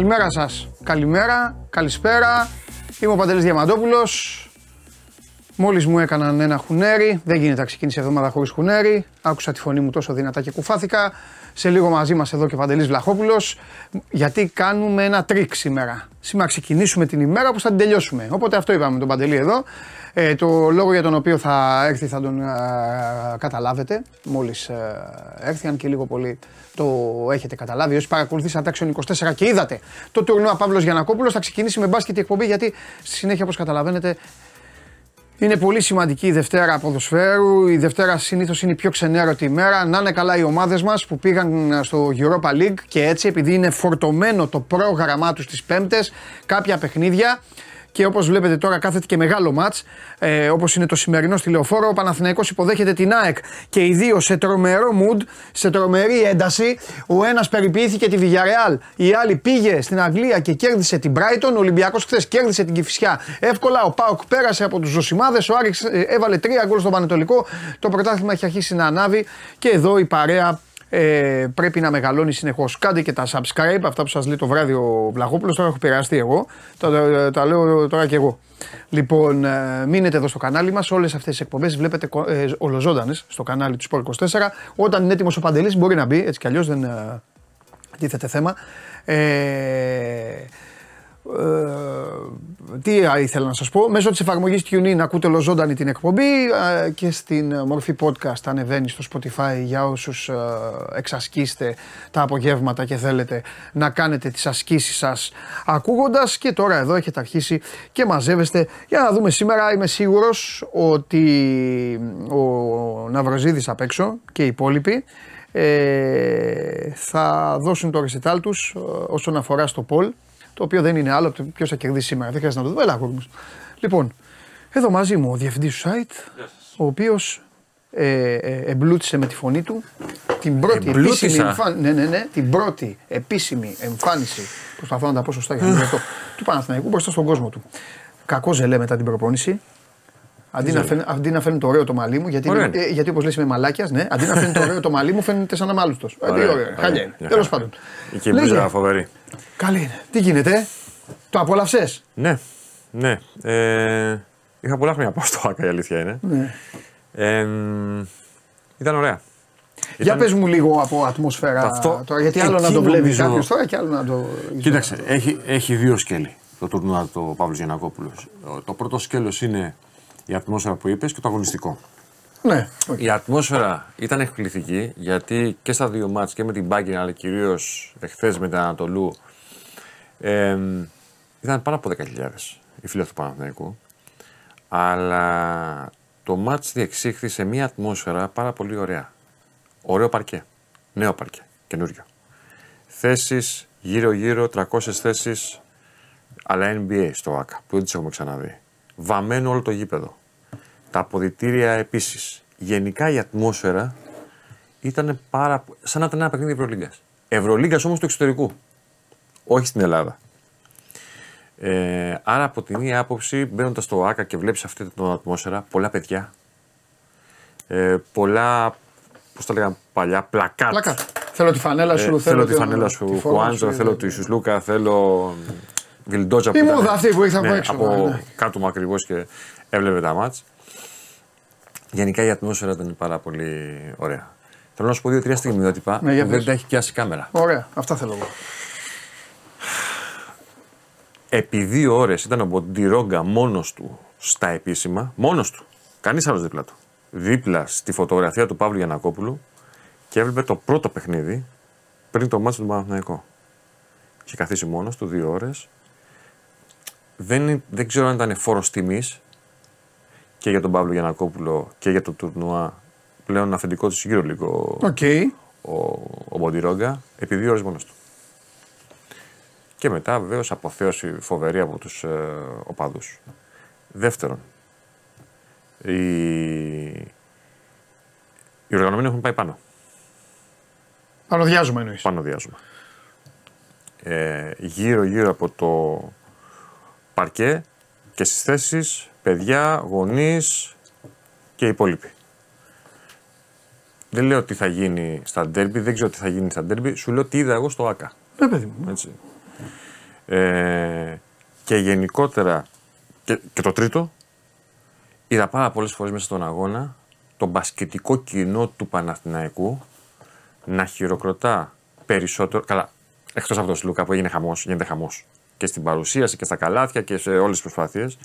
Καλημέρα σας. Καλημέρα, καλησπέρα. Είμαι ο Παντελής Διαμαντόπουλος. Μόλις μου έκαναν ένα χουνέρι, δεν γίνεται να ξεκινήσει εβδομάδα χωρίς χουνέρι. Άκουσα τη φωνή μου τόσο δυνατά και κουφάθηκα. Σε λίγο μαζί μας εδώ και ο Παντελής Βλαχόπουλος, γιατί κάνουμε ένα τρικ σήμερα. Σήμερα ξεκινήσουμε την ημέρα όπως θα την τελειώσουμε. Οπότε αυτό είπαμε με τον Παντελή εδώ. Ε, το λόγο για τον οποίο θα έρθει θα τον ε, καταλάβετε μόλις ε, έρθει, αν και λίγο πολύ το έχετε καταλάβει. Όσοι παρακολουθήσατε Action 24 και είδατε το τουρνουά Παύλος Γιανακόπουλος θα ξεκινήσει με μπάσκετ η εκπομπή γιατί στη συνέχεια όπως καταλαβαίνετε είναι πολύ σημαντική η Δευτέρα ποδοσφαίρου. Η Δευτέρα συνήθως είναι η πιο ξενέρωτη ημέρα. Να είναι καλά οι ομάδες μας που πήγαν στο Europa League και έτσι, επειδή είναι φορτωμένο το πρόγραμμά τους στις Πέμπτες, κάποια παιχνίδια και όπως βλέπετε τώρα κάθεται και μεγάλο ματ, ε, όπως είναι το σημερινό στη Λεωφόρο. Ο Παναθηναϊκός υποδέχεται την ΑΕΚ και οι δύο σε τρομερό mood, σε τρομερή ένταση. Ο ένας περιποιήθηκε τη Villarreal, η άλλη πήγε στην Αγγλία και κέρδισε την Brighton. Ο Ολυμπιακός χθες κέρδισε την Κυφυσιά εύκολα. Ο Πάοκ πέρασε από τους Ζωσιμάδες. Ο Άρης ε, έβαλε τρία γκολ στο Πανετολικό. Το πρωτάθλημα έχει αρχίσει να ανάβει και εδώ η παρέα ε, πρέπει να μεγαλώνει συνεχώς. Κάντε και τα subscribe, αυτά που σας λέει το βράδυ ο Βλαχόπουλος. Τώρα έχω επηρεαστεί εγώ. Τα, τα, λέω τώρα και εγώ. Λοιπόν, ε, μείνετε εδώ στο κανάλι μας. Όλες αυτές τις εκπομπές βλέπετε ε, ολοζώντανες στο κανάλι του Sport 24. Όταν είναι έτοιμος ο Παντελής, μπορεί να μπει έτσι κι αλλιώς δεν ε, τίθεται θέμα. Ε, ε, τι ήθελα να σας πω, μέσω της εφαρμογής TuneIn ακούτε ολοζώντανη την εκπομπή ε, και στην μορφή podcast ανεβαίνει στο Spotify για όσους ε, εξασκήσετε τα απογεύματα και θέλετε να κάνετε τις ασκήσεις σας ακούγοντας. Και τώρα εδώ έχετε αρχίσει και μαζεύεστε. Για να δούμε σήμερα είμαι σίγουρος ότι ο Ναυροζίδης απ' έξω και οι υπόλοιποι ε, θα δώσουν το ρεσιτάλ τους όσον αφορά στο Πολ το οποίο δεν είναι άλλο από το ποιος θα κερδίσει σήμερα. Δεν χρειάζεται να το δούμε. Έλα, Λοιπόν, εδώ μαζί μου ο διευθυντής του site, ο οποίος ε, ε, εμπλούτησε με τη φωνή του την πρώτη επίσημη, εμφάνιση, ναι, ναι, ναι, την πρώτη επίσημη εμφάνιση. Προσπαθώ να τα πω σωστά για να το του Παναθηναϊκού μπροστά στον κόσμο του. Κακό ζελέ μετά την προπόνηση. Αντί να, φαίνεται, αντί να φαίνεται ωραίο το μαλλί μου, γιατί, ε, γιατί όπως λες είμαι μαλάκιας, ναι, αντί να φαίνεται ωραίο το μαλλί μου, φαίνεται σαν αμάλουστο. Ε, Χάλια είναι. Τέλος πάντων. Και η φοβερή. Καλή είναι. Τι γίνεται, το απόλαυσε. Ναι, ναι. Ε, είχα πολλά χρόνια από στο Άκα, η αλήθεια είναι. Ναι. Ε, ήταν ωραία. Για ήταν... πες μου λίγο από ατμόσφαιρα Αυτό... τώρα, γιατί άλλο να το βλέπεις νομίζω... κάποιος τώρα και άλλο να το. Κοίταξε, έχει, έχει δύο σκέλη το τουρνουά του Παύλου Γιανακόπουλος. Το πρώτο σκέλος είναι η ατμόσφαιρα που είπες και το αγωνιστικό. Ναι. Η ατμόσφαιρα ήταν εκπληκτική γιατί και στα δύο μάτς και με την Μπάγκη αλλά κυρίως εχθές με την Ανατολού ε, ήταν πάνω από 10.000 οι φίλοι του Παναθηναϊκού. Αλλά το μάτς διεξήχθη σε μια ατμόσφαιρα πάρα πολύ ωραία. Ωραίο παρκέ. Νέο παρκέ. Καινούριο. Θέσεις γύρω-γύρω, 300 θέσεις αλλά NBA στο ΑΚΑ που δεν τις έχουμε ξαναδεί. Βαμμένο όλο το γήπεδο. Τα αποδητήρια επίσης. Γενικά η ατμόσφαιρα ήταν πάρα. σαν να ήταν ένα παιχνίδι Ευρωλίγκας. Ευρωλίγκας όμως του εξωτερικού. Όχι στην Ελλάδα. Ε, άρα από την μία άποψη, μπαίνοντας στο ΑΚΑ και βλέπεις αυτή την ατμόσφαιρα, πολλά παιδιά. Ε, πολλά, πώς τα λέγαμε παλιά, πλακάτ. πλακάτ. Θέλω τη φανέλα σου, ε, θέλω, θέλω τη φανέλα σου, Χουάντζο, θέλω του Ισουσλούκα, θέλω Βιλντότζα που. Η μόδα αυτή που ήρθε από ναι, έξω. Από ναι. κάτω μου ακριβώς και έβλεπε τα μάτς. Γενικά η ατμόσφαιρα ήταν πάρα πολύ ωραία. Θέλω να σου πω δύο-τρία στιγμιότυπα ναι, που δεν τα έχει πιάσει κάμερα. Ωραία, αυτά θέλω εγώ. Επί δύο ώρες ήταν ο Μποντιρόγκα μόνος του στα επίσημα, μόνος του. Κανείς άλλος δίπλα του. Δίπλα στη φωτογραφία του Παύλου Γιανακόπουλου και έβλεπε το πρώτο παιχνίδι πριν το μάτσο του Παναθηναϊκού. Είχε καθίσει μόνος του δύο ώρες δεν, δεν ξέρω αν ήταν φόρος τιμής και για τον Παύλο Γιανακόπουλο και για το τουρνουά πλέον αφεντικό του γύρω λίγο okay. ο, ο Μποντιρόγκα, επί δύο ώρες μόνος του. Και μετά βεβαίως αποθέωση φοβερή από τους ε, οπαδούς. Δεύτερον, οι, οι οργανωμένοι έχουν πάει πάνω. Πανοδιάζουμε εννοείς. Πανοδιάζουμε. Ε, γύρω γύρω από το παρκέ και στις θέσεις παιδιά, γονείς και οι υπόλοιποι. Δεν λέω τι θα γίνει στα ντέρμπι, δεν ξέρω τι θα γίνει στα ντέρμπι, σου λέω τι είδα εγώ στο ΑΚΑ. Ναι, παιδί μου. Έτσι. Ε, και γενικότερα, και, και το τρίτο, είδα πάρα πολλές φορές μέσα στον αγώνα το μπασκετικό κοινό του Παναθηναϊκού να χειροκροτά περισσότερο. Καλά, εκτός από τον Σλούκα που έγινε χαμός, γίνεται χαμός. Και στην παρουσίαση και στα καλάθια και σε όλες τις προσπάθειες.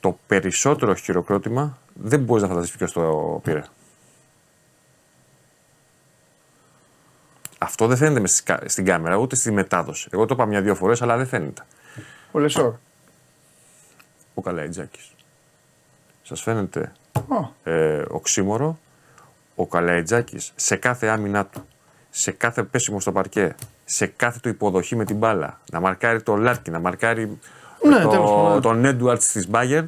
Το περισσότερο χειροκρότημα δεν μπορείς να φανταστείς ποιος το πήρε. Αυτό δεν φαίνεται μες στη- στην κάμερα ούτε στη μετάδοση. Εγώ το είπα μια-δύο φορές, αλλά δεν φαίνεται. Ο Λεσόρ. Ο Καλαϊτζάκης. Σας φαίνεται Ω, ε, οξύμορο, ο Καλαϊτζάκης σε κάθε άμυνά του, σε κάθε πέσιμο στο παρκέ, σε κάθε του υποδοχή με την μπάλα, να μαρκάρει το Λάρκι, να μαρκάρει Ναι, τέλος πάντων. το, τον Έντουαρτς της Μπάγκερ,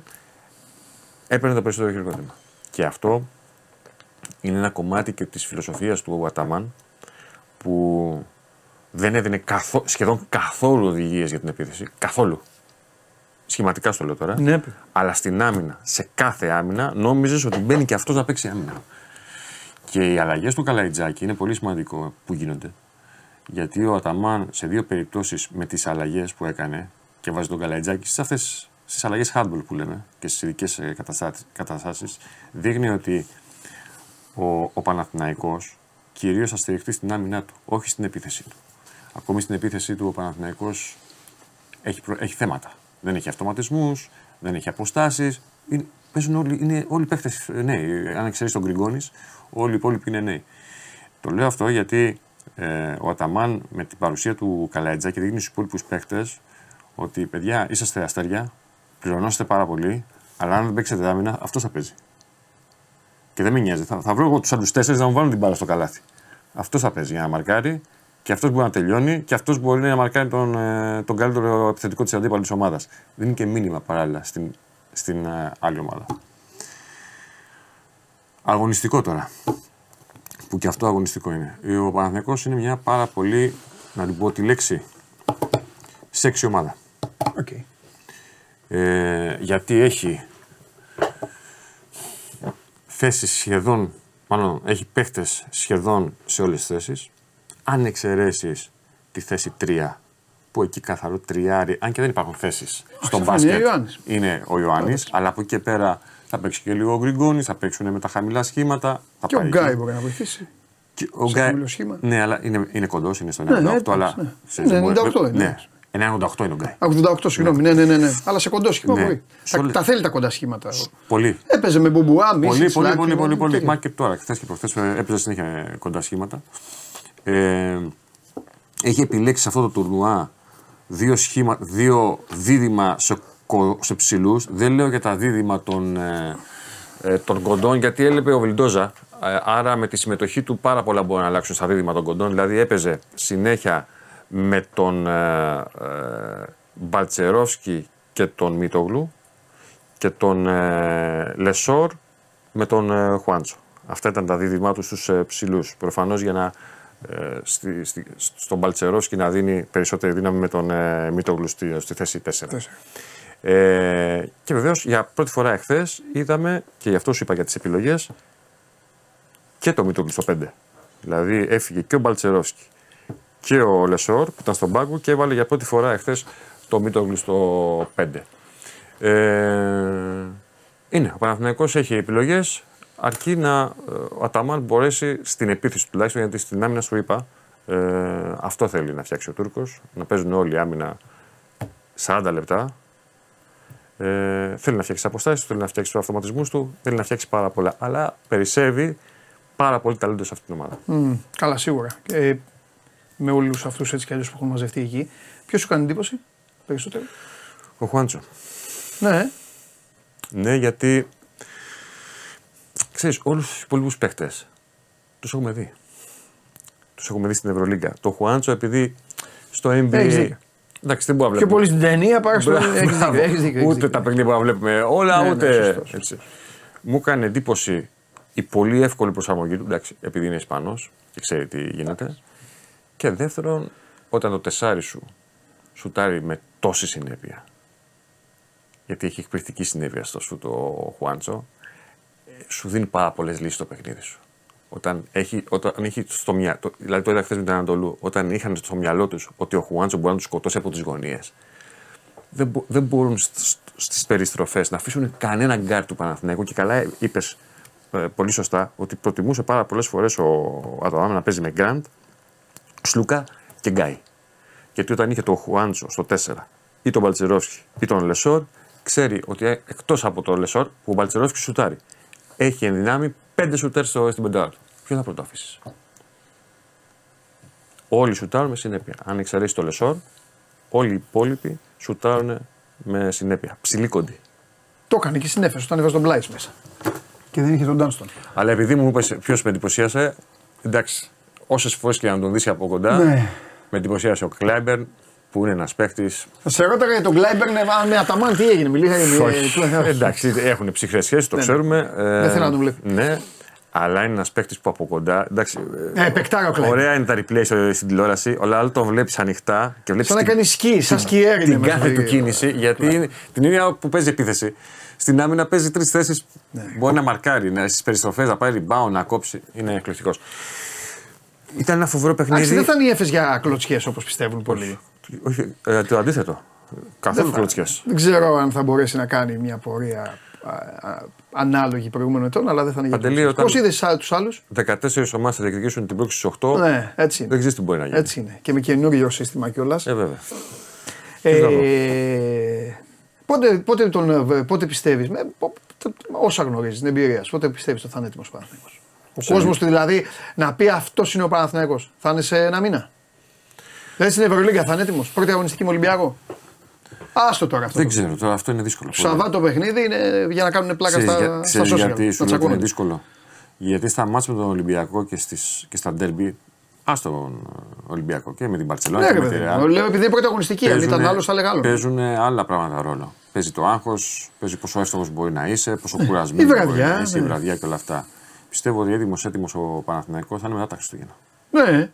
έπαιρνε το περισσότερο χειροκρότημα. Και αυτό είναι ένα κομμάτι και της φιλοσοφίας του Αταμάν που δεν έδινε καθο- σχεδόν καθόλου οδηγίες για την επίθεση. Καθόλου. Σχηματικά στο λέω τώρα. Ναι, παιδί. Αλλά στην άμυνα, σε κάθε άμυνα, νόμιζες ότι μπαίνει και αυτός να παίξει άμυνα. Και οι αλλαγές του Καλαϊτζάκη είναι πολύ σημαντικό που γίνονται. Γιατί ο Αταμάν σε δύο περιπτώσεις με τις αλλαγές που έκανε και βάζει τον Καλαϊτζάκη σε αυτές τι αλλαγές hardball που λέμε και στις ειδικές καταστάσεις, δείχνει ότι ο, ο Παναθηναϊκός κυρίως θα στηριχτεί στην άμυνά του, όχι στην επίθεσή του. Ακόμη στην επίθεσή του ο Παναθηναϊκός έχει, προ- έχει θέματα. Δεν έχει αυτοματισμούς, δεν έχει αποστάσεις. Είναι, παίζουν όλοι, είναι όλοι παίχτε νέοι. Αν εξαιρέσει τον Γκριγκόνης, όλοι οι υπόλοιποι είναι νέοι. Το λέω αυτό γιατί ε, ο Αταμάν με την παρουσία του Καλαϊτζάκη δείχνει στους υπόλοιπους παίχτε ότι παιδιά είσαστε αστέρια, πληρωνόσαστε πάρα πολύ, αλλά αν δεν παίξετε άμυνα, αυτός θα παίζει. Και δεν με νοιάζει. Θα, θα βρω εγώ τους άλλους τέσσερις να μου βάλουν την μπάλα στο καλάθι. Αυτός θα παίζει για να μαρκάρει και αυτός μπορεί να τελειώνει και αυτός μπορεί να μαρκάρει τον, ε, τον καλύτερο επιθετικό της αντίπαλης ομάδας. Δίνει και μήνυμα παράλληλα στην, στην ε, άλλη ομάδα. Αγωνιστικό τώρα. Που και αυτό αγωνιστικό είναι. Ο Παναθηναϊκός είναι μια πάρα πολύ, να την πω τη λέξη, σεξι ομάδα. Οκ. Ε, γιατί έχει θέσεις σχεδόν, μάλλον έχει παίχτες σχεδόν σε όλες τις θέσεις. Αν εξαιρέσεις τη θέση 3, που εκεί καθαρό τριάρι, αν και δεν υπάρχουν θέσεις στον θα φανεί ο μπάσκετ, Ιωάννης. είναι ο Ιωάννης, αλλά από εκεί και πέρα θα παίξει και λίγο ο Γκριγκόνης, θα παίξουν με τα χαμηλά σχήματα. Θα Και ο πάει Γκάι εκεί. μπορεί να βοηθήσει. Και ο σε Γκάι- χαμηλό σχήμα. Ναι, αλλά είναι, είναι κοντός, είναι στο 98, Ναι, ναι, εντάξει, αλλά. ναι. ξέρεις, Ναι, μπορεί- 98 είναι. Ναι, 98 είναι ο Γκάι. Α, 88, συγγνώμη. Ναι, ναι, ναι, ναι. Αλλά σε κοντό σχήμα Ναι. μπορεί. Σε Τα, όλες- τα θέλει τα κοντά σχήματα. Πολύ. Έπαιζε με μπουμπουά, μίση, Πολύ, πολύ, τσλάκι, πολύ, πολύ, πολύ. τέτοια. Μα και τώρα, χθες και προχθές έπαιζε συνέχεια κοντά σχήματα. Ε, έχει επιλέξει σε αυτό το τουρνουά δύο, σχήμα, δύο δίδυμα σε, κο- σε ψηλούς. Δεν λέω για τα δίδυμα των, ε, ε, των κοντών, γιατί έλεπε ο Βιλντόζα. Ε, άρα με τη συμμετοχή του πάρα πολλά μπορούν να αλλάξουν στα δίδυμα των κοντών. Δηλαδή έπαιζε συνέχεια με τον ε, ε, Μπαλτσερόφσκι και τον Μίτογλου και τον ε, Λεσόρ με τον ε, Χουάντσο. Αυτά ήταν τα δίδυμά τους στους ε, ψηλούς. Προφανώς για να ε, στη, στη, στον Μπαλτσερόσκι να δίνει περισσότερη δύναμη με τον ε, Μίτογλου στη, στη θέση 4. Τέσσερα. Ε, και βεβαίως για πρώτη φορά εχθές είδαμε, και γι' αυτό σου είπα για τις επιλογές, και το Μίτογλου στο 5. Δηλαδή έφυγε και ο Μπαλτσερόσκι και ο Λεσόρ που ήταν στον πάγκο και έβαλε για πρώτη φορά εχθές το Μίτογλου στο 5. Ε, είναι. Ο Παναθηναϊκός έχει επιλογές αρκεί να ε, ο Αταμάν μπορέσει στην επίθεση του τουλάχιστον γιατί στην άμυνα σου είπα ε, αυτό θέλει να φτιάξει ο Τούρκος. Να παίζουν όλοι άμυνα 40 λεπτά. Ε, θέλει να φτιάξει αποστάσεις του, θέλει να φτιάξει τους αυτοματισμούς του, θέλει να φτιάξει πάρα πολλά. Αλλά περισσεύει πάρα πολύ ταλέντος σε αυτή την ομάδα. Μμ, καλά, σίγουρα. Ε, με όλους αυτούς έτσι κι αλλιώς που έχουν μαζευτεί εκεί. Ποιος σου κάνει εντύπωση περισσότερο; Ο Χουάντσο. Ναι, Ναι, γιατί ξέρεις, όλους τους υπόλοιπους παίχτε τους έχουμε δει. Τους έχουμε δει στην Ευρωλίγκα. Το Χουάντσο επειδή στο NBA. Έχεις δίκιο. Εντάξει, δεν μπορούμε να πιο βλέπουμε. πολύ στην ταινία παρά στο. Μπράβο, Έχεις δίκιο, έχεις δίκιο, έχεις Ούτε δίκιο. τα παιχνίδια που να βλέπουμε όλα, Ναι, ναι, ούτε. σωστός. έτσι. Μου έκανε εντύπωση η πολύ εύκολη προσαρμογή του, εντάξει, επειδή είναι Ισπανός και ξέρει τι γίνεται. Και δεύτερον, όταν το τεσάρι σου σουτάρει με τόση συνέπεια. Γιατί έχει εκπληκτική συνέπεια στο σουτ ο Χουάντσο, ε, σου δίνει πάρα πολλές λύσεις στο παιχνίδι σου. Όταν έχει, όταν έχει στο μυαλό, δηλαδή το είδα χθες με την Ανατολού, όταν είχαν στο μυαλό τους ότι ο Χουάντσο μπορεί να τους σκοτώσει από τις γωνίες, δεν, μπο- δεν μπορούν στις περιστροφές να αφήσουν κανένα γκάρ του Παναθηναϊκού. Και καλά είπες πολύ σωστά ότι προτιμούσε πάρα πολλές φορές ο Αταμάν να παίζει με Γκραντ, Σλούκα και Γκάι. Γιατί όταν είχε τον Χουάντσο στο 4 ή τον Μπαλτσερόφσκι ή τον Λεσόρ, ξέρει ότι εκτός από τον Λεσόρ που ο Μπαλτσερόφσκι σουτάρει, έχει εν δυνάμει πέντε σουτέρ στο, στην πεντάρα του. Ποιον θα πρωτοαφήσει. Όλοι σουτάρουν με συνέπεια. Αν εξαιρέσει το Λεσόρ, όλοι οι υπόλοιποι σουτάρουν με συνέπεια. Ψηλή κοντή. Το έκανε και στην Έφεσο όταν έβαζε τον Πλάις μέσα. Και δεν είχε τον Ντάνστον. Αλλά επειδή μου είπες ποιος με εντυπωσίασε, εντάξει, όσες φορές και να τον δεις από κοντά, Ναι. με εντυπωσίασε ο Κλάιμπερν που είναι ένας παίχτης. Θα σε ρώταγα για τον Κλάιμπερν με Αταμάν τι έγινε. Μιλήσατε για Εντάξει, έχουν ψυχρές σχέσεις, το Ναι, ναι. ξέρουμε. Ε, Δεν θέλω να τον βλέπω. Ναι, αλλά είναι ένας παίχτης που από κοντά. Εντάξει, Ε, παικτάρα ο Κλάιμπερν. ωραία είναι τα replay στο- στην τηλεόραση, αλλά άλλο τον βλέπεις ανοιχτά και βλέπεις Σαν να κάνει σκι, σαν σκιέρ είναι την μέσα κάθε στη- του κίνηση. Γιατί είναι, την ίδια που παίζει επίθεση. Στην άμυνα παίζει τρεις θέσεις. Ναι. Μπορεί να μαρκάρει, να, στις περιστροφές να πάρει rebound, να κόψει. Είναι εκπληκτικός. Ήταν ένα φοβερό Εντάξει, παιχνίδι. δεν θα είναι οι Έφε για κλωτσιές όπως πιστεύουν πολλοί. Όχι, ε, το αντίθετο. Καθόλου θα- κλωτσιές. Δεν ξέρω αν θα μπορέσει να κάνει μια πορεία α, α, ανάλογη προηγούμενων ετών, αλλά δεν θα είναι για Παντελή, κλωτσιές. όταν- Πώς είδες τους άλλους; 14 ομάδες θα διεκδικήσουν την πρόκληση στις 8. Ναι, έτσι είναι. Δεν ξέρεις τι μπορεί να γίνει. Έτσι είναι. Και με καινούριο σύστημα κιόλας. Ε, βέβαια. Ε, πότε, πότε, τον, ε, πότε πιστεύεις, με, πο- πο- όσα γνωρίζεις, την εμπειρία σου, πότε πιστεύεις ότι θα είναι έτοιμος ο Παναθηναϊκός; Ο κόσμος του δηλαδή να πει αυτός είναι ο Παναθηναϊκός. Θα είναι σε ένα μήνα. Δεν στην Ευρωλίγκα θα είναι έτοιμος. Πρώτη αγωνιστική με Ολυμπιακό. Άστο τώρα αυτό. Δεν ξέρω, τώρα αυτό είναι δύσκολο. Το Σαββάτο παιχνίδι είναι για να κάνουν πλάκα Ξέρεις, στα, για- στα ξέρεις social. γιατί να σου λέω ότι είναι τσακώνονται. δύσκολο. Γιατί στα μάτια με τον Ολυμπιακό και, στις, και στα ντέρμπι, ας τον ε, Ολυμπιακό και με την Παρσελόνα Ναι, και ρε με τη παιδί. Ρεάλ. μου. Λέω επειδή είναι πρώτη αγωνιστική. Αν ήταν άλλος, θα έλεγα άλλο. Παίζουν άλλα πράγματα ρόλο. Παίζει το άγχος, παίζει πόσο εύστοχος μπορεί να είσαι, πόσο η κουρασμένος μπορεί βραδιά, να είσαι, η ναι. βραδιά και όλα αυτά. Πιστεύω ότι έτοιμος έτοιμος ο Παναθηναϊκός θα είναι μετά τα Χριστούγεννα. Ναι,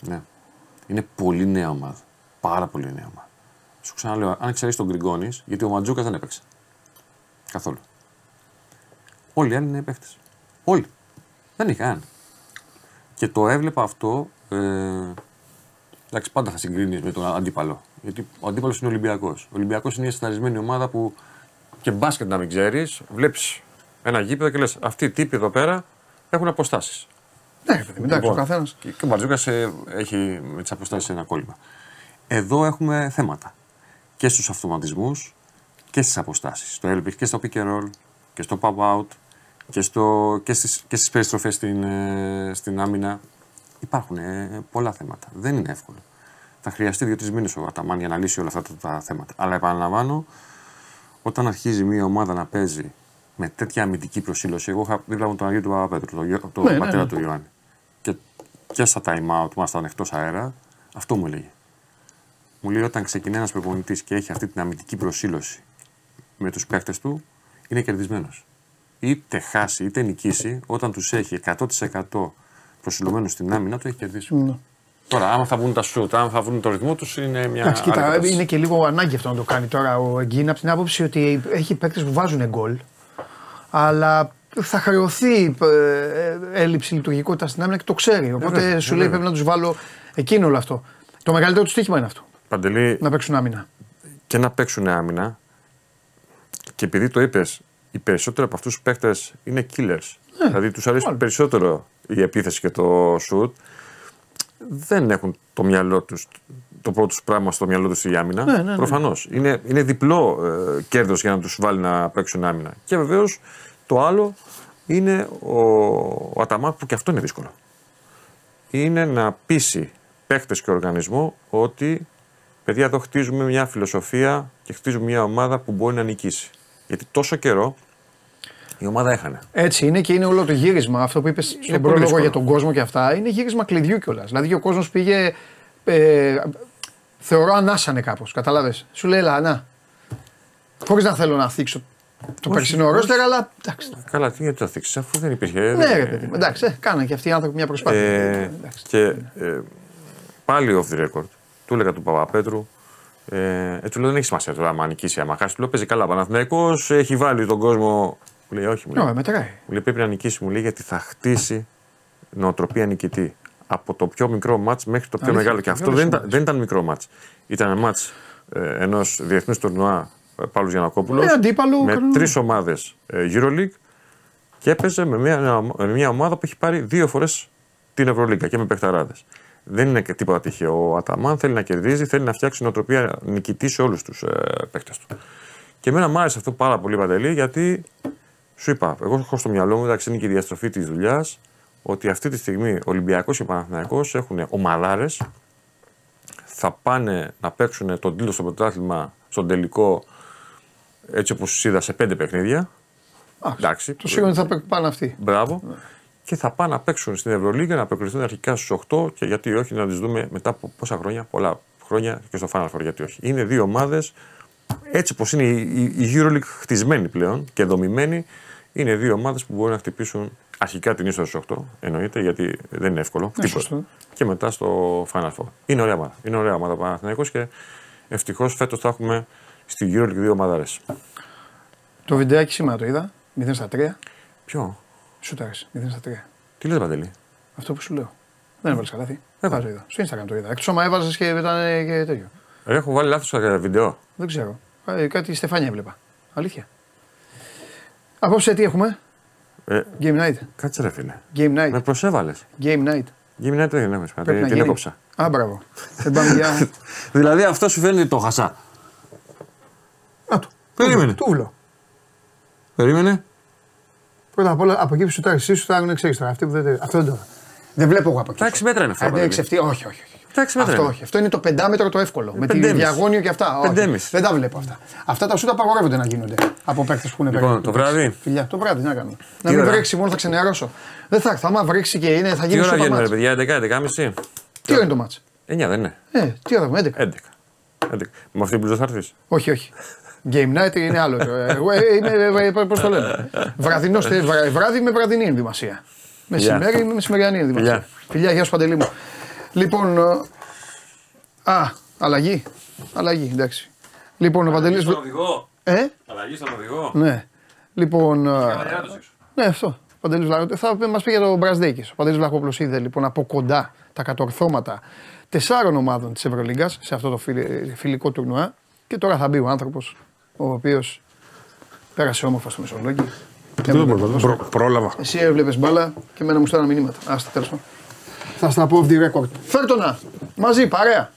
Ναι. Είναι πολύ νέα ομάδα. Πάρα πολύ νέα ομάδα. Σου ξαναλέω, αν εξαιρέσει τον Γκριγκόνης, γιατί ο Μαντζούκας δεν έπαιξε. Καθόλου. Όλοι οι άλλοι είναι παίχτε. Όλοι. Δεν είχε κανέναν. Και το έβλεπα αυτό. Ε, εντάξει, πάντα θα συγκρίνεις με τον αντίπαλο. Γιατί ο αντίπαλος είναι Ολυμπιακός. Ο Ολυμπιακός είναι μια σταρισμένη ομάδα που και μπάσκετ να μην ξέρεις, βλέπεις ένα γήπεδο και λες: Αυτοί οι τύποι εδώ πέρα έχουν αποστάσεις. ναι, ρε παιδί. μου, Εντάξει, ο Λοιπόν, καθένας. Και και ο Μπαρτζούκα έχει με τις αποστάσεις ένα κόλλημα. Εδώ έχουμε θέματα. Και στους αυτοματισμούς και στις αποστάσεις. Στο έλπι και στο pick and roll και στο pop out και, στο, και, στις, και στις περιστροφές στην, ε, στην άμυνα. Υπάρχουν ε, πολλά θέματα. Δεν είναι εύκολο. Θα χρειαστεί δύο-τρεις μήνες ο Αταμάν για να λύσει όλα αυτά τα, τα θέματα. Αλλά επαναλαμβάνω, όταν αρχίζει μια ομάδα να παίζει με τέτοια αμυντική προσήλωση, εγώ είχα δίπλα μου τον Αγίου του Παπαπέτρου, τον, Γιώ- τον Ναι, ναι, πατέρα ναι. του Ιωάννη. Και, και στα time out που ήμασταν εκτός αέρα, αυτό μου έλεγε. Μου λέει όταν ξεκινάει ένας προπονητής και έχει αυτή την αμυντική προσήλωση με τους παίχτε του, είναι κερδισμένος. Είτε χάσει είτε νικήσει, όταν τους έχει 100% προσιλωμένους στην άμυνα, του έχει κερδίσει. Ναι. Τώρα, άμα θα βγουν τα σουτ, άμα θα βγουν το ρυθμό τους, είναι μια. Εντάξει, άλλη κοίτα, κατάσταση. είναι και λίγο ανάγκη αυτό να το κάνει τώρα ο Εγκίνα από την άποψη ότι έχει παίκτες που βάζουν γκολ, αλλά θα χρεωθεί ε, έλλειψη λειτουργικότητας στην άμυνα και το ξέρει. Οπότε βέβαια, σου λέει βέβαια. πρέπει να τους βάλω εκείνο όλο αυτό. Το μεγαλύτερο του στοίχημα είναι αυτό. Παντελή, Να παίξουν άμυνα. και να παίξουν άμυνα. Και επειδή το είπες, οι περισσότεροι από αυτούς τους παίχτες είναι killers. δηλαδή τους αρέσει Όλοι. περισσότερο η επίθεση και το shoot. Δεν έχουν το μυαλό τους, το πρώτο τους πράγμα στο μυαλό τους η άμυνα. Ναι, ναι, ναι. Προφανώς. Είναι, είναι διπλό ε, κέρδος για να τους βάλει να παίξουν άμυνα. Και βεβαίως το άλλο είναι ο, ο Αταμάκ που και αυτό είναι δύσκολο. Είναι να πείσει παίχτες και οργανισμό ότι παιδιά εδώ χτίζουμε μια φιλοσοφία και χτίζουμε μια ομάδα που μπορεί να νικήσει. Γιατί τόσο καιρό η ομάδα έχανε. Έτσι είναι και είναι όλο το γύρισμα. Αυτό που είπες στον πολύ πρόλογο δύσκολο. για τον κόσμο και αυτά είναι γύρισμα κλειδιού κιόλας. Δηλαδή και ο κόσμος πήγε. Ε, θεωρώ ανάσανε κάπως. Κατάλαβε. Σου λέει, Ελά, να. Χωρίς να θέλω να θίξω το Όχι, περσινό όχι. ρόστερ, αλλά εντάξει. Καλά, τι γιατί το θίξεις, αφού δεν υπήρχε. Ναι, ρε παιδί μου. Εντάξει, ε, κάναν και αυτοί οι άνθρωποι μια προσπάθεια. Ε, εντάξει. και ε, πάλι off the record, του έλεγα του Παπαπέτρου, ε, ε, του λέω δεν έχει σημασία τώρα άμα νικήσει, άμα χάσει. Του λέω παίζει καλά. Παναθυναϊκό έχει βάλει τον κόσμο Μου λέει, Όχι, μου λέει. Ναι, μετράει. Μου λέει πρέπει να νικήσει, μου λέει, γιατί θα χτίσει νοοτροπία νικητή. Από το πιο μικρό μάτς μέχρι το πιο Αλήθεια, μεγάλο. Και αυτό μεγάλο δεν ήταν, σημάδι. δεν ήταν μικρό μάτς. Ήταν ένα μάτς ε, ενός διεθνούς τουρνουά ε, Παύλος Γιανακόπουλος. Ε, αντίπαλο, με κανονικό. τρεις ομάδες ε, Euroleague και έπαιζε με μια, με μια ομάδα που έχει πάρει δύο φορές την Ευρωλίγκα και με παιχταράδες. Δεν είναι και τίποτα τυχαίο. Ο Αταμάν θέλει να κερδίζει, θέλει να φτιάξει νοοτροπία νικητή σε όλους τους ε, παίχτε του. Και εμένα μου άρεσε αυτό πάρα πολύ παντελή γιατί σου είπα, εγώ έχω στο μυαλό μου, εντάξει, είναι και η διαστροφή της δουλειάς, ότι αυτή τη στιγμή Ολυμπιακός και Παναθηναϊκός έχουν ομαδάρε, θα πάνε να παίξουν τον τίτλο στο πρωτάθλημα στον τελικό έτσι όπως είδα σε πέντε παιχνίδια. Α, Εντάξει. Το σίγουρο ότι θα πάνε αυτοί. Μπράβο. Και θα πάνε να παίξουν στην Ευρωλίγα, να προκριθούν αρχικά στους 8 και γιατί όχι να τις δούμε μετά από πόσα χρόνια, πολλά χρόνια και στο Final Four. Γιατί όχι. Είναι δύο ομάδες, έτσι όπως είναι η, η, η Euroleague χτισμένη πλέον και δομημένη, είναι δύο ομάδες που μπορούν να χτυπήσουν αρχικά την είσοδο στους 8, εννοείται, γιατί δεν είναι εύκολο. Ναι, τίποτα. σωστό. Και μετά στο Final Four. Είναι ωραία ομάδα. Είναι ωραία ομάδα ο Παναθηναϊκός και ευτυχώς φέτος θα έχουμε στη Euroleague δύο ομάδες. Το βιντεάκι σήμερα το είδα. 0 στα 3. Ποιο, Σου τα άρεσε. 0 στα 3. τι λες Παντελή. Αυτό που σου λέω. Δεν έβαλες καλάθι. Έβαλα. Δεν το είδα. Στο Instagram το είδα. Εκτός άμα έβαζες και ήταν ε, και τέτοιο. Ρε, Έχω βάλει λάθος βίντεο. Δεν ξέρω. Ε, κάτι Στεφάνια έβλεπα. Αλήθεια. Απόψε τι έχουμε; Ε, Game night. κάτσε ρε φίλε. Game Με night. προσέβαλες. Game night. Γυμνά δεν έχουμε Πρέπει να Την γίνει. έκοψα. Α, μπράβο. Δεν πάμε για. Δηλαδή αυτό σου φαίνεται το χασά. Α, του. Περίμενε. Τούβλο. Περίμενε. Πρώτα απ' όλα από εκεί που σου τάξει, εσύ σου τα έχουν ξέρεις τώρα. Αυτή που δεν, αυτό δεν το. Δεν βλέπω εγώ από εκεί. Τα έξι μέτρα είναι αυτά. Αν δεν Παντελή. εξευτεί, όχι, όχι. Όχι. Τα έξι μέτρα Αυτό είναι. όχι. Αυτό είναι το πεντάμετρο το εύκολο. Με τη πεντέμιση. διαγώνιο και αυτά. Όχι. Πεντέμιση. Δεν τα βλέπω αυτά. Αυτά τα σούτα απαγορεύονται να γίνονται από παίκτες που είναι Λοιπόν, παίκτες. το βράδυ. Φιλιά, το βράδυ να κάνω. Να μην ώρα; βρέξει μόνο θα ξενερώσω. Δεν θα έρθει. Άμα βρέξει και είναι, θα Τι γίνει ώρα σούπα βγαίνουμε, ρε μάτς. παιδιά, 11, 11.30. Τι ώρα είναι το μάτς; 9 δεν είναι. Ε, τι ώρα έχουμε, 11. 11. 11. Με αυτή την μπλουζά θα έρθεις. Όχι, όχι. Game night είναι άλλο. Ε, Εγώ ε, είμαι, πώς το λένε; Βραδινός, βράδυ με βραδινή ενδυμασία. Μεσημέρι με μεσημεριανή ενδυμασία. Φιλιά. Φιλιά, γεια σου Παντελή μου. Λοιπόν. ε, Α, αλλαγή. Αλλαγή, εντάξει. Λοιπόν, ο Παντελής. οδηγό. Ε, Αλλαγή στον οδηγό. ναι. Λοιπόν. ε, ναι, αυτό. Ο Παντελής Βλαχόπουλος. Θα μας πει για τον Μπρασδέκη. Ο Παντελής Βλαχόπουλος είδε λοιπόν από κοντά τα κατορθώματα τεσσάρων ομάδων της Ευρωλίγκας σε αυτό το φιλ- φιλικό τουρνουά. Και τώρα θα μπει ο άνθρωπος ο οποίος πέρασε όμορφα στο Μεσολόγγι. Έβλεπε ποδόσφαιρο. Προ, πρόλαβα. Εσύ έβλεπες μπάλα και εμένα μου στέλναν μηνύματα. Άστα τέλος πάντων. Θα στα πω off the record. Φέρτονα! Μαζί, παρέα.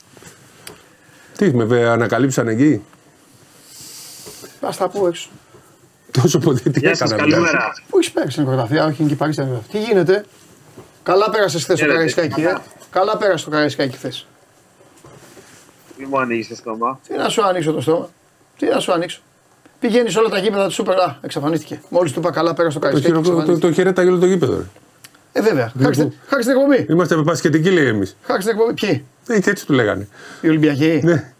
Τι, με βε- ανακαλύψαν εκεί; Θα στα πω έξω. Τόσο πολύ τι Γεια σας, έκανα. καλημέρα. Πού έχεις πέρασε την πρωταθλία, όχι είναι και η Παρίσι. ήταν πρωταθλία. Τι γίνεται; Καλά πέρασες χθες το Χαίρετε. Καραϊσκάκι, ε; Καλά πέρασες το Καραϊσκάκι χθες. Μη μου ανοίγεις το στόμα. Τι να σου ανοίξω το στόμα; Τι να σου ανοίξω; Πηγαίνεις σε όλα τα γήπεδα του Σούπερ. Α, εξαφανίστηκε. Μόλις του είπα καλά πέρασε το Το, Καραϊσκάκι. χειρο, το, το, εξαφανίστηκε. το χαιρετάγει όλο το γήπεδο. ρε. Ε, βέβαια. Χάρη στην- χάρη στην εκπομπή. Είμαστε πασχετικοί, λέει εμείς. Χάρη στην εκπομπή. Ποιοι; Ε, και έτσι του λέγανε. Οι Ολυμπιακοί. Ναι.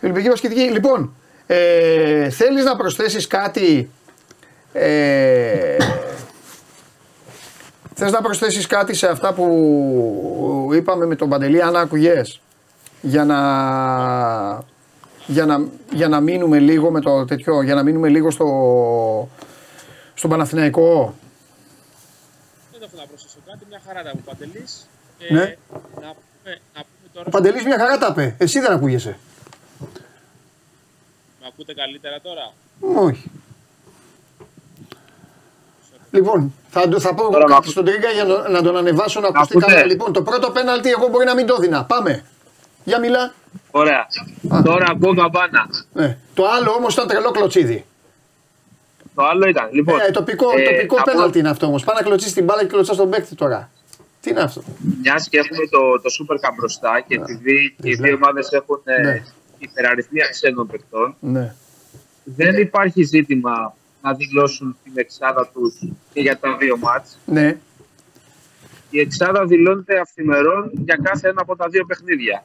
Η Ολυμπιακή Βασκετική. Λοιπόν, ε, θέλεις να προσθέσεις κάτι. Ε, Θες να προσθέσεις κάτι σε αυτά που είπαμε με τον Παντελή, αν άκουγες, για να, για, να, για να μείνουμε λίγο με το τέτοιο, για να μείνουμε λίγο στο, στον Παναθηναϊκό. Δεν έχω να προσθέσω κάτι, μια χαρά τα μου Παντελής. Ναι. Να πούμε, να πούμε τώρα, Ο Παντελής μια χαρά τα είπε, εσύ δεν ακούγεσαι. με ακούτε καλύτερα τώρα; Όχι. Λοιπόν, θα, του- θα πω Τώρα κάτι μ' στον Τρίγκα για να, να τον ανεβάσω να ακουστεί ακούτε; καλά. Λοιπόν, το πρώτο πέναλτι εγώ μπορεί να μην το δίνα. Πάμε. Για μιλά. Ωραία. Τώρα ακούω καμπάνα. Ναι. Το άλλο όμως ήταν τρελό κλωτσίδι. Το άλλο ήταν. Λοιπόν, Ε, τοπικό ε, τοπικό θα πω- πέναλτι είναι αυτό όμως. Πάει να κλωτσίσει την μπάλα και κλωτσά τον παίκτη τώρα. Τι είναι αυτό; Μιας και έχουμε το, το Super Cup μπροστά και επειδή και οι δύο ομάδες έχουν ε, Ναι. υπεραριθμία ξένων παιχτών, Ναι. δεν υπάρχει ζήτημα να δηλώσουν την εξάδα τους και για τα δύο μάτς. Ναι. Η εξάδα δηλώνεται αυθημερών για κάθε ένα από τα δύο παιχνίδια.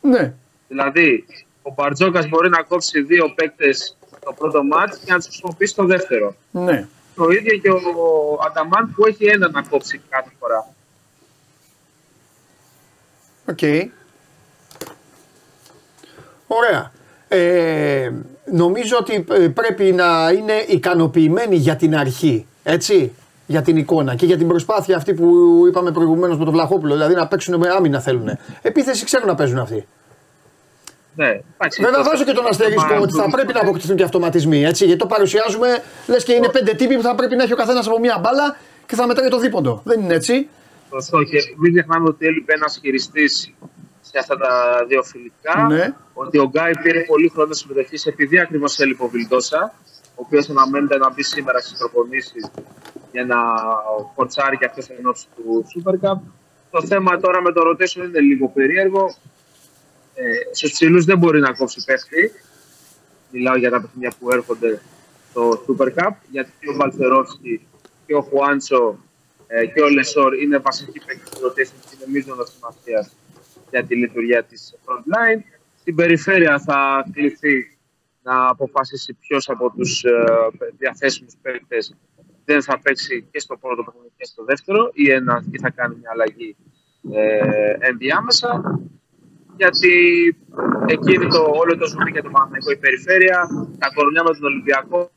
Ναι. Δηλαδή, ο Μπαρτζόκας μπορεί να κόψει δύο παίκτες το πρώτο μάτς και να τους χρησιμοποιήσει το δεύτερο. Ναι. Το ίδιο και ο Αταμάν που έχει ένα να κόψει κάθε φορά. Οκ. Ωραία. Ε, νομίζω ότι ε, πρέπει να είναι ικανοποιημένοι για την αρχή. Έτσι; Για την εικόνα και για την προσπάθεια αυτή που είπαμε προηγουμένως με τον Βλαχόπουλο. Δηλαδή να παίξουν με άμυνα θέλουν. Επίθεση ξέρουν να παίζουν αυτοί. Ναι, εντάξει, Βέβαια, το- βάζω και τον το αστερίσκο θέμα ότι θα του- πρέπει να αποκτηθούν και αυτοματισμοί. Έτσι, γιατί το παρουσιάζουμε λες και είναι πέντε τύποι που θα πρέπει να έχει ο καθένας από μία μπάλα και θα μετράει το δίποντο. Δεν είναι έτσι. Σωστό. Και μην ξεχνάμε ότι έλειπε ένας χειριστής σε αυτά τα δύο φιλικά. Ναι. Ότι ο Γκάι πήρε πολύ χρόνο συμμετοχής επειδή ακριβώς έλειπε ο Βιλντόσα, ο οποίος αναμένεται να μπει σήμερα στις προπονήσεις για να φορτσάρει και αυτός εν ώψη του Super Cup. Το θέμα τώρα με το rotation είναι λίγο περίεργο. Ε, Στου ψηλού δεν μπορεί να κόψει παίχτη. Μιλάω για τα παιχνίδια που έρχονται στο Super Cup. Γιατί και ο Μπαλτσερόφσκι και ο Χουάντσο ε, και ο Λεσόρ είναι βασικοί παίκτες του rotation και είναι μείζωνα σημασία για τη λειτουργία της front line. Στην περιφέρεια θα κληθεί να αποφασίσει ποιος από τους διαθέσιμους παίκτες δεν θα παίξει και στο πρώτο παιχνίδι και στο δεύτερο ή, ένα, ή θα κάνει μια αλλαγή ε, ενδιάμεσα. Γιατί εκείνη το, όλο το ζουμί για το Παναγενικό η περιφέρεια, τα κορονιά με τον Ολυμπιακό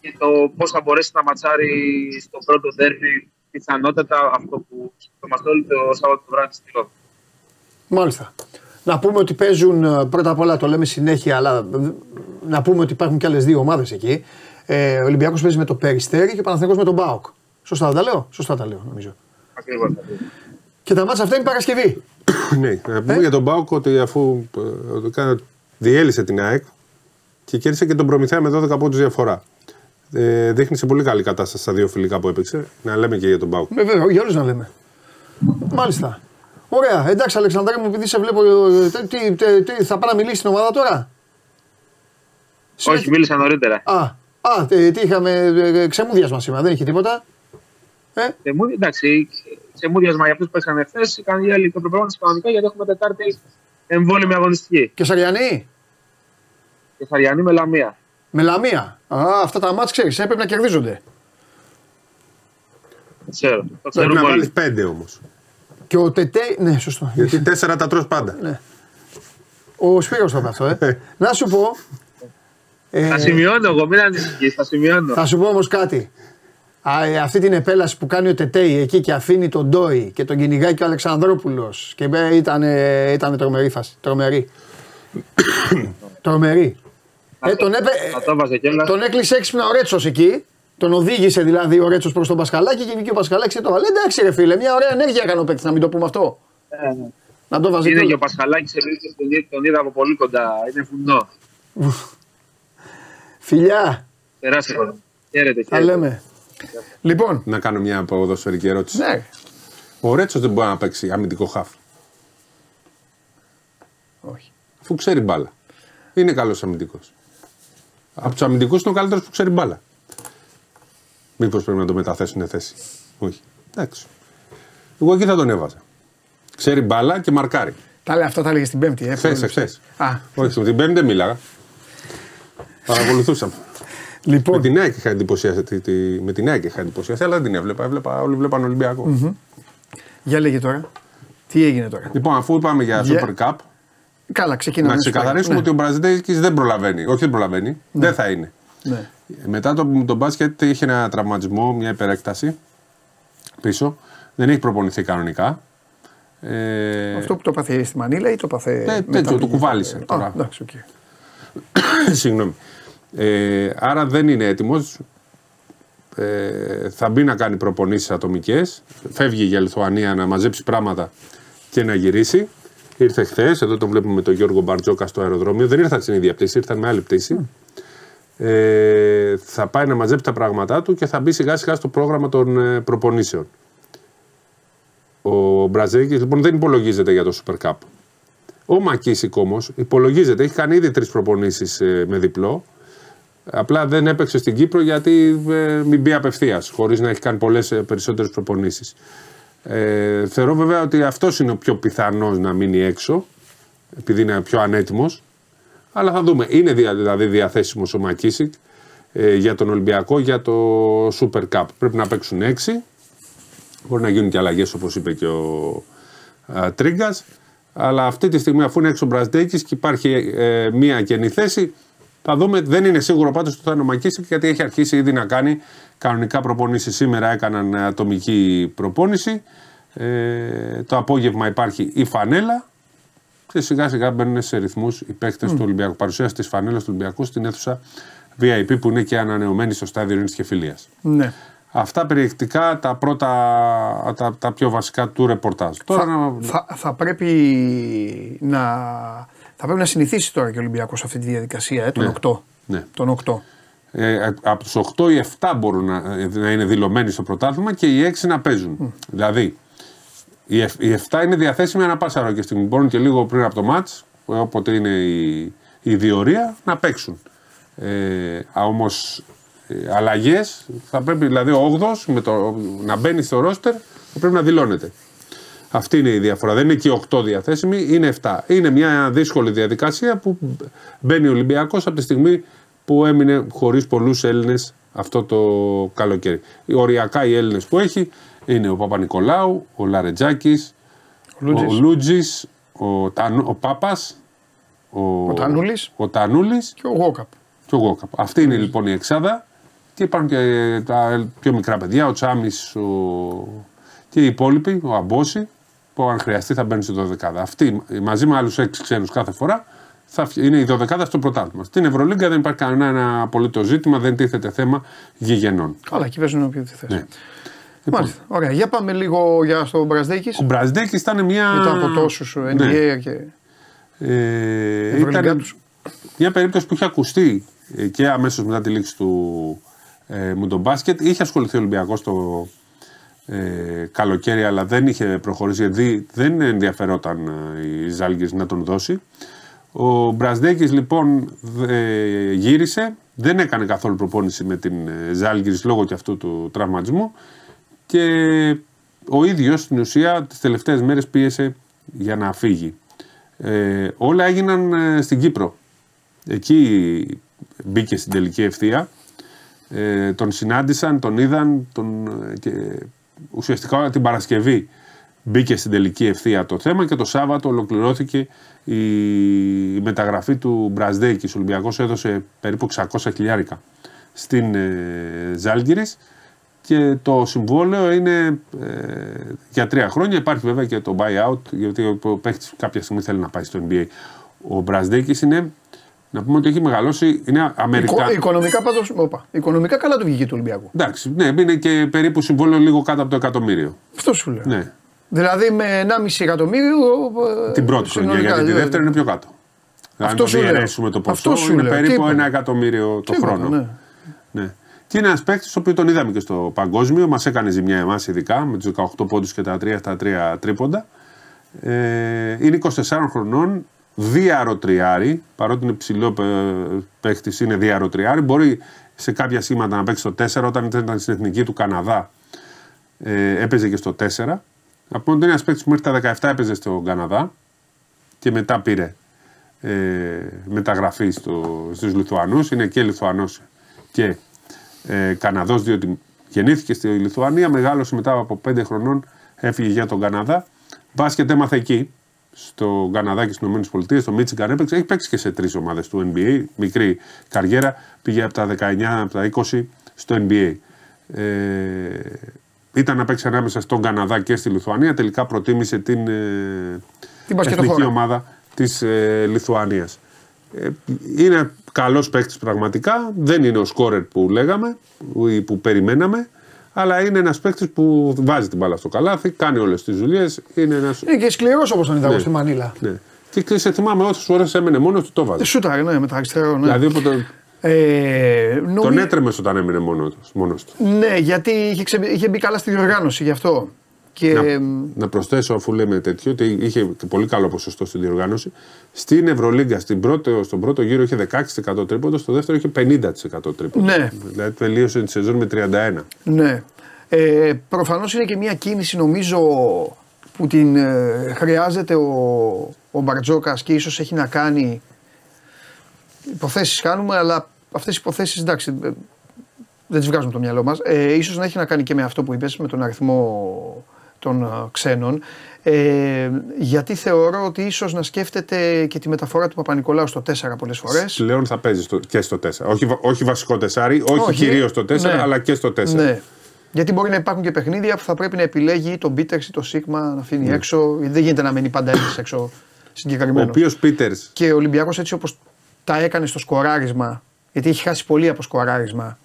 και το πώς θα μπορέσει να ματσάρει στο πρώτο ντέρμπι πιθανότατα αυτό που σκεφτόμαστε όλοι το Σάββατο το βράδυ στη Λόβη. Μάλιστα. Να πούμε ότι παίζουν ε, πρώτα απ' όλα το λέμε συνέχεια, αλλά ε, να πούμε ότι υπάρχουν και άλλες δύο ομάδες εκεί. Ε, ο Ολυμπιακός παίζει με το Περιστέρι και ο Παναθηναϊκός με τον Μπάοκ. Σωστά τα λέω; Σωστά τα λέω νομίζω. Ακριβώς. Και τα μάτσα αυτά είναι Παρασκευή. ναι, να πούμε Ε; για τον Μπάουκ ότι αφού ε, ότι κάνα- διέλυσε την ΑΕΚ και κέρδισε και τον Προμηθέα με 12 πόντους διαφορά. Ε, δείχνει σε πολύ καλή κατάσταση στα δύο φιλικά που έπαιξε. Να λέμε και για τον Μπάουκ. Ε, Βέβαια, για όλους να λέμε. Μάλιστα. Ωραία. Εντάξει, Αλεξανδρέ μου, επειδή σε βλέπω. ε, τι, τι, τι, τι, θα πάει να μιλήσει στην ομάδα τώρα; Όχι, μίλησα νωρίτερα. Α, α τι, τι είχαμε. ε, ε, Ξεμούδιασμα σήμερα, δεν είχε τίποτα. Ε, Σε μου- εντάξει, σε μούδιασμα για αυτούς που παίξαν εχθέ, είχαν οι άλλοι το προπρόγραμμα κανονικά γιατί έχουμε Τετάρτη εμβόλυμη αγωνιστική. και Σαριανή. Και Σαριανή με Λαμία. Με λαμία. Α, αυτά τα μάτς ξέρεις, έπρεπε να κερδίζονται. Ξέρω. Το Πρέπει ξέρουμε να βάλεις όλοι. πέντε όμως. Και ο Τετέ. Ναι, σωστό. Γιατί τέσσερα τα τρως πάντα. Ναι. Ο Σπύρος το είπε αυτό, ε. να σου πω. Ε, Θα σημειώνω εγώ, μην ανησυχείς, θα σημειώνω. θα σου πω όμως κάτι. Α, ε, αυτή την επέλαση που κάνει ο Τετέι εκεί και αφήνει τον Ντόι και τον κυνηγάει και ο Αλεξανδρόπουλος και ε, ήταν, ε, ήταν τρομερή φάση. Τρομερή. τρομερή. Ε, τον, έπε, Θα το έβαζε κιόλας. τον έκλεισε έξυπνα ο Ρέτσος εκεί. Τον οδήγησε δηλαδή ο Ρέτσος προς τον Πασχαλάκη και βγήκε ο Πασχαλάκης και το βάλε. Εντάξει, ρε φίλε, μια ωραία ενέργεια έκανε ο παίκτης, να μην το πούμε αυτό. Ε, ναι. Να το βάζει Είναι και ο κιόλας. Πασχαλάκης επίσης τον, είδα- τον είδα από πολύ κοντά. Είναι φουνό. Φιλιά, Τεράστιο κόσμο. Χαίρετε, τα χαίρετε. λέμε. Λοιπόν, Να κάνω μια ποδοσφαιρική ερώτηση. ναι, Ο Ρέτσος δεν μπορεί να παίξει αμυντικό χάφ. όχι. Αφού ξέρει μπάλα. Είναι καλός αμυντικός. Από τους αμυντικούς είναι ο καλύτερος που ξέρει μπάλα. Μήπως πρέπει να το μεταθέσουν θέση. Όχι. Εντάξει. Εγώ εκεί θα τον έβαζα. Ξέρει μπάλα και μαρκάρει. Τα λέει αυτά τα έλεγε στην Πέμπτη. Ε, Χθες, προέβλεψε. εχθέ. Α, Όχι, την Πέμπτη δεν μίλαγα. Παρακολουθούσαμε. Με λοιπόν, την ΑΕΚ είχα εντυπωσιάσει. τη- τη- με την ΑΕΚ είχα εντυπωσιάσει, αλλά δεν την έβλεπα. έβλεπα όλοι βλέπαν Ολυμπιακό. για λέγε τώρα. Τι έγινε τώρα. Λοιπόν, αφού είπαμε για Για- Super Cup, Καλά, ξεκινάμε. να ξεκαθαρίσουμε Ναι. ότι ο Μπραζντέικις δεν προλαβαίνει. Όχι, δεν προλαβαίνει. Δεν θα είναι. Ναι. Μετά το, το μπάσκετ είχε ένα τραυματισμό, μια υπερέκταση πίσω. Δεν έχει προπονηθεί κανονικά. Ε, Αυτό που το πάθε στη Μανίλα ή το πάθε. μετά τέτοιο, πήγε- το κουβάλισε Α, τώρα. εντάξει, οκ. Συγγνώμη. Ε, άρα δεν είναι έτοιμος. Ε, θα μπει να κάνει προπονήσεις ατομικές. Φεύγει για Λιθουανία να μαζέψει πράγματα και να γυρίσει. Ήρθε χθες, εδώ τον βλέπουμε με τον Γιώργο Μπαρτζόκα στο αεροδρόμιο. Δεν ήρθαν στην ίδια πτήση, ήρθαν με άλλη πτήση. Ε, θα πάει να μαζέψει τα πράγματά του και θα μπει σιγά σιγά στο πρόγραμμα των ε, προπονήσεων. Ο Μπραζέκης λοιπόν δεν υπολογίζεται για το Super Cup. Ο Μακίσικ όμως υπολογίζεται, έχει κάνει ήδη τρεις προπονήσεις με διπλό. Απλά δεν έπαιξε στην Κύπρο γιατί ε, μην μπει απευθείας, χωρίς να έχει κάνει πολλές περισσότερες προπονήσεις. Ε, θεωρώ βέβαια ότι αυτός είναι ο πιο πιθανός να μείνει έξω, επειδή είναι πιο ανέτοιμος. Αλλά θα δούμε. Είναι δια- δηλαδή διαθέσιμος ο Μακίσικ ε, για τον Ολυμπιακό για το Super Cup. Πρέπει να παίξουν έξι. Μπορεί να γίνουν και αλλαγές όπως είπε και ο Τρίγκας. Αλλά αυτή τη στιγμή, αφού είναι έξω ο Μπραζδέκης και υπάρχει ε, μία καινή θέση, Θα δούμε, δεν είναι σίγουρο πάντως ότι θα είναι ο Μακίσικ γιατί έχει αρχίσει ήδη να κάνει κανονικά προπονήσει. Σήμερα έκαναν ατομική προπόνηση. Ε, το απόγευμα υπάρχει η φανέλα και σιγά σιγά μπαίνουν σε ρυθμούς οι παίκτες του Ολυμπιακού. Παρουσίαση της φανέλας του Ολυμπιακού στην αίθουσα VIP που είναι και ανανεωμένη στο στάδιο Ειρήνης και Φιλίας. Ναι. Αυτά περιεκτικά τα πρώτα, τα, τα πιο βασικά του ρεπορτάζ. Τώρα Θα, να- θα, θα πρέπει να, θα πρέπει να συνηθίσει τώρα και ο Ολυμπιακός αυτή τη διαδικασία, ε, τον Ναι. 8. ναι. Τον 8. Ε, από τους 8 οι 7 μπορούν να, να είναι δηλωμένοι στο πρωτάθλημα και οι 6 να παίζουν. Δηλαδή, οι, εφ- οι 7 είναι διαθέσιμοι ανά πάσα ώρα και στιγμή. Μπορούν και λίγο πριν από το μάτς, όποτε είναι η, η διορία, να παίξουν. Ε, Όμως, αλλαγές θα πρέπει, δηλαδή ο 8 να μπαίνει στο ρόστερ, θα πρέπει να δηλώνεται. Αυτή είναι η διαφορά. Δεν είναι και οι 8 διαθέσιμοι, είναι 7. Είναι μια δύσκολη διαδικασία που μπαίνει ο Ολυμπιακός από τη στιγμή που έμεινε χωρίς πολλούς Έλληνες αυτό το καλοκαίρι. Οριακά οι Έλληνες που έχει είναι ο Παπα-Νικολάου, ο Λαρετζάκης, ο Λούτζης. Λούτζης, ο, Τανου- ο Πάπα, ο, Ο Τανούλης. ο Τανούλης Και ο Γόκαπ. και ο Γόκαπ. Αυτή είναι λοιπόν η εξάδα και υπάρχουν και τα πιο μικρά παιδιά, ο Τσάμις ο... και οι υπόλοιποι, ο Αμπόση, που αν χρειαστεί θα μπαίνουν στη 12. Αυτοί μαζί με άλλους 6 ξένους κάθε φορά θα φυ- είναι η 12 στο πρωτάθλημα. Στην Ευρωλίγκα δεν υπάρχει κανένα απολύτως ζήτημα, δεν τίθεται θέμα γηγενών. Καλά, εκεί παίζουν όποιο θέση. Ναι. Μάλιστα. Ωραία. Για πάμε λίγο για στο Μπρασδέκη. Ο Μπραζδέκης ήταν μια. Μετά από τόσους NBA Ναι. και Ε, Ευρωλίγκα ήταν τους. μια περίπτωση που είχε ακουστεί ε, και αμέσως μετά τη λήξη του ε, Μουντομπάσκετ. Είχε ασχοληθεί ο Ολυμπιακός το ε, καλοκαίρι, αλλά δεν είχε προχωρήσει γιατί δεν ενδιαφερόταν ε, η Ζάλγκης να τον δώσει. Ο Μπρασδέκης λοιπόν ε, γύρισε, δεν έκανε καθόλου προπόνηση με την ε, Ζάλγκης λόγω και αυτού του τραυματισμού και ο ίδιος στην ουσία τις τελευταίες μέρες πίεσε για να φύγει. Ε, όλα έγιναν ε, στην Κύπρο. Εκεί μπήκε στην τελική ευθεία. Ε, τον συνάντησαν, τον είδαν τον, ε, και ουσιαστικά την Παρασκευή μπήκε στην τελική ευθεία το θέμα και το Σάββατο ολοκληρώθηκε η, η μεταγραφή του Μπρασδέικης. Ο Ολυμπιακός έδωσε περίπου 600 χιλιάρικα στην ε, Ζάλγκυρης και το συμβόλαιο είναι ε, για τρία χρόνια. Υπάρχει βέβαια και το buyout, γιατί ο παίχτη κάποια στιγμή θέλει να πάει στο NBA. Ο Μπρασδέκη είναι, να πούμε ότι έχει μεγαλώσει, είναι Αμερικά. Οικο- οικονομικά πάντω. Οικονομικά καλά του βγήκε του Ολυμπιακού. Εντάξει, ναι, είναι και περίπου συμβόλαιο λίγο κάτω από το εκατομμύριο. Αυτό σου λέω. Ναι, Δηλαδή με 1,5 εκατομμύριο. ε, την πρώτη χρονιά, συνολικά, γιατί τη δηλαδή. δεύτερη είναι πιο κάτω. Αν Αυτό το σου λέω. διαιρέσουμε το ποσό, Αυτό σου είναι λέω. περίπου Τίποτα. ένα εκατομμύριο το Τίποτα, χρόνο. ναι. Ναι. Και είναι ένας παίκτης, ο οποίος τον είδαμε και στο παγκόσμιο, μας έκανε ζημιά εμάς ειδικά με τους 18 πόντους και τα 3 στα 3 τρίποντα. Ε, είναι 24 χρονών, διάρο τριάρι, παρότι είναι ψηλό παίκτη, είναι διάρο τριάρι. Μπορεί σε κάποια σχήματα να παίξει στο 4, όταν ήταν στην εθνική του Καναδά, ε, έπαιζε και στο 4. Να πούμε ότι είναι ένα παίκτη που μέχρι τα 17 έπαιζε στον Καναδά και μετά πήρε ε, μεταγραφή στο, στους Λιθουανούς. Είναι και Λιθουανός και ε, Καναδός διότι γεννήθηκε στη Λιθουανία, μεγάλωσε μετά από 5 χρονών, έφυγε για τον Καναδά. Μπάσκετ έμαθε εκεί, στο Καναδά και στι ΗΠΑ, στο Μίτσιγκαν έπαιξε. Έχει παίξει και σε τρεις ομάδες του NBA. Μικρή καριέρα. Πήγε από τα 19, από τα 20 στο NBA. Ε, ήταν να παίξει ανάμεσα στον Καναδά και στη Λιθουανία. Τελικά προτίμησε την, ε, Την μπασκετοχώρα. εθνική ομάδα της ε, Λιθουανίας. Ε, είναι καλός παίκτης πραγματικά. Δεν είναι ο σκόρερ που λέγαμε ή που περιμέναμε. Αλλά είναι ένας παίκτης που βάζει την μπάλα στο καλάθι, κάνει όλες τις δουλειές. Είναι ένας... Είναι και σκληρός όπως τον είδα εγώ Ναι. στη Μανίλα. Ναι. Και ξέρεις, σε θυμάμαι όσες φορέ έμενε μόνος του, το βάζει. Ε, Σούταρε, ναι, με τα αριστερό. Ναι. Δηλαδή όποτε Ε, νομι- τον έτρεμε όταν έμενε μόνο του. Μόνος του. Ναι, γιατί είχε, ξε... είχε μπει καλά στη διοργάνωση γι' αυτό. Και Να, εμ, να προσθέσω, αφού λέμε τέτοιο, ότι είχε και πολύ καλό ποσοστό στην διοργάνωση. Στην Ευρωλίγκα, στην πρώτο, στον πρώτο γύρο είχε 16% τρίποντος, στο δεύτερο είχε 50% τρίποντος. Ναι. Δηλαδή τελείωσε τη σεζόν με 31. Ναι. Ε, προφανώς είναι και μια κίνηση νομίζω που την ε, χρειάζεται ο, ο Μπαρτζόκας και ίσως έχει να κάνει υποθέσεις κάνουμε αλλά αυτές οι υποθέσεις εντάξει ε, δεν τις βγάζουμε από το μυαλό μας ε, ίσως να έχει να κάνει και με αυτό που είπες με τον αριθμό των ε, ξένων Ε, γιατί θεωρώ ότι ίσως να σκέφτεται και τη μεταφορά του Παπα-Νικολάου στο 4 πολλές φορές. Πλέον θα παίζει στο, και στο 4. Όχι, βα- όχι βασικό τεσάρι, όχι, Όχι. κυρίως στο 4, Ναι. αλλά και στο 4. Ναι. Γιατί μπορεί να υπάρχουν και παιχνίδια που θα πρέπει να επιλέγει ή τον Πίτερ ή τον Σίγμα να αφήνει έξω. Δεν γίνεται να μένει πάντα ένας έξω Ναι. Ο συγκεκριμένο. οποίος Πίτερ. Και ο Ολυμπιακός έτσι όπως τα έκανε στο σκοράρισμα, γιατί έχει χάσει πολύ από σκοράρισμα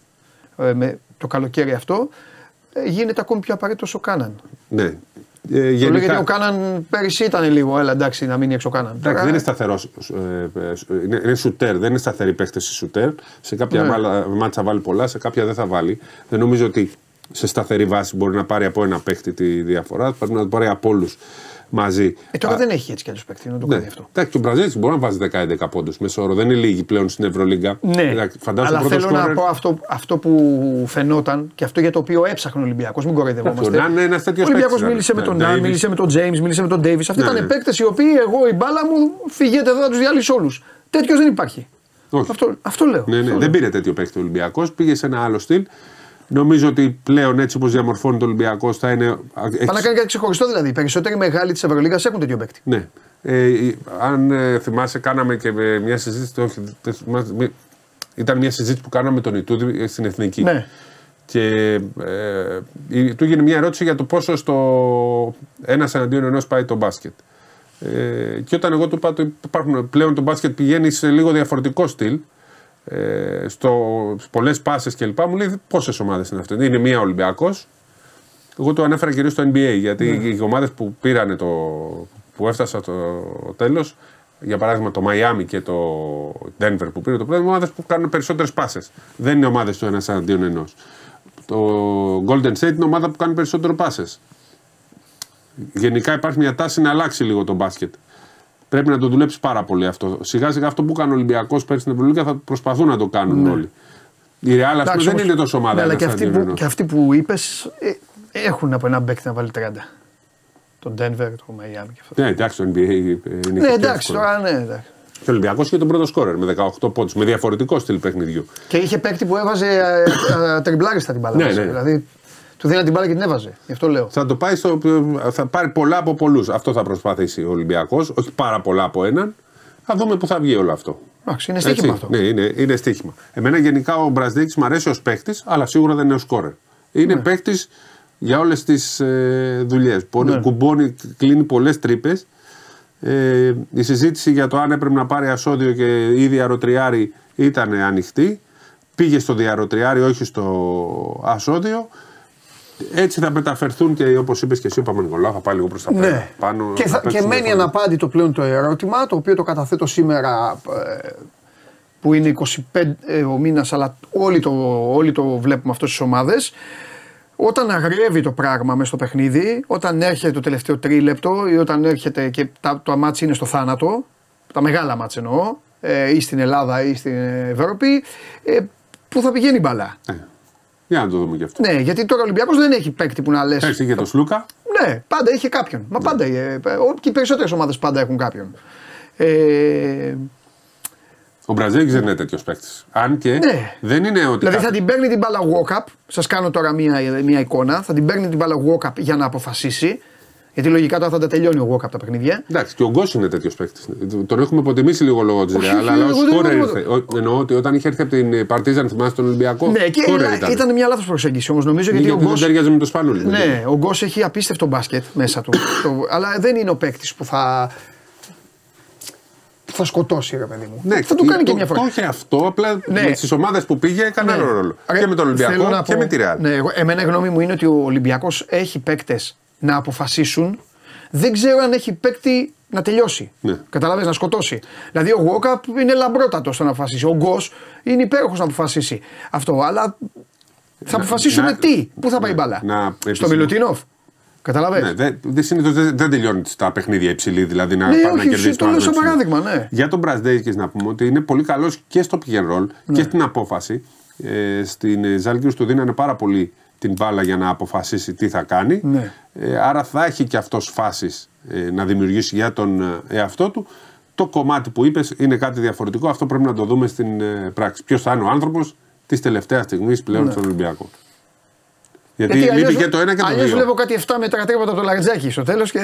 ε, με το καλοκαίρι αυτό, ε, γίνεται ακόμη πιο απαραίτητος ο Κάναν. Ναι. Ε, Το λέω γιατί γενικά, ο Κάναν πέρυσι ήταν λίγο, έλα εντάξει να μείνει έξω ο Κάναν. εντάξει, δεν είναι σταθερός. είναι, είναι σουτέρ, δεν είναι σταθερή παίχτε στη σουτέρ. Σε κάποια Ναι. μάλα- μάτσα βάλει πολλά, σε κάποια δεν θα βάλει. Δεν νομίζω ότι σε σταθερή βάση μπορεί να πάρει από ένα παίχτη τη διαφορά. Πρέπει να το πάρει από όλους μαζί. Ε, τώρα Α, δεν έχει έτσι κι αλλιώς παίκτη να το Ναι. κάνει αυτό. Εντάξει, και ο Μπραζίλη μπορεί να βάζει 10-11 πόντους μέσα όρο. Δεν είναι λίγοι πλέον στην Ευρωλίγκα. Ναι, Εντάξει, φαντάζομαι αλλά πρώτος θέλω να σκόρερ- πω αυτό, αυτό που φαινόταν και αυτό για το οποίο έψαχνε ο Ολυμπιακός. Μην κοροϊδευόμαστε. Εντάξει, ο Ναν είναι ένας τέτοιος Ο Ολυμπιακός παίκτης, μίλησε με ναι. τον Ναι, Ναν, Davis. μίλησε με τον Τζέιμς, μίλησε με τον Ντέιβις. Αυτοί Ναι, ήταν ναι. παίκτες οι οποίοι εγώ η μπάλα μου φυγέτε εδώ να τους διαλύσω όλους. Τέτοιος δεν υπάρχει. Όχι. Αυτό, αυτό λέω. Ναι, ναι, Αυτό δεν λέω. πήρε τέτοιο παίχτη ο Ολυμπιακός. Πήγε σε ένα άλλο στυλ. Νομίζω ότι πλέον έτσι όπως διαμορφώνεται ο Ολυμπιακό θα είναι. Πάει να κάνει κάτι ξεχωριστό δηλαδή. Οι περισσότεροι μεγάλοι της Ευρωλίγας έχουν τέτοιο παίκτη. Ναι. Ε, η- αν ε, θυμάσαι, κάναμε και ε, μια συζήτηση. το- Όχι, δεν θυμάσαι, μη- ήταν μια συζήτηση που κάναμε με τον Ιτούδη ε, στην Εθνική. Ναι. Και ε, η- του έγινε μια ερώτηση για το πόσο στο ένας εναντίον ενός πάει το μπάσκετ. Ε, και όταν εγώ του είπα ότι υπάρχουν, πλέον το μπάσκετ πηγαίνει σε λίγο διαφορετικό στυλ, ε, στο πολλές πάσες κλπ. Μου λέει πόσες ομάδες είναι αυτές; Είναι μία Ολυμπιακός. Εγώ το ανέφερα κυρίως στο NBA γιατί οι ομάδες που πήραν το. που έφτασαν το τέλος, για παράδειγμα το Miami και το Denver που πήρε το πρώτο, είναι ομάδες που κάνουν περισσότερες πάσες. Δεν είναι ομάδες του ένας αντίον ενός. Το Golden State είναι ομάδα που κάνει περισσότερο πάσες. Γενικά υπάρχει μια τάση να αλλάξει λίγο το μπάσκετ. Πρέπει να το δουλέψει πάρα πολύ αυτό. Σιγά σιγά αυτό που κάνει ο Ολυμπιακός πέρσι στην Ευρωλίγα θα προσπαθούν να το κάνουν όλοι. Η Real, ας πούμε, δεν όμως- είναι τόσο ομάδα. Ναι, αλλά ένας και αυτοί, αντίον που, ενός. και αυτοί που είπες έχουν από ένα παίκτη να βάλει 30. Τον Denver, το Miami και αυτό. Ναι, εντάξει, το NBA είναι Ναι, και εντάξει, εύκολο. τώρα ναι, εντάξει. Και ο Ολυμπιακός είχε τον πρώτο σκόρερ με 18 πόντους, με διαφορετικό στυλ παιχνιδιού. Και είχε παίκτη που έβαζε ε, ε, τριμπλάριστα την μπάλα. Ναι, μέσα. ναι. Δηλαδή του δίνανε την μπάλα και την έβαζε. Γι' αυτό λέω. Θα το πάει στο, θα πάρει πολλά από πολλούς. Αυτό θα προσπαθήσει ο Ολυμπιακός. Όχι πάρα πολλά από έναν. Θα δούμε πού θα βγει όλο αυτό. Εντάξει, είναι στοίχημα αυτό. Ναι, είναι, είναι στοίχημα. Εμένα γενικά ο Μπραζδίκης μου αρέσει ως παίκτη, αλλά σίγουρα δεν είναι ο σκόρερ. Είναι Ναι. παίκτη για όλες τις ε, δουλειές. Ναι. Κουμπώνει, κλείνει πολλές τρύπες. Ε, η συζήτηση για το αν έπρεπε να πάρει ασώδιο και ή διαρροτριάρι ήταν ανοιχτή. Πήγε στο διαρροτριάρι, όχι στο ασώδιο. Έτσι θα μεταφερθούν και όπως είπες και εσύ, ο Παπα-Νικολάου θα πάει λίγο προς τα πέρα. Ναι. Πάνω, και, θα θα, και παίξουν μένει διαφορετικά. αναπάντητο πλέον το ερώτημα, το οποίο το καταθέτω σήμερα ε, που είναι 25 ο μήνας, αλλά όλοι το, όλοι το βλέπουμε αυτό στις ομάδες. Όταν αγριεύει το πράγμα μέσα στο παιχνίδι, όταν έρχεται το τελευταίο τρίλεπτο ή όταν έρχεται και τα, το μάτς είναι στο θάνατο, τα μεγάλα μάτς εννοώ, ε, ή στην Ελλάδα ή στην Ευρώπη, ε, πού θα πηγαίνει η μπαλά. Ε, για να το δούμε και αυτό. Ναι, γιατί τώρα ο Ολυμπιακός δεν έχει παίκτη που να λες Πέρσι είχε το Σλούκα. ναι, πάντα είχε κάποιον. Μα πάντα. ε, ε, ο- Και οι περισσότερες ομάδες πάντα έχουν κάποιον. Ε, Ο Μπραζέκη δεν είναι τέτοιος παίκτης. Αν και Ναι. δεν είναι ότι. δηλαδή κάθε- θα την παίρνει την μπάλα walk-up. Σας κάνω τώρα μία, μία εικόνα. Θα την παίρνει την μπάλα walk-up για να αποφασίσει. Γιατί λογικά τώρα θα τα τελειώνει ο walk-up τα παιχνίδια. Εντάξει, και ο Γκος είναι τέτοιος παίκτης. Τον έχουμε υποτιμήσει λίγο λόγω της Όχι, Ρεάλ, όχι, αλλά ως εγώ δεν σκόρερ έχω ήρθε. Ο- Εννοώ ότι όταν είχε έρθει από την Παρτίζαν, θυμάσαι τον Ολυμπιακό; ναι, και σκόρερ ήταν. ήταν. ήταν μια λάθος προσέγγιση όμως νομίζω γιατί, Γιατί, ο δεν Γκος, ταιριάζει με το Σπανούλη. Ναι, ο Γκος έχει απίστευτο μπάσκετ μέσα του. το, αλλά δεν είναι ο παίκτης που θα. που θα σκοτώσει, ρε παιδί μου. Ναι, θα του κάνει και το- μια φορά. Το είχε αυτό, απλά Ναι. στι ομάδες που πήγε έκανε άλλο ρόλο. Ρε, Και με τον θέλω Ολυμπιακό να και πω- με τη Ρεάλ. Ναι, εγώ, εμένα η γνώμη μου είναι ότι ο Ολυμπιακός έχει παίκτες να αποφασίσουν. Δεν ξέρω αν έχει παίκτη να τελειώσει. Ναι. Καταλαβες, να σκοτώσει. Δηλαδή ο Γουόκαπ είναι λαμπρότατος στο να αποφασίσει. Ο Γκος είναι υπέροχος να αποφασίσει. Αυτό. Αλλά θα Να- αποφασίσουμε να- τι; Πού θα πάει η να- μπάλα; να Στο επισημώ- Μιλουτίνοφ. Καταλαβες; Ναι, δεν, δεν, συνήθως δεν, δεν τελειώνει τα παιχνίδια υψηλή, δηλαδή να Ναι, πάει να όχι, κερδίσει το λέω άλλο σαν υψηλή. παράδειγμα, ναι. Για τον Μπραζδέικη να πούμε ότι είναι πολύ καλός και στο pick and roll Ναι. και στην απόφαση. Ε, στην ε, Ζάλγκυρος του δίνανε πάρα πολύ την μπάλα για να αποφασίσει τι θα κάνει. Ναι. Ε, άρα θα έχει και αυτός φάσεις ε, να δημιουργήσει για τον ε, εαυτό του. Το κομμάτι που είπες είναι κάτι διαφορετικό. Αυτό πρέπει να το δούμε στην ε, πράξη. Ποιος θα είναι ο άνθρωπος της τελευταίας στιγμής πλέον Ναι. στον Ολυμπιακό. Γιατί λείπει αλλιώς- και το ένα και το αλλιώς δύο. βλέπω κάτι 7 μέτρα τρίποτα από το Λαρεντζάκη στο τέλος και.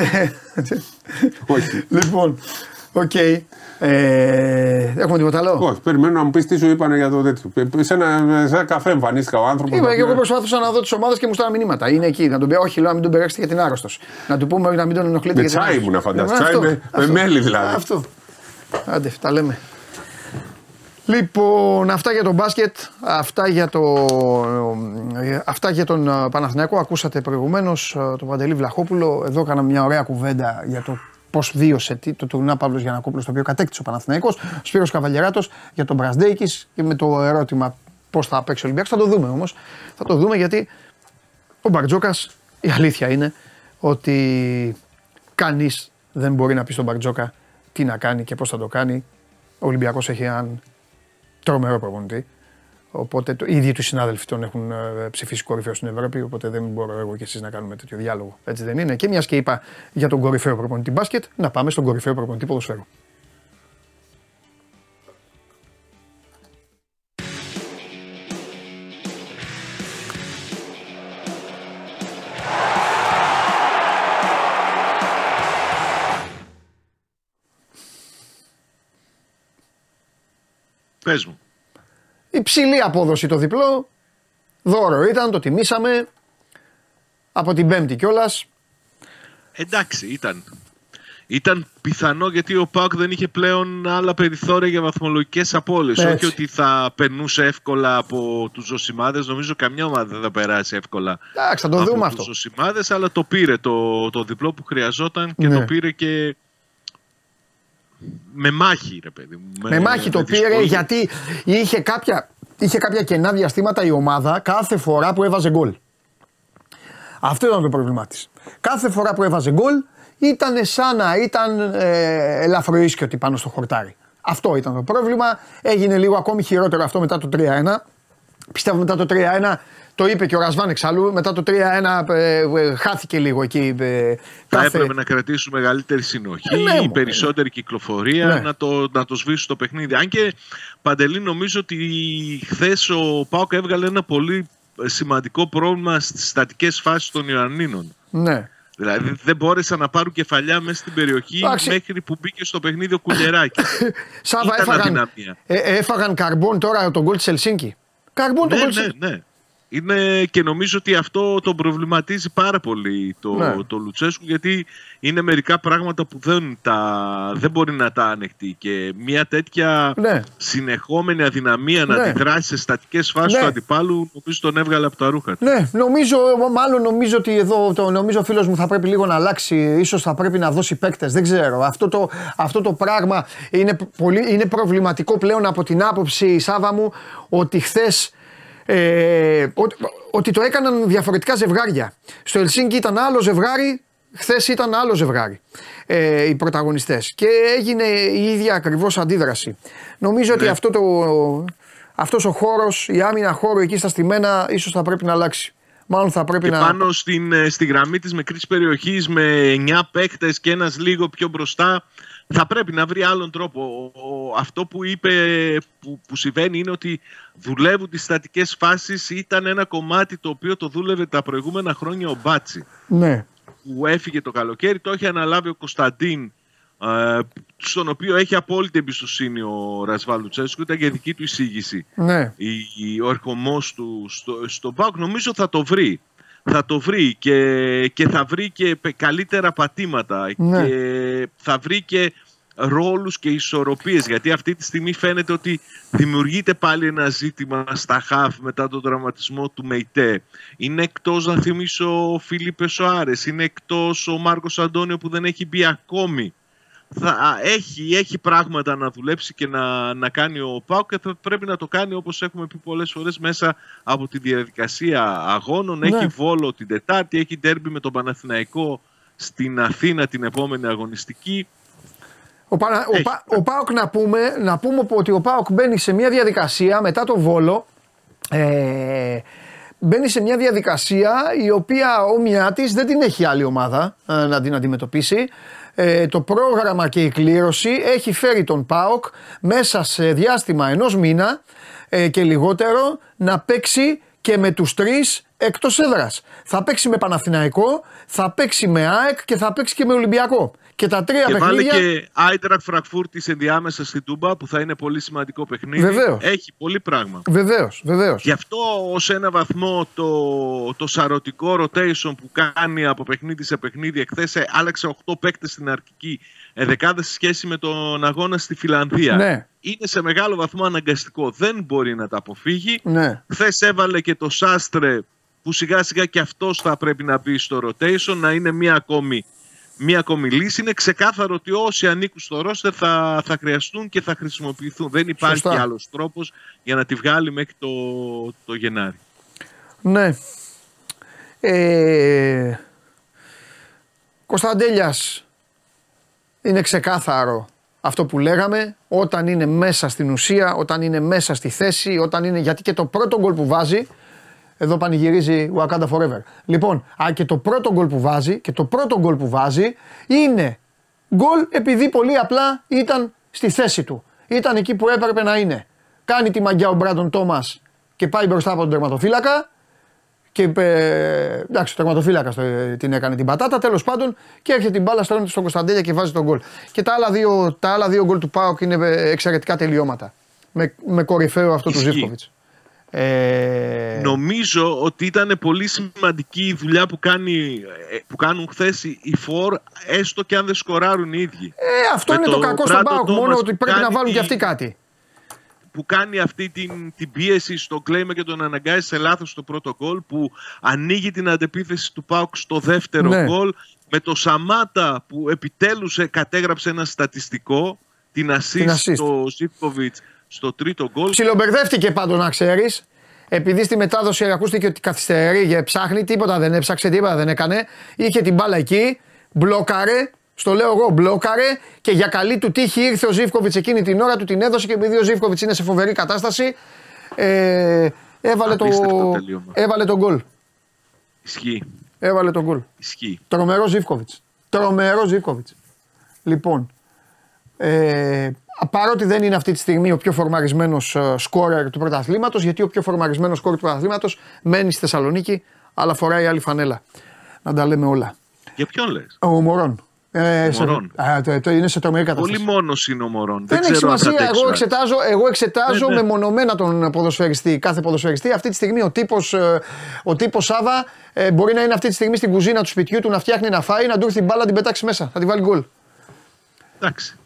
Όχι. λοιπόν, οκ. Ε, έχουμε τίποτα άλλο; Όχι, περιμένω να μου πεις τι σου είπαν για το τέτοιο. Ε, Σε ένα, σε ένα καφέ εμφανίστηκα ο άνθρωπος. Είπα και εγώ προσπάθησα να δω τις ομάδες και μου στέλναν μηνύματα. Είναι εκεί. Να τον πει, όχι, λέω να μην τον περάσετε γιατί είναι άρρωστος. Να του πούμε να μην τον ενοχλείτε Με γιατί είναι τσάι άρρωστος. ήμουν, φαντάζομαι. Ε, Τσάι αυτό, με- με αυτό. μέλι δηλαδή. Αυτό. Άντε, τα λέμε. Λοιπόν, αυτά για τον μπάσκετ, αυτά για, το, ε, αυτά για τον ε, Παναθηναϊκό. Ακούσατε προηγουμένως τον Παντελή Βλαχόπουλο. Εδώ έκανα μια ωραία κουβέντα για το πώ βίωσε τι- το τουρνά Παύλος Γιανακόπουλος, το οποίο κατέκτησε ο Παναθηναϊκός. Σπύρος Καβαλιαράτο για τον Μπρασδέικη και με το ερώτημα πώς θα παίξει ο Ολυμπιακός. Θα το δούμε όμως. Θα το δούμε γιατί ο Μπαρτζόκας, η αλήθεια είναι ότι κανείς δεν μπορεί να πει στον Μπαρτζόκα τι να κάνει και πώς θα το κάνει. Ο Ολυμπιακός έχει έναν τρομερό προπονητή. Οπότε το, οι ίδιοι τους συνάδελφοι τον έχουν ε, ψηφίσει κορυφαίο στην Ευρώπη. Οπότε δεν μπορώ εγώ και εσείς να κάνουμε τέτοιο διάλογο. Έτσι δεν είναι. Και μιας και είπα για τον κορυφαίο προπονητή μπάσκετ, να πάμε στον κορυφαίο προπονητή ποδοσφαίρου. Πες μου. Υψηλή απόδοση το διπλό. Δώρο ήταν, το τιμήσαμε. Από την Πέμπτη κιόλας. Εντάξει, ήταν. Ήταν πιθανό γιατί ο Πάουκ δεν είχε πλέον άλλα περιθώρια για βαθμολογικές απώλειες. Έτσι. Όχι ότι θα περνούσε εύκολα από τους Ζωσιμάδες. Νομίζω καμιά ομάδα δεν θα περάσει εύκολα Εντάξει, θα το από δούμε τους αυτό. Ζωσιμάδες, αλλά το πήρε το, το διπλό που χρειαζόταν και Ναι. το πήρε και με μάχη, ρε παιδί μου. Με μάχη το πήρε δυσκολία. γιατί είχε κάποια, είχε κάποια κενά διαστήματα η ομάδα κάθε φορά που έβαζε γκολ. Αυτό ήταν το πρόβλημά της. Κάθε φορά που έβαζε γκολ ήταν σαν να ήταν ε, ελαφροίσκιωτη πάνω στο χορτάρι. Αυτό ήταν το πρόβλημα. Έγινε λίγο ακόμη χειρότερο αυτό μετά το 3-1. Πιστεύω μετά το 3-1 το είπε και ο Ρασβάν εξάλλου. Μετά το 3-1 ε, ε, χάθηκε λίγο εκεί. ε, Θα κάθε- έπρεπε να κρατήσουν μεγαλύτερη συνοχή, Ε, ναι, μου. περισσότερη κυκλοφορία, Ναι. να, το, να το σβήσουν το παιχνίδι. Αν και Παντελή, νομίζω ότι χθες ο Πάοκ έβγαλε ένα πολύ σημαντικό πρόβλημα στις στατικές φάσεις των Ιωαννίνων. Ναι. Δηλαδή δεν μπόρεσαν να πάρουν κεφαλιά μέσα στην περιοχή Εντάξει. μέχρι που μπήκε στο παιχνίδι ο Κουλεράκης. Σάβα, Ήταν έφαγαν, αδυναμία. ε, έφαγαν καρμπόν τώρα τον γκολ τη Ελσίνκη. Καρμπόν τον ναι, γκολ της ναι, ναι. Είναι και νομίζω ότι αυτό τον προβληματίζει πάρα πολύ το, Ναι. το Λουτσέσκου γιατί είναι μερικά πράγματα που δεν, τα, δεν μπορεί να τα ανεχτεί και μια τέτοια Ναι. συνεχόμενη αδυναμία να Ναι. αντιδράσει σε στατικές φάσεις Ναι. του αντιπάλου νομίζω τον έβγαλε από τα ρούχα του. Ναι, νομίζω, μάλλον νομίζω ότι εδώ, το, νομίζω ο φίλος μου θα πρέπει λίγο να αλλάξει, ίσως θα πρέπει να δώσει παίκτες, δεν ξέρω. Αυτό το, αυτό το πράγμα είναι, πολύ, είναι προβληματικό πλέον από την άποψη, Σάβα μου, ότι χθες. Ε, ότι, ότι το έκαναν διαφορετικά ζευγάρια. Στο Ελσίνκι ήταν άλλο ζευγάρι, χθες ήταν άλλο ζευγάρι ε, οι πρωταγωνιστές και έγινε η ίδια ακριβώς αντίδραση. Νομίζω ότι αυτό το, αυτός ο χώρος, η άμυνα χώρου εκεί στα στημένα ίσως θα πρέπει να αλλάξει. Μάλλον θα πρέπει Και να... πάνω στην, ε, στη γραμμή της μικρής περιοχής με 9 παίκτες και ένας λίγο πιο μπροστά θα πρέπει να βρει άλλον τρόπο. Ο- ο- αυτό που είπε που, που συμβαίνει είναι ότι δουλεύουν τις στατικές φάσεις. Ήταν ένα κομμάτι το οποίο το δούλευε τα προηγούμενα χρόνια ο Μπάτσι Ναι, που έφυγε το καλοκαίρι, το έχει αναλάβει ο Κωνσταντίν, ε, στον οποίο έχει απόλυτη εμπιστοσύνη ο Ρασβάλ Λουτσέσκου, ήταν και δική του εισήγηση. Ναι. η, η- ο ερχομός του στο, στο ΠΑΟΚ. Νομίζω θα το βρει. Θα το βρει και, και θα βρει και πε- καλύτερα πατήματα. Ναι. και θα βρει και ρόλους και ισορροπίες γιατί αυτή τη στιγμή φαίνεται ότι δημιουργείται πάλι ένα ζήτημα στα χαφ μετά τον τραυματισμό του Μεϊτέ. Είναι εκτός να θυμίσω ο Φίλιππε Σοάρες, είναι εκτός ο Μάρκος Αντώνιο που δεν έχει μπει ακόμη θα, α, έχει, έχει πράγματα να δουλέψει και να, να κάνει ο Πάου και θα πρέπει να το κάνει όπως έχουμε πει πολλές φορές μέσα από τη διαδικασία αγώνων. Ναι. Έχει Βόλο την Τετάρτη, έχει ντέρμπι με τον Παναθηναϊκό στην Αθήνα την επόμενη αγωνιστική. Ο, Πανα... ο, Έχει. Πα- ο Πάοκ να πούμε, να πούμε ότι ο Πάοκ μπαίνει σε μια διαδικασία μετά το Βόλο ε, μπαίνει σε μια διαδικασία η οποία όμοιά της δεν την έχει άλλη ομάδα ε, να την αντιμετωπίσει. Ε, το πρόγραμμα και η κλήρωση έχει φέρει τον ΠΑΟΚ μέσα σε διάστημα ενός μήνα ε, και λιγότερο να παίξει και με τους τρεις εκτός έδρας. Θα παίξει με Παναθηναϊκό, θα παίξει με ΑΕΚ και θα παίξει και με Ολυμπιακό. Και τα τρία Και βάλε παιχνίδια. και Άιτρακ Φραγκφούρτη ενδιάμεσα στην Τούμπα που θα είναι πολύ σημαντικό παιχνίδι. Βεβαίως. Έχει πολύ πράγμα. Βεβαίως, βεβαίως. Γι' αυτό ως ένα βαθμό το, το σαρωτικό rotation που κάνει από παιχνίδι σε παιχνίδι εχθές άλλαξε 8 παίκτες στην αρχική εδεκάδα σε σχέση με τον αγώνα στη Φιλανδία. Ναι. Είναι σε μεγάλο βαθμό αναγκαστικό. Δεν μπορεί να τα αποφύγει. Ναι. Χθες έβαλε και το Σάστρε που σιγά σιγά και αυτός θα πρέπει να μπει στο rotation, να είναι μία ακόμη, μία ακόμη λύση. Είναι ξεκάθαρο ότι όσοι ανήκουν στο ρόστερ θα, θα χρειαστούν και θα χρησιμοποιηθούν. Δεν υπάρχει Σωστά. άλλος τρόπος για να τη βγάλει μέχρι το, το Γενάρη. Ναι. Ε, Κωνσταντέλιας είναι ξεκάθαρο αυτό που λέγαμε όταν είναι μέσα στην ουσία, όταν είναι μέσα στη θέση, όταν είναι γιατί και το πρώτο γκολ που βάζει εδώ πανηγυρίζει Wakanda Forever. Λοιπόν, α, και το πρώτο γκολ που βάζει και το πρώτο γκολ που βάζει είναι γκολ επειδή πολύ απλά ήταν στη θέση του. Ήταν εκεί που έπρεπε να είναι. Κάνει τη μαγιά ο Μπράντον Τόμας και πάει μπροστά από τον τερματοφύλακα και ε, εντάξει, ο τερματοφύλακας την έκανε την πατάτα. Τέλος πάντων και έρχεται την μπάλα στρώνεται στον Κωνσταντέλια και βάζει τον γκολ. Και τα άλλα δύο, τα άλλα δύο γκολ του Πάοκ είναι ε, εξαιρετικά τελειώματα. Με, με κορυφαίο αυτό του Ισχύει. Ζήφκοβιτς. Ε, Νομίζω ότι ήταν πολύ σημαντική η δουλειά που, κάνει, ε, που κάνουν χθες οι Φορ, έστω και αν δεν σκοράρουν οι ίδιοι. ε, αυτό με είναι το, το κακό στον Brandon Πάοκ. Μόνο Thomas ότι που πρέπει να κάνει βάλουν τη- και αυτοί κάτι. που κάνει αυτή την, την πίεση στο κλέιμα και τον αναγκάζει σε λάθος στο πρώτο γκολ που ανοίγει την αντεπίθεση του Πάουκ στο δεύτερο Ναι. γκολ με το Σαμάτα που επιτέλους ε, κατέγραψε ένα στατιστικό την assist, Την assist. στο Ζίπκοβιτς στο τρίτο γκολ Ψιλομπερδεύτηκε πάντως να ξέρεις. Επειδή στη μετάδοση ακούστηκε ότι καθυστερεί και ψάχνει, τίποτα δεν έψαξε, τίποτα δεν έκανε. Είχε την μπάλα εκεί, μπλόκαρε, στο λέω εγώ, μπλόκαρε και για καλή του τύχη ήρθε ο Ζήφκοβιτς εκείνη την ώρα του την έδωσε και επειδή ο Ζήφκοβιτς είναι σε φοβερή κατάσταση, ε, έβαλε, το, Απίστευτο τελείωμα. έβαλε τον γκολ. ισχύει, Έβαλε τον γκολ. ισχύει. Τρομερός Ζήφκοβιτς. Τρομερός Ζήφκοβιτς. Λοιπόν, ε, παρότι δεν είναι αυτή τη στιγμή ο πιο φορμαρισμένος σκόρερ του πρωταθλήματος, γιατί ο πιο φορμαρισμένος σκόρερ του πρωταθλήματος μένει στη Θεσσαλονίκη, αλλά φοράει άλλη φανέλα. Να τα λέμε όλα. Για ποιον λες; Ο Μωρόν. Ε, σε- Μωρόν. α, το, το είναι σε τρομερή κατάστασης. Πολύ μόνος είναι ο Μωρόν. Δεν έχει ξέρω αν θα σημασία. αντέξει Εγώ ο εξετάζω, εγώ εξετάζω Ναι, ναι. μεμονωμένα τον ποδοσφαιριστή, κάθε ποδοσφαιριστή. Αυτή τη στιγμή ο τύπος ο τύπος Σάβα ε, μπορεί να είναι αυτή τη στιγμή στην κουζίνα του σπιτιού του να φτιάχνει να φάει, να του έρθει την μπάλα να την πετάξει μέσα. Θα τη βάλει γκολ. Εντάξει.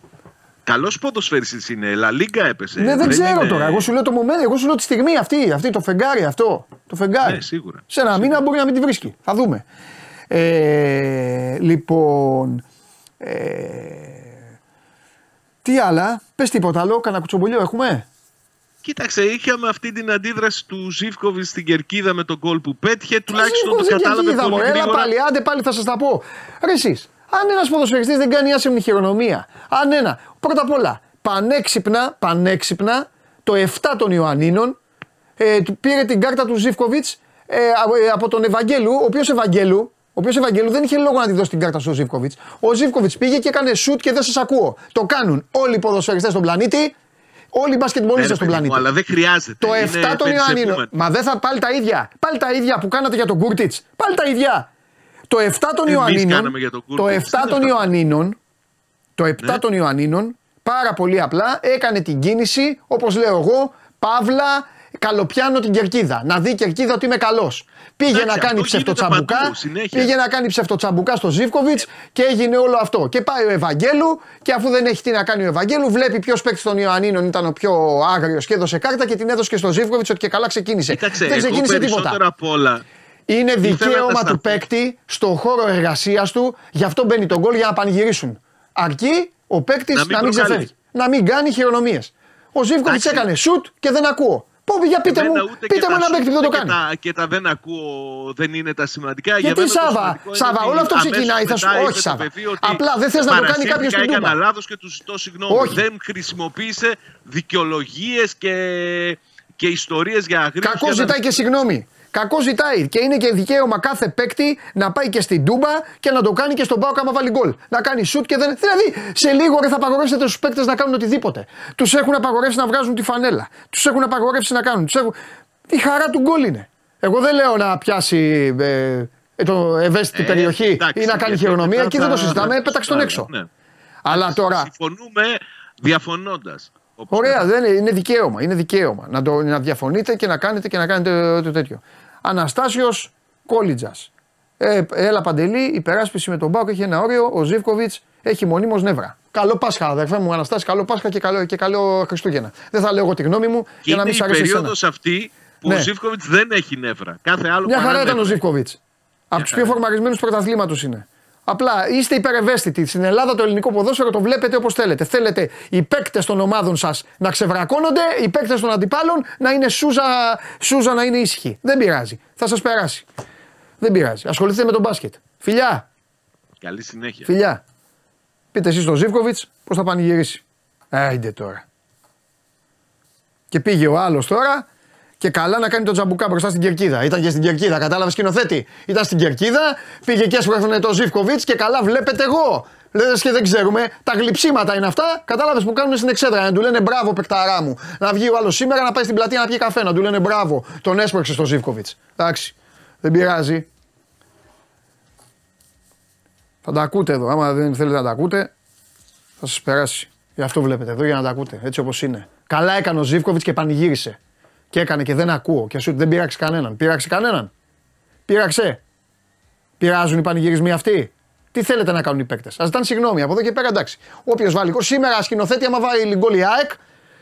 Καλός ποδοσφαιριστής είναι. Λα Λίγκα έπεσε. ναι, δεν, ξέρω είναι- τώρα. Εγώ σου λέω το moment, εγώ σου λέω τη στιγμή αυτή, αυτή το φεγγάρι αυτό. Το φεγγάρι. Ναι, σίγουρα. Σε ένα μήνα μπορεί να μην τη βρίσκει. Θα δούμε. Ε, λοιπόν. Ε, τι άλλα, πες τίποτα άλλο, κανένα κουτσομπολιό έχουμε; Κοίταξε, είχαμε αυτή την αντίδραση του Ζήφκοβιτ στην κερκίδα με τον γκολ που πέτυχε. Τουλάχιστον το Σίγουρα δεν κατάλαβε κερκίδα, πολύ μωρέ. Έλα γρήγορα. πάλι, άντε πάλι θα σας τα πω. Ρε εσείς, αν ένας ποδοσφαιριστής δεν κάνει άσεμνη χειρονομία, αν ένα, πρώτα απ' όλα, πανέξυπνα, πανέξυπνα, το 7 των Ιωαννίνων, ε, του πήρε την κάρτα του Ζήφκοβιτς ε, από- ε, από τον Ευαγγέλου, ο οποίος Ευαγγέλου, ο οποίος Ευαγγέλου δεν είχε λόγο να τη δώσει την κάρτα στο Ζήφκοβιτς. Ο Ζήφκοβιτς πήγε και έκανε σουτ και δεν σας ακούω. Το κάνουν όλοι οι ποδοσφαιριστές στον πλανήτη, όλοι οι μπασκετμπολίστες Ναι, στον ρε παιδί μου, πλανήτη. Αλλά δεν χρειάζεται. Το Είναι 7 των περισσευούμενο. Ιωαννίνων. Μα δεν θα πάλι τα ίδια. Πάλι τα ίδια που κάνατε για τον Κούρτιτς. Πάλι τα ίδια. Το 7 των Εμείς Ιωαννίνων. κάναμε για τον Το Κούρτιτς. 7 Τι είναι των αυτό; Ιωαννίνων. Το 7 Ναι. των Ιωαννίνων πάρα πολύ απλά έκανε την κίνηση όπως λέω εγώ. Παύλα, καλοπιάνω την κερκίδα. Να δει η κερκίδα ότι είμαι καλός. Πήγε Εντάξει, να κάνει αυτό γίνεται ψευτοτσαμπουκά. παντού, συνέχεια. Πήγε να κάνει ψευτοτσαμπουκά στο Ζήφκοβιτς και έγινε όλο αυτό. Και πάει ο Ευαγγέλου και αφού δεν έχει τι να κάνει ο Ευαγγέλου, βλέπει ποιος παίκτης των Ιωαννίνων ήταν ο πιο άγριος και έδωσε κάρτα και την έδωσε και στο Ζήφκοβιτς ότι και καλά ξεκίνησε. Κοίταξε, δεν εγώ ξεκίνησε περισσότερο τίποτα. απ' όλα. Είναι ήθελα να δικαίωμα σταθώ. του παίκτη στον χώρο εργασίας του, γι' αυτό μπαίνει τον γκολ για να πανηγυρίσουν. Αρκεί ο παίκτης Να να μην μην, προκαλείς. ξεφεύγει. Να μην κάνει χειρονομίες. Ο Ζήφκοβιτς Εντάξει. έκανε σουτ και δεν ακούω. Πω, για πείτε Εμένα μου, ούτε πείτε και μου τα ένα παίκτη που δεν το και κάνει. τα- Και τα δεν ακούω δεν είναι τα σημαντικά. Γιατί Για μένα το Σάβα, σημαντικό είναι Σάβα, ότι όλο αυτό αμέσως ξεκινάει, θα σου- μετά όχι, είπε το Σάβα. παιδί ότι Απλά δεν θες να το κάνει κάποιος στην παρασύρθηκα, Τούμπα. Έκανα λάθος και τους ζητώ συγγνώμη. Όχι. Δεν χρησιμοποίησε δικαιολογίες και, και ιστορίες για αγρίνου. Κακό ζητάει και συγγνώμη. Κακό ζητάει και είναι και δικαίωμα κάθε παίκτη να πάει και στην Τούμπα και να το κάνει και στον Πάο άμα βάλει γκολ. Να κάνει σουτ και δεν. Δηλαδή σε λίγο ρε, θα απαγορεύσετε στου παίκτες να κάνουν οτιδήποτε. Τους έχουν απαγορεύσει να βγάζουν τη φανέλα. Τους έχουν απαγορεύσει να κάνουν. Τους έχουν... Η χαρά του γκολ είναι. Εγώ δεν λέω να πιάσει ε, ε, το ευαίσθητη Ε, περιοχή εντάξει, ή να κάνει γιατί χειρονομία. μετά Εκεί δεν το θα- συζητάμε, θα- πέταξε τον ναι, έξω. ναι. Αλλά τώρα. Συμφωνούμε διαφωνώντας. Ωραία, δεν είναι, είναι δικαίωμα. Είναι δικαίωμα να, το, να διαφωνείτε και να κάνετε και να κάνετε το τέτοιο. Αναστάσιος Κόλιτζας. Ε, έλα παντελή, υπεράσπιση με τον Μπάουκ έχει ένα όριο. Ο Ζήφκοβιτς έχει μονίμως νεύρα. Καλό Πάσχα, αδερφέ μου, Αναστάση, καλό Πάσχα και καλό, και καλό Χριστούγεννα. Δεν θα λέω εγώ τη γνώμη μου Και για να είναι μην η σ' αρέσει εσένα. περίοδος αυτή που Ναι. ο Ζήφκοβιτς δεν έχει νεύρα. Κάθε άλλο Μια χαρά παρά ήταν ο νεύρα. Ζήφκοβιτς. Από τους πιο χαρά. φορμαρισμένους πρωταθλήματος είναι. Απλά είστε υπερευαίσθητοι. Στην Ελλάδα το ελληνικό ποδόσφαιρο το βλέπετε όπως θέλετε. Θέλετε οι παίκτες των ομάδων σας να ξεβρακώνονται, οι παίκτες των αντιπάλων να είναι σούζα, σούζα να είναι ήσυχοι. Δεν πειράζει. Θα σας περάσει. Δεν πειράζει. Ασχοληθείτε με τον μπάσκετ. Φιλιά, Καλή συνέχεια. φιλιά. Πείτε εσείς στον Ζήφκοβιτς πώς θα πανηγυρίσει. Άιντε τώρα. Και πήγε ο άλλος τώρα και καλά να κάνει τον τζαμπουκά μπροστά στην κερκίδα. Ήταν και στην κερκίδα, κατάλαβες σκηνοθέτη; Ήταν στην κερκίδα, πήγε και έσπρωχνε το Ζήφκοβιτ και καλά βλέπετε εγώ. Λε και δεν ξέρουμε, τα γλυψίματα είναι αυτά. Κατάλαβες που κάνουν στην εξέδρα. Να του λένε μπράβο, παικταρά μου. Να βγει ο άλλος σήμερα να πάει στην πλατεία να πιει καφέ. Να του λένε μπράβο, τον έσπρωξε στο Ζήφκοβιτ. Εντάξει, δεν πειράζει. Θα τα ακούτε εδώ. Άμα δεν θέλετε να τα ακούτε, θα σας περάσει. Γι' αυτό βλέπετε εδώ για να τα ακούτε. Έτσι όπως είναι. Καλά έκανε ο Ζήφκοβιτ και πανηγύρισε. Και έκανε και δεν ακούω. Και σου δεν πειράξει κανέναν. Πειράξει κανέναν. Πειραξε. Πειράζουν οι πανηγυρισμοί αυτοί. Τι θέλετε να κάνουν οι παίκτες; Α ζητάνε συγγνώμη από εδώ και πέρα εντάξει. Όποιος βάλει γκολ. Σήμερα σκηνοθέτη, άμα βάλει γκολ η ΑΕΚ,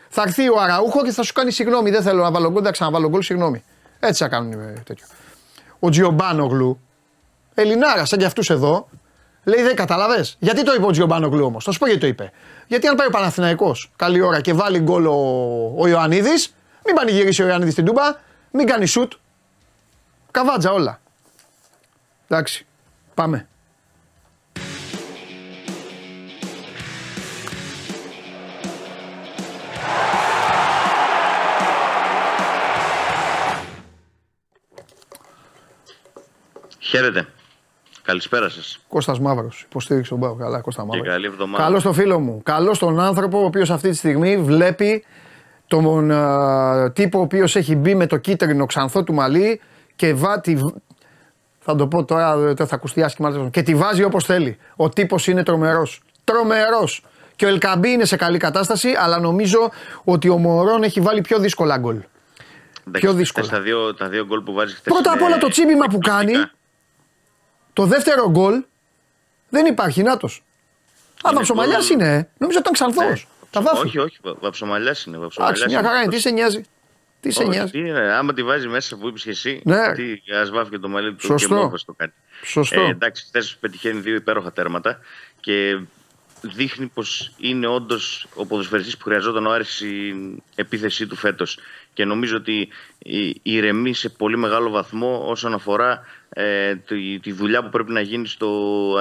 θα έρθει ο Αραούχο και θα σου κάνει συγγνώμη. Δεν θέλω να βάλω γκολ, θα ξαναβάλω γκολ, συγγνώμη. Έτσι θα κάνουν ε, τέτοιο. Ο Τζιομπάνογλου, Ελληνάρα σαν και αυτούς εδώ, λέει δεν κατάλαβες. Γιατί το είπε ο Τζιομπάνογλου όμως; Θα σου πω γιατί το είπε. Γιατί αν πάει ο Παναθηναϊκός καλή ώρα και βάλει γκολ ο, ο Ιωαννίδης, μην πανηγυρίσει ο Ιωαννίδη στην τούμπα, μην κάνει σουτ. Καβάτζα όλα. Εντάξει. Πάμε. Χαίρετε. Καλησπέρα σας. Κώστας Μαύρος, υποστήριξε τον Πάο. Καλά, Κώστα Μαύρος. καλή εβδομάδα. Καλό στο φίλο μου. Καλό στον άνθρωπο ο οποίος αυτή τη στιγμή βλέπει τον α, τύπο ο οποίος έχει μπει με το κίτρινο ξανθό του μαλλί και βά, τη, θα το πω τώρα, δεν θα ακουστεί άσχημα, αλλά και τη βάζει όπως θέλει. Ο τύπος είναι τρομερός. Τρομερός. Και ο Ελκαμπή είναι σε καλή κατάσταση, αλλά νομίζω ότι ο Μωρόν έχει βάλει πιο δύσκολα γκολ. Εντάξει, πιο δύσκολα. χθες Τα δύο, τα δύο γκολ που βάζει χθες. Πρώτα απ' όλα το τσίμπημα που κάνει, το δεύτερο γκολ δεν υπάρχει. Νάτος. Α, Είναι Βαψομαλιά γκολ. είναι. ε. Νομίζω ότι ήταν ξανθός. Τα βάφη. Όχι, όχι. βα- Βαψομαλιάς είναι. Εντάξει, Βαψομαλιάς μια είναι. χαρά είναι. Τι σε νοιάζει; Τι σε Όχι, νοιάζει; τι είναι, άμα τη βάζει μέσα που είπες και εσύ. Ναι. Τι, ας βάφει και το μαλλί του Σωστό. και μόβες το κάνει. Σωστό. Ε, εντάξει, χθε πετυχαίνει δύο υπέροχα τέρματα και δείχνει πως είναι όντως ο ποδοσφαιριστής που χρειαζόταν ο Άρης στην επίθεσή του φέτος. Και νομίζω ότι η- ηρεμεί σε πολύ μεγάλο βαθμό όσον αφορά ε, τη, τη δουλειά που πρέπει να γίνει στο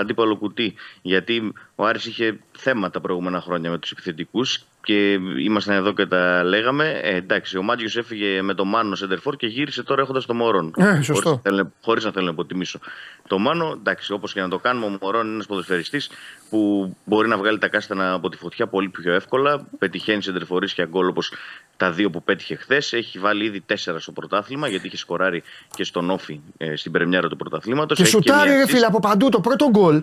αντίπαλο κουτί. Γιατί ο Άρης είχε θέματα τα προηγούμενα χρόνια με τους επιθετικούς και ήμασταν εδώ και τα λέγαμε. Ε, εντάξει, ο Μάτζιος έφυγε με το Μάνο Σεντερφόρ και γύρισε τώρα έχοντας το Μωρόν. Ε, σωστό. Χωρίς να θέλω- Χωρίς να θέλω να υποτιμήσω. Το Μάνο, εντάξει, όπως και να το κάνουμε, ο Μωρόν είναι ένας ποδοσφαιριστής που μπορεί να βγάλει τα κάστανα από τη φωτιά πολύ πιο εύκολα. Πετυχαίνει σε και γκολ όπως τα δύο που πέτυχε χθες. Έχει βάλει ήδη τέσσερα στο πρωτάθλημα γιατί είχε σκοράρει και στον Όφη ε, στην πρεμιέρα του πρωταθλήματος. Και σουτάρει, ρε φίλε, από παντού το πρώτο γκολ.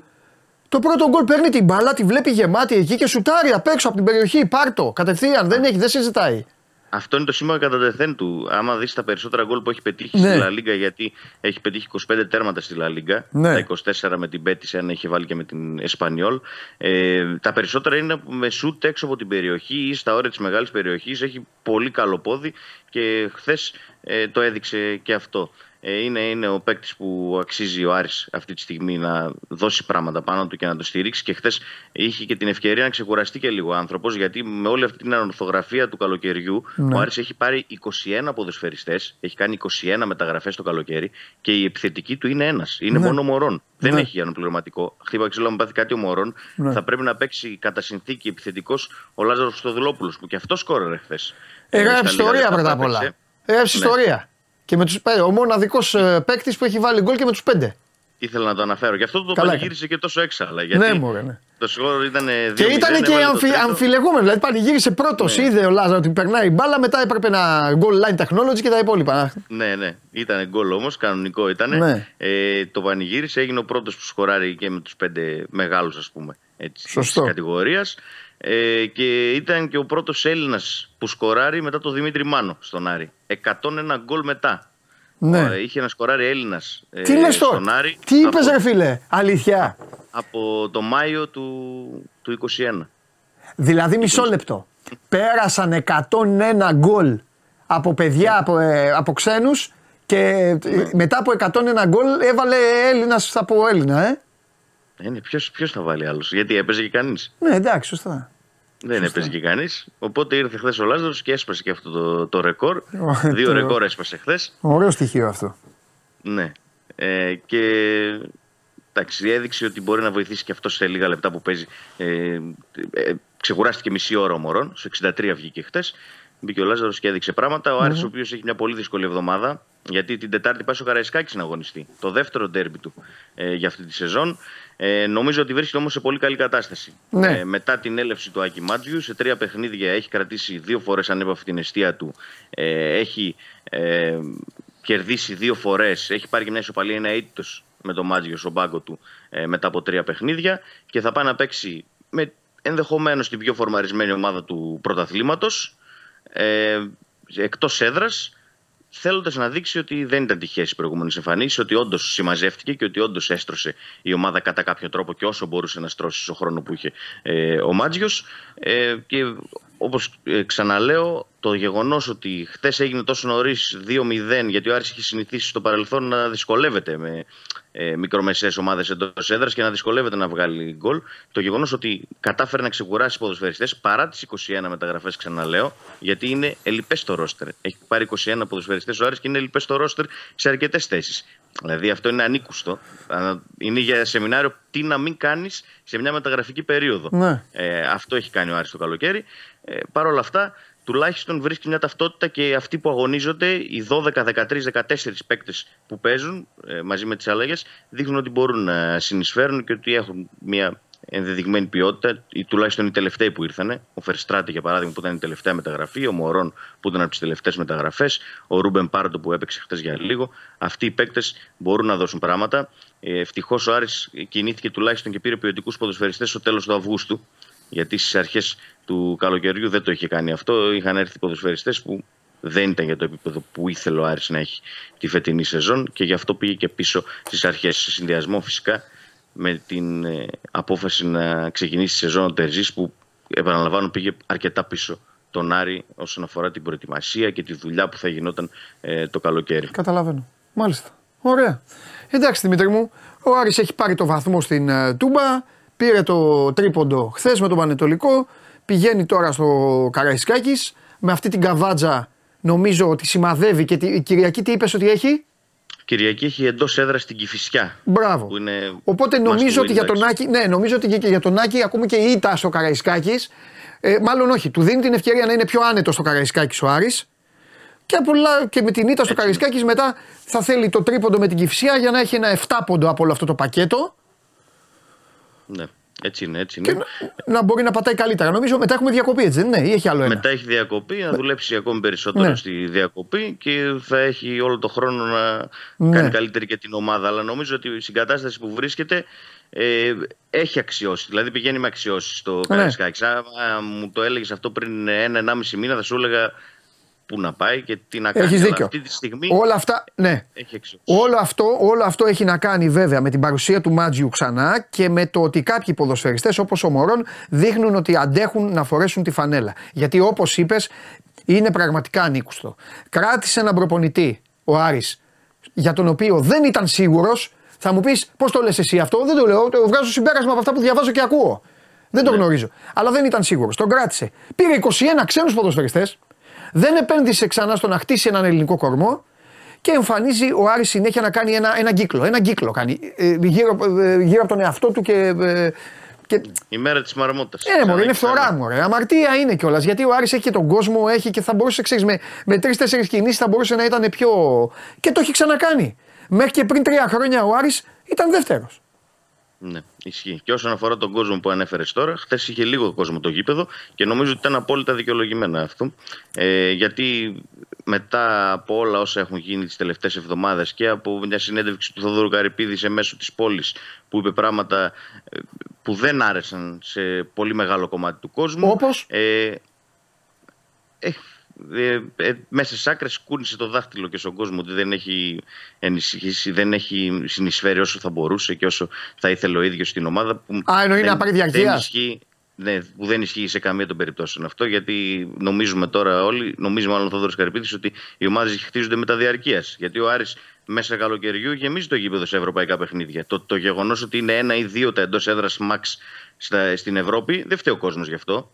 Το πρώτο γκολ παίρνει την μπάλα, τη βλέπει γεμάτη εκεί και σουτάρει απ' έξω από την περιοχή. Πάρτο, κατευθείαν, δεν έχει, δεν συζητάει. Αυτό είναι το σήμα κατά τεθέν του. Άμα δεις τα περισσότερα γκολ που έχει πετύχει Ναι. στη Λα Λίγκα, γιατί έχει πετύχει 25 τέρματα στη Λα Λίγκα, Ναι. τα 24 με την Πέτης, αν έχει βάλει και με την Εσπανιόλ. Ε, τα περισσότερα είναι με σουτ έξω από την περιοχή ή στα όρια της μεγάλης περιοχής. Έχει πολύ καλό πόδι και χθες ε, το έδειξε και αυτό. Ε, είναι, είναι ο παίκτης που αξίζει ο Άρης αυτή τη στιγμή να δώσει πράγματα πάνω του και να το στηρίξει. Και χθες είχε και την ευκαιρία να ξεκουραστεί και λίγο ο άνθρωπος, γιατί με όλη αυτή την ανορθογραφία του καλοκαιριού, Ναι. ο Άρης έχει πάρει 21 ποδοσφαιριστές, έχει κάνει 21 μεταγραφές το καλοκαίρι και η επιθετική του είναι ένας. Είναι Ναι. μόνο ο Μωρόν. Δεν Ναι. έχει αναπληρωματικό. Χτύπα ξύλο, μου πάθει κάτι ο Μωρόν. Ναι. Θα πρέπει να παίξει κατά συνθήκη επιθετικός ο Λάζαρος Στοδουλόπουλο, που και αυτός σκόρερε χθες. Έγραψε ιστορία πρώτα απ' όλα. Έγραψε Ναι. ιστορία. Και με τους, ε, ο μοναδικός παίκτης που έχει βάλει γκολ και με τους πέντε. Ήθελα να το αναφέρω. Γι' αυτό το Καλά πανηγύρισε και τόσο έξαλα. Γιατί Ναι, μωρέ, ναι. Το σκορ ήταν 2-0. Και ήταν και έβαλε το αμφι, τρίτο. αμφιλεγόμενο. Δηλαδή πανηγύρισε πρώτος. Ναι. Είδε ο Λάζαρο ότι περνάει η μπάλα. Μετά έπρεπε να goal line technology και τα υπόλοιπα. Ναι, ναι. Ήταν γκολ όμως, κανονικό ήταν. Ναι. Ε, το πανηγύρισε, έγινε ο πρώτος που σκοράρει και με τους πέντε μεγάλους, ας πούμε. Έτσι, Σωστό. Της κατηγορίας. Ε, και ήταν και ο πρώτος Έλληνας που σκοράρει μετά το Δημήτρη Μάνο στον Άρη. 101 γκολ μετά. Ναι. Ε, είχε να σκοράρει Έλληνας ε, Τι λες τώρα; στον Άρη. Τι είπες, από, ρε φίλε; Αλήθεια. από το Μάιο του, του 21. Δηλαδή μισό λεπτό. Πέρασαν 101 γκολ από παιδιά, από, ε, από ξένους και ε, μετά από 101 γκολ έβαλε Έλληνας από Έλληνα, ε. Ε, ναι, ποιος, ποιος θα βάλει άλλος, γιατί έπαιζε και κανείς. Ναι, εντάξει, σωστά. Δεν έπαιζε και κανείς. Οπότε ήρθε χθες ο Λάζαρος και έσπασε και αυτό το, το ρεκόρ. Ω, Δύο το- ρεκόρ έσπασε χθες. Ωραίο στοιχείο αυτό. Ναι. Ε, και εντάξει, έδειξε ότι μπορεί να βοηθήσει και αυτός σε λίγα λεπτά που παίζει. Ε, ε, ξεκουράστηκε μισή ώρα ο Μωρόν. Στο 63 βγήκε χθες. Μπήκε ο Λάζαρος και έδειξε πράγματα. Ο Άρης, ο οποίος έχει μια πολύ δύσκολη εβδομάδα. Γιατί την Τετάρτη πάει στο Καραϊσκάκη να αγωνιστεί. Το δεύτερο ντέρμπι του ε, για αυτή τη σεζόν. Ε, νομίζω ότι βρίσκεται όμως σε πολύ καλή κατάσταση. Ναι. Ε, μετά την έλευση του Άκη Μάτζιου, σε τρία παιχνίδια έχει κρατήσει δύο φορές ανέπαυτη την αιστεία του. Ε, έχει ε, κερδίσει δύο φορές. Έχει πάρει και μια ισοπαλία, ένα ήττο με τον Μάτζιος στον πάγκο του ε, μετά από τρία παιχνίδια. Και θα πάει να παίξει με ενδεχομένως την πιο φορμαρισμένη ομάδα του πρωταθλήματος. Ε, Εκτός έδρας, θέλοντας να δείξει ότι δεν ήταν τυχαίες οι προηγούμενες εμφανίσεις, ότι όντως συμμαζεύτηκε και ότι όντως έστρωσε η ομάδα κατά κάποιο τρόπο και όσο μπορούσε να στρώσει στο χρόνο που είχε ε, ο Μάτζιος. Ε, και όπως ξαναλέω, το γεγονός ότι χθες έγινε τόσο νωρίς 2-0, γιατί ο Άρης είχε συνηθίσει στο παρελθόν να δυσκολεύεται με ε, μικρομεσαίες ομάδες εντός έδρας και να δυσκολεύεται να βγάλει γκολ. Το γεγονός ότι κατάφερε να ξεκουράσει ποδοσφαιριστές παρά τις 21 μεταγραφές, ξαναλέω, γιατί είναι ελλειπές το ρόστερ. Έχει πάρει 21 ποδοσφαιριστές ο Άρης και είναι ελλειπές το ρόστερ σε αρκετές θέσεις. Δηλαδή αυτό είναι ανήκουστο. Α, Είναι για σεμινάριο τι να μην κάνεις σε μια μεταγραφική περίοδο. Ναι. Ε, αυτό έχει κάνει ο Άρης το καλοκαίρι. Ε, Παρ' όλα αυτά, τουλάχιστον βρίσκει μια ταυτότητα και αυτοί που αγωνίζονται, οι 12, 13, 14 παίκτες που παίζουν ε, μαζί με τις αλλαγές, δείχνουν ότι μπορούν να συνεισφέρουν και ότι έχουν μια ενδεδειγμένη ποιότητα, ή τουλάχιστον οι τελευταίοι που ήρθαν. Ο Φερστράτη, για παράδειγμα, που ήταν η τελευταία μεταγραφή, ο Μωρόν, που ήταν από τις τελευταίες μεταγραφές, ο Ρούμπεν Πάρντο, που έπαιξε χθες για λίγο. Αυτοί οι παίκτες μπορούν να δώσουν πράγματα. Ε, Ευτυχώς ο Άρης κινήθηκε τουλάχιστον και πήρε ποιοτικούς ποδοσφαιριστές στο τέλος του Αυγούστου. Γιατί στις αρχές του καλοκαιριού δεν το είχε κάνει αυτό. Είχαν έρθει ποδοσφαιριστές που δεν ήταν για το επίπεδο που ήθελε ο Άρης να έχει τη φετινή σεζόν και γι' αυτό πήγε και πίσω στις αρχές. Σε συνδυασμό φυσικά με την ε, απόφαση να ξεκινήσει η σεζόν ο Τερζής που επαναλαμβάνω πήγε αρκετά πίσω τον Άρη όσον αφορά την προετοιμασία και τη δουλειά που θα γινόταν ε, το καλοκαίρι. Καταλαβαίνω. Μάλιστα. Ωραία. Εντάξει Δημήτρη μου, ο Άρης έχει πάρει το βαθμό στην ε, Τούμπα, πήρε το τρίποντο χθες με τον Πανετολικό, πηγαίνει τώρα στο Καραϊσκάκης, με αυτή την καβάτζα νομίζω ότι σημαδεύει και τη, η Κυριακή τι είπες ότι έχει; Κυριακή έχει εντός έδρας στην Κυφυσιά. Μπράβο. Που είναι Οπότε must νομίζω win, ότι για τον εντάξει. Άκη, ναι, νομίζω ότι και για τον Άκη ακούμε και η ήττα στο Καραϊσκάκης, ε, μάλλον όχι, του δίνει την ευκαιρία να είναι πιο άνετος στο Καραϊσκάκης ο Άρης και, πολλά, και με την ήττα στο Καραϊσκάκης μετά θα θέλει το τρίποντο με την Κυφσιά για να έχει ένα 7 πόντο από όλο αυτό το πακέτο Ναι, έτσι είναι, έτσι και είναι. να, να μπορεί να πατάει καλύτερα. Νομίζω μετά έχουμε διακοπή, έτσι δεν είναι, ή έχει άλλο ένα; Μετά έχει διακοπή, να δουλέψει ακόμη περισσότερο Ναι. στη διακοπή και θα έχει όλο το χρόνο να Ναι. κάνει καλύτερη και την ομάδα. Αλλά νομίζω ότι η συγκατάσταση που βρίσκεται ε, έχει αξιώσει. Δηλαδή πηγαίνει με αξιώσεις στο Ναι. Καραϊσκάκης. Άμα μου το έλεγες αυτό πριν ένα-ενάμιση μήνα, θα σου έλεγα πού να πάει και τι να κάνει. Έχεις Αλλά δίκιο. Αυτή τη στιγμή Όλα αυτά, ναι. έχει αξιώσει. Όλο αυτό, όλο αυτό έχει να κάνει βέβαια με την παρουσία του Μάτζιου ξανά και με το ότι κάποιοι ποδοσφαιριστές όπως ο Μωρόν δείχνουν ότι αντέχουν να φορέσουν τη φανέλα. Γιατί όπως είπες είναι πραγματικά ανήκουστο. Κράτησε έναν προπονητή ο Άρης για τον οποίο δεν ήταν σίγουρος. Θα μου πεις πώς το λες εσύ αυτό, δεν το λέω, το βγάζω συμπέρασμα από αυτά που διαβάζω και ακούω. Δεν το γνωρίζω. Αλλά δεν ήταν σίγουρος. Τον κράτησε. Πήρε 21 ξένους ποδοσφαιριστές Δεν επένδυσε ξανά στο να χτίσει έναν ελληνικό κορμό. Και εμφανίζει ο Άρης συνέχεια να κάνει ένα, ένα κύκλο. Ένα κύκλο κάνει. Ε, γύρω, ε, γύρω από τον εαυτό του και. Ε, και Η μέρα της μαρμότα. ε, μωρέ, είναι φθορά μου. Ρε. Αμαρτία είναι κιόλας. Γιατί ο Άρης έχει και τον κόσμο, έχει και θα μπορούσε, ξέρεις, με, με τρει-τέσσερι κινήσεις θα μπορούσε να ήταν πιο. και το έχει ξανακάνει. Μέχρι και πριν τρία χρόνια ο Άρης ήταν δεύτερος. Ναι, ισχύει. Και όσον αφορά τον κόσμο που ανέφερες τώρα, χθες είχε λίγο κόσμο το γήπεδο και νομίζω ότι ήταν απόλυτα δικαιολογημένα αυτό. Ε, γιατί μετά από όλα όσα έχουν γίνει τις τελευταίες εβδομάδες και από μια συνέντευξη του Θοδόρου Καρυπίδη σε μέσο της πόλης που είπε πράγματα ε, που δεν άρεσαν σε πολύ μεγάλο κομμάτι του κόσμου. Όπως; Ε, ε, ε, ε, μέσα στις άκρες κούνησε το δάχτυλο και στον κόσμο ότι δεν έχει ενισχύσει, δεν έχει συνεισφέρει όσο θα μπορούσε και όσο θα ήθελε ο ίδιος στην ομάδα. Που Α, εννοεί δεν- να πάρει δεν διαρκείας. ισχύει- Ναι, που δεν ισχύει σε καμία των περιπτώσεων αυτό, γιατί νομίζουμε τώρα όλοι, νομίζει μάλλον ο Θόδωρος Καρυπίδης, ότι οι ομάδες χτίζονται με τα διαρκείας. Γιατί ο Άρης μέσα καλοκαιριού γεμίζει το γήπεδο σε ευρωπαϊκά παιχνίδια. Το, το γεγονός ότι είναι ένα ή δύο τα εντός έδρας max στα, στην Ευρώπη, δεν φταίει ο κόσμος γι' αυτό.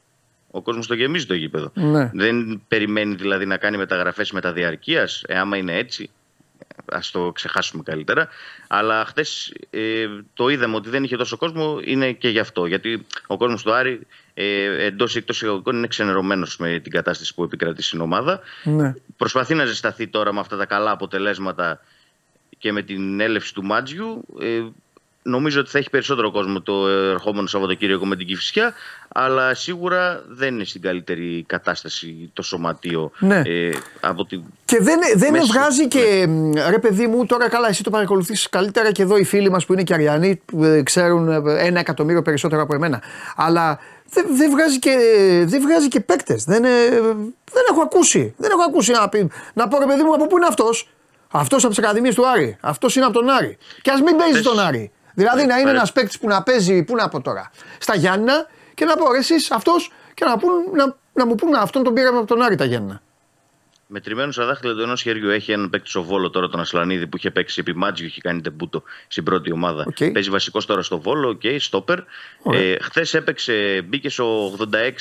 Ο κόσμος το γεμίζει το γήπεδο. Ναι. Δεν περιμένει δηλαδή να κάνει μεταγραφές μεταδιαρκείας, ε, άμα είναι έτσι. Α το ξεχάσουμε καλύτερα. Αλλά χτε ε, το είδαμε ότι δεν είχε τόσο κόσμο, είναι και γι' αυτό. Γιατί ο κόσμος του Άρη ε, εντός ή εκτός εισαγωγικών είναι ξενερωμένος με την κατάσταση που επικρατεί στην ομάδα. Ναι. Προσπαθεί να ζεσταθεί τώρα με αυτά τα καλά αποτελέσματα και με την έλευση του Μάτζιου. Ε, νομίζω ότι θα έχει περισσότερο κόσμο το ερχόμενο Σαββατοκύριακο με την Κηφισιά, αλλά σίγουρα δεν είναι στην καλύτερη κατάσταση το σωματείο Ναι. ε, από την Και δεν, δεν Μέσα- βγάζει και μ, ρε παιδί μου, τώρα καλά, εσύ το παρακολουθείς καλύτερα και εδώ οι φίλοι μας που είναι και Αριανοί που, ε, ξέρουν ε, ένα εκατομμύριο περισσότερο από εμένα. Αλλά δεν, δεν βγάζει και, δεν βγάζει και παίκτες. Δεν, ε, δεν έχω ακούσει. Δεν έχω ακούσει να, πει, να πω ρε παιδί μου από πού είναι αυτός. Αυτός από τις Ακαδημίες του Άρη. Αυτός είναι από τον Άρη. Και ας μην παίζει Θες- τον Άρη. Δηλαδή να είναι Παρέ- ένας παίκτης που να παίζει, πού να πω τώρα, στα Γιάννα και να πω ρε εσείς αυτός και να, πούν, να, να μου πούνε αυτόν τον πήραμε από τον Άρη τα Γιάννα. Μετρημένους στα δάχτυλα του ενός χεριού έχει έναν παίκτη στο Βόλο τώρα, τον Ασλανίδη, που είχε παίξει επί Μάτζιου, είχε κάνει ντεμπούτο στην πρώτη ομάδα. Οκ. Παίζει βασικός τώρα στο Βόλο, οκ, στόπερ. Ωραία. Ε, Χθες έπαιξε, μπήκε στο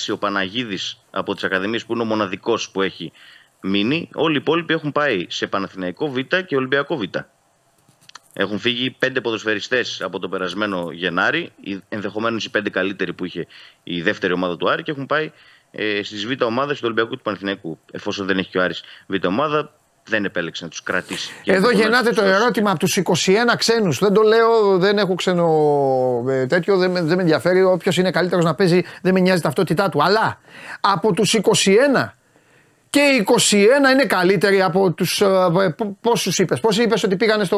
86 ο Παναγίδης από τις Ακαδημίες που είναι ο μοναδικός που έχει μείνει. Όλοι οι υπόλοιποι έχουν πάει σε Παναθηναϊκό Β και Ολυμπιακό Β. Έχουν φύγει πέντε ποδοσφαιριστές από το περασμένο Γενάρη, ενδεχομένως οι πέντε καλύτεροι που είχε η δεύτερη ομάδα του Άρη και έχουν πάει ε, στις β' ομάδες του Ολυμπιακού και του Παναθηναϊκού. Εφόσον δεν έχει και ο Άρης β' ομάδα, δεν επέλεξε να τους κρατήσει. Και Εδώ ενδεχομένως γεννάται τους το δώσει. ερώτημα από τους 21 ξένους. Δεν το λέω, δεν έχω ξένο ε, τέτοιο, δεν, με- δεν με ενδιαφέρει. Όποιος είναι καλύτερος να παίζει, δεν με νοιάζει η ταυτότητά του. Αλλά από τους 21 και οι 21 είναι καλύτεροι από τους. Πόσους είπες, Πόσοι είπες ότι πήγανε στο,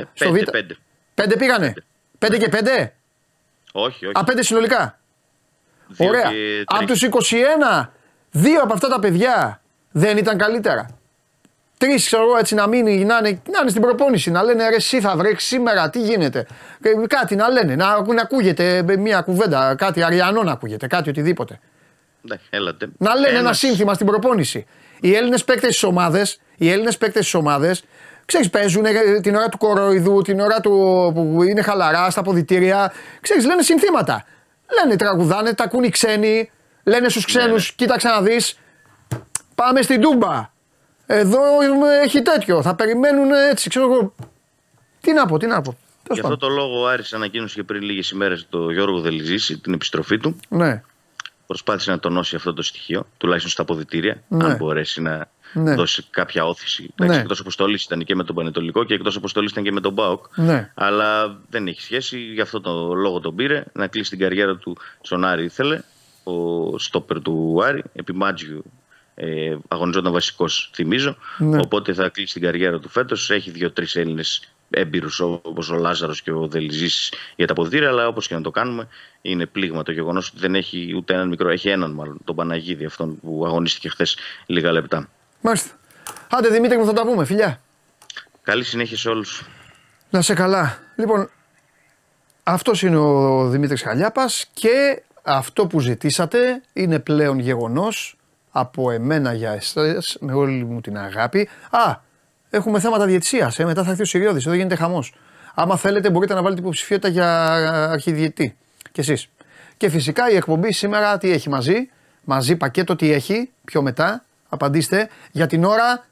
Ε, στο Β; πέντε, πέντε. Πέντε πήγανε; Πέντε και πέντε; Όχι, όχι. Α, πέντε συνολικά. Δύο Ωραία. και Από τρεις. του 21, δύο από αυτά τα παιδιά δεν ήταν καλύτερα. Τρεις, ξέρω εγώ, έτσι να μείνει, να είναι, να είναι στην προπόνηση, να λένε ρε, εσύ θα βρέξεις σήμερα, τι γίνεται; Ε, Κάτι να λένε, να, να ακούγεται ε, μια κουβέντα, κάτι αριανό να ακούγεται, κάτι οτιδήποτε. Ναι, έλατε. Να λένε ένα Ένας- σύνθημα στην προπόνηση. Οι Έλληνες παίκτες στι ομάδες, οι Έλληνες παίκτες στι ομάδες, ξέρεις, παίζουν ε, την ώρα του κοροϊδού, την ώρα του που είναι χαλαρά στα ποδητήρια. Ξέρεις, λένε συνθήματα. Λένε τραγουδάνε, τα ακούν οι ξένοι, λένε στους ξένους, ναι. κοίταξε να δεις. Πάμε στην Τούμπα. Εδώ ε, έχει τέτοιο. Θα περιμένουν έτσι, ξέρω εγώ. Τι να πω, τι να πω. Γι' Τέλος αυτό πάντων. το λόγο ο Άρης ανακοίνωσε και πριν λίγες ημέρες το Γιώργο Δελιζήση την επιστροφή του. Ναι. Προσπάθησε να τονώσει αυτό το στοιχείο, τουλάχιστον στα αποδητήρια, Ναι. αν μπορέσει να Ναι. δώσει κάποια όθηση. Ναι. Ναι. Εκτός αποστολή ήταν και με τον Πανετολικό και εκτός αποστολή ήταν και με τον Μπάουκ. Ναι. Αλλά δεν έχει σχέση, γι' αυτό το λόγο τον πήρε. Να κλείσει την καριέρα του στον Άρη ήθελε. Ο στόπερ του Άρη, επί Μάτζιου, ε, αγωνιζόταν βασικός, θυμίζω. Ναι. Οπότε θα κλείσει την καριέρα του φέτος. Έχει δύο-τρεις Έλληνες έμπειρου όπως ο Λάζαρος και ο Δελιζή για τα αποδητήρια. Αλλά όπως και να το κάνουμε, είναι πλήγμα το γεγονός ότι δεν έχει ούτε έναν μικρό. Έχει έναν μάλλον, τον Παναγίδη, αυτόν που αγωνίστηκε χθες λίγα λεπτά. Μάλιστα. Άντε Δημήτρη μου θα τα πούμε, φιλιά. Καλή συνέχεια σε όλους. Να σε καλά. Λοιπόν, αυτός είναι ο Δημήτρης Χαλιάπας και αυτό που ζητήσατε είναι πλέον γεγονός από εμένα για εσάς, με όλη μου την αγάπη. Α, έχουμε θέματα διετησίας, ε, μετά θα έρθει ο Συριώδης, εδώ γίνεται χαμός. Άμα θέλετε μπορείτε να βάλετε υποψηφιότητα για αρχιδιετή κι εσείς. Και φυσικά η εκπομπή σήμερα τι έχει μαζί, μαζί πακέτο τι έχει, πιο μετά, απαντήστε. Για την ώρα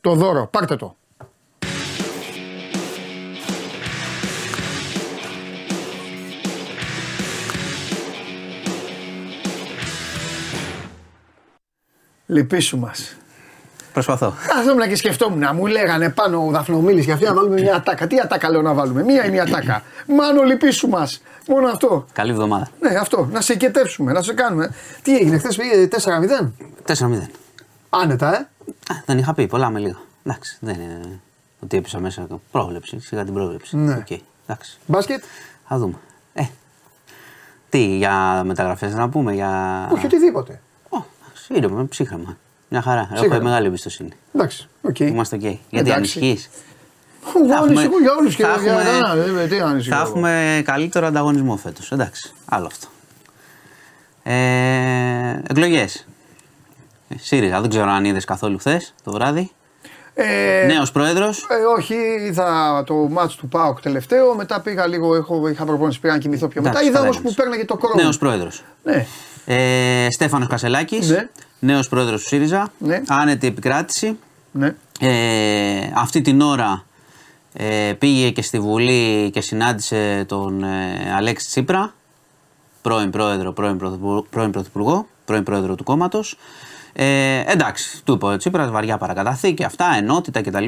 το δώρο, πάρτε το. Λυπήσου μας. Προσπαθώ. Καθόμουν και σκεφτόμουν να μου λέγανε πάνω ο Δαφνομίλης για αυτή να βάλουμε μια ατάκα. Τι ατάκα λέω να βάλουμε, μία ή μια ατάκα. Μάνο λυπήσου μας. Μόνο αυτό. Καλή εβδομάδα. Ναι, αυτό. Να σε ικετεύσουμε, να σε κάνουμε. Τι έγινε, χθες πήγε 4-0. 4-0. Άνετα, ε. Α, δεν είχα πει πολλά με λίγα. Εντάξει, δεν είναι ότι έπεσα μέσα. Πρόβλεψη, σιγά την πρόβλεψη. Ναι. Οκ, εντάξει. Μπάσκετ; Θα δούμε. Ε, τι, για μεταγραφές να πούμε, για. Όχι, οτιδήποτε. Ω, εντάξει, ήρεμα, ψύχραιμα. Μια χαρά. Ψύχραιμα. Έχω μεγάλη εμπιστοσύνη. Εντάξει, οκ. Είμαστε οκ. Γιατί Εντάξει. ανησυχείς; Εγώ έχουμε- ανησυχώ για όλους και θα για έχουμε- κανένα. ε, Τι ανησυχώ. Θα εγώ. έχουμε καλύτερο ανταγωνισμό φέτος. Εντάξει, άλλο αυτό. Ε, Εκλογές. ΣΥΡΙΖΑ, δεν ξέρω αν είδες καθόλου χθες το βράδυ. Ε, Νέος πρόεδρος. Ε, όχι, είδα το μάτς του ΠΑΟΚ τελευταίο. Μετά πήγα λίγο, έχω, είχα προπόνηση, πήγα να κοιμηθώ πιο μετά. Εντάξει, Είδα καλά όμω που έκανες. παίρναγε το κρόνο. Νέος πρόεδρος. Ναι. Ε, Στέφανος Κασελάκης. Ναι. Νέος πρόεδρος του ΣΥΡΙΖΑ. Ναι. Άνετη επικράτηση. ναι. Ε, αυτή την ώρα ε, πήγε και στη Βουλή και συνάντησε τον ε, Αλέξη Τσίπρα, πρώην πρόεδρο, πρώην πρωθυπουργό, πρώην, πρωθυπουργό, πρώην πρόεδρο του κόμματος. Ε, εντάξει, του είπε ο Τσίπρας, βαριά παρακαταθήκη, αυτά, ενότητα κτλ.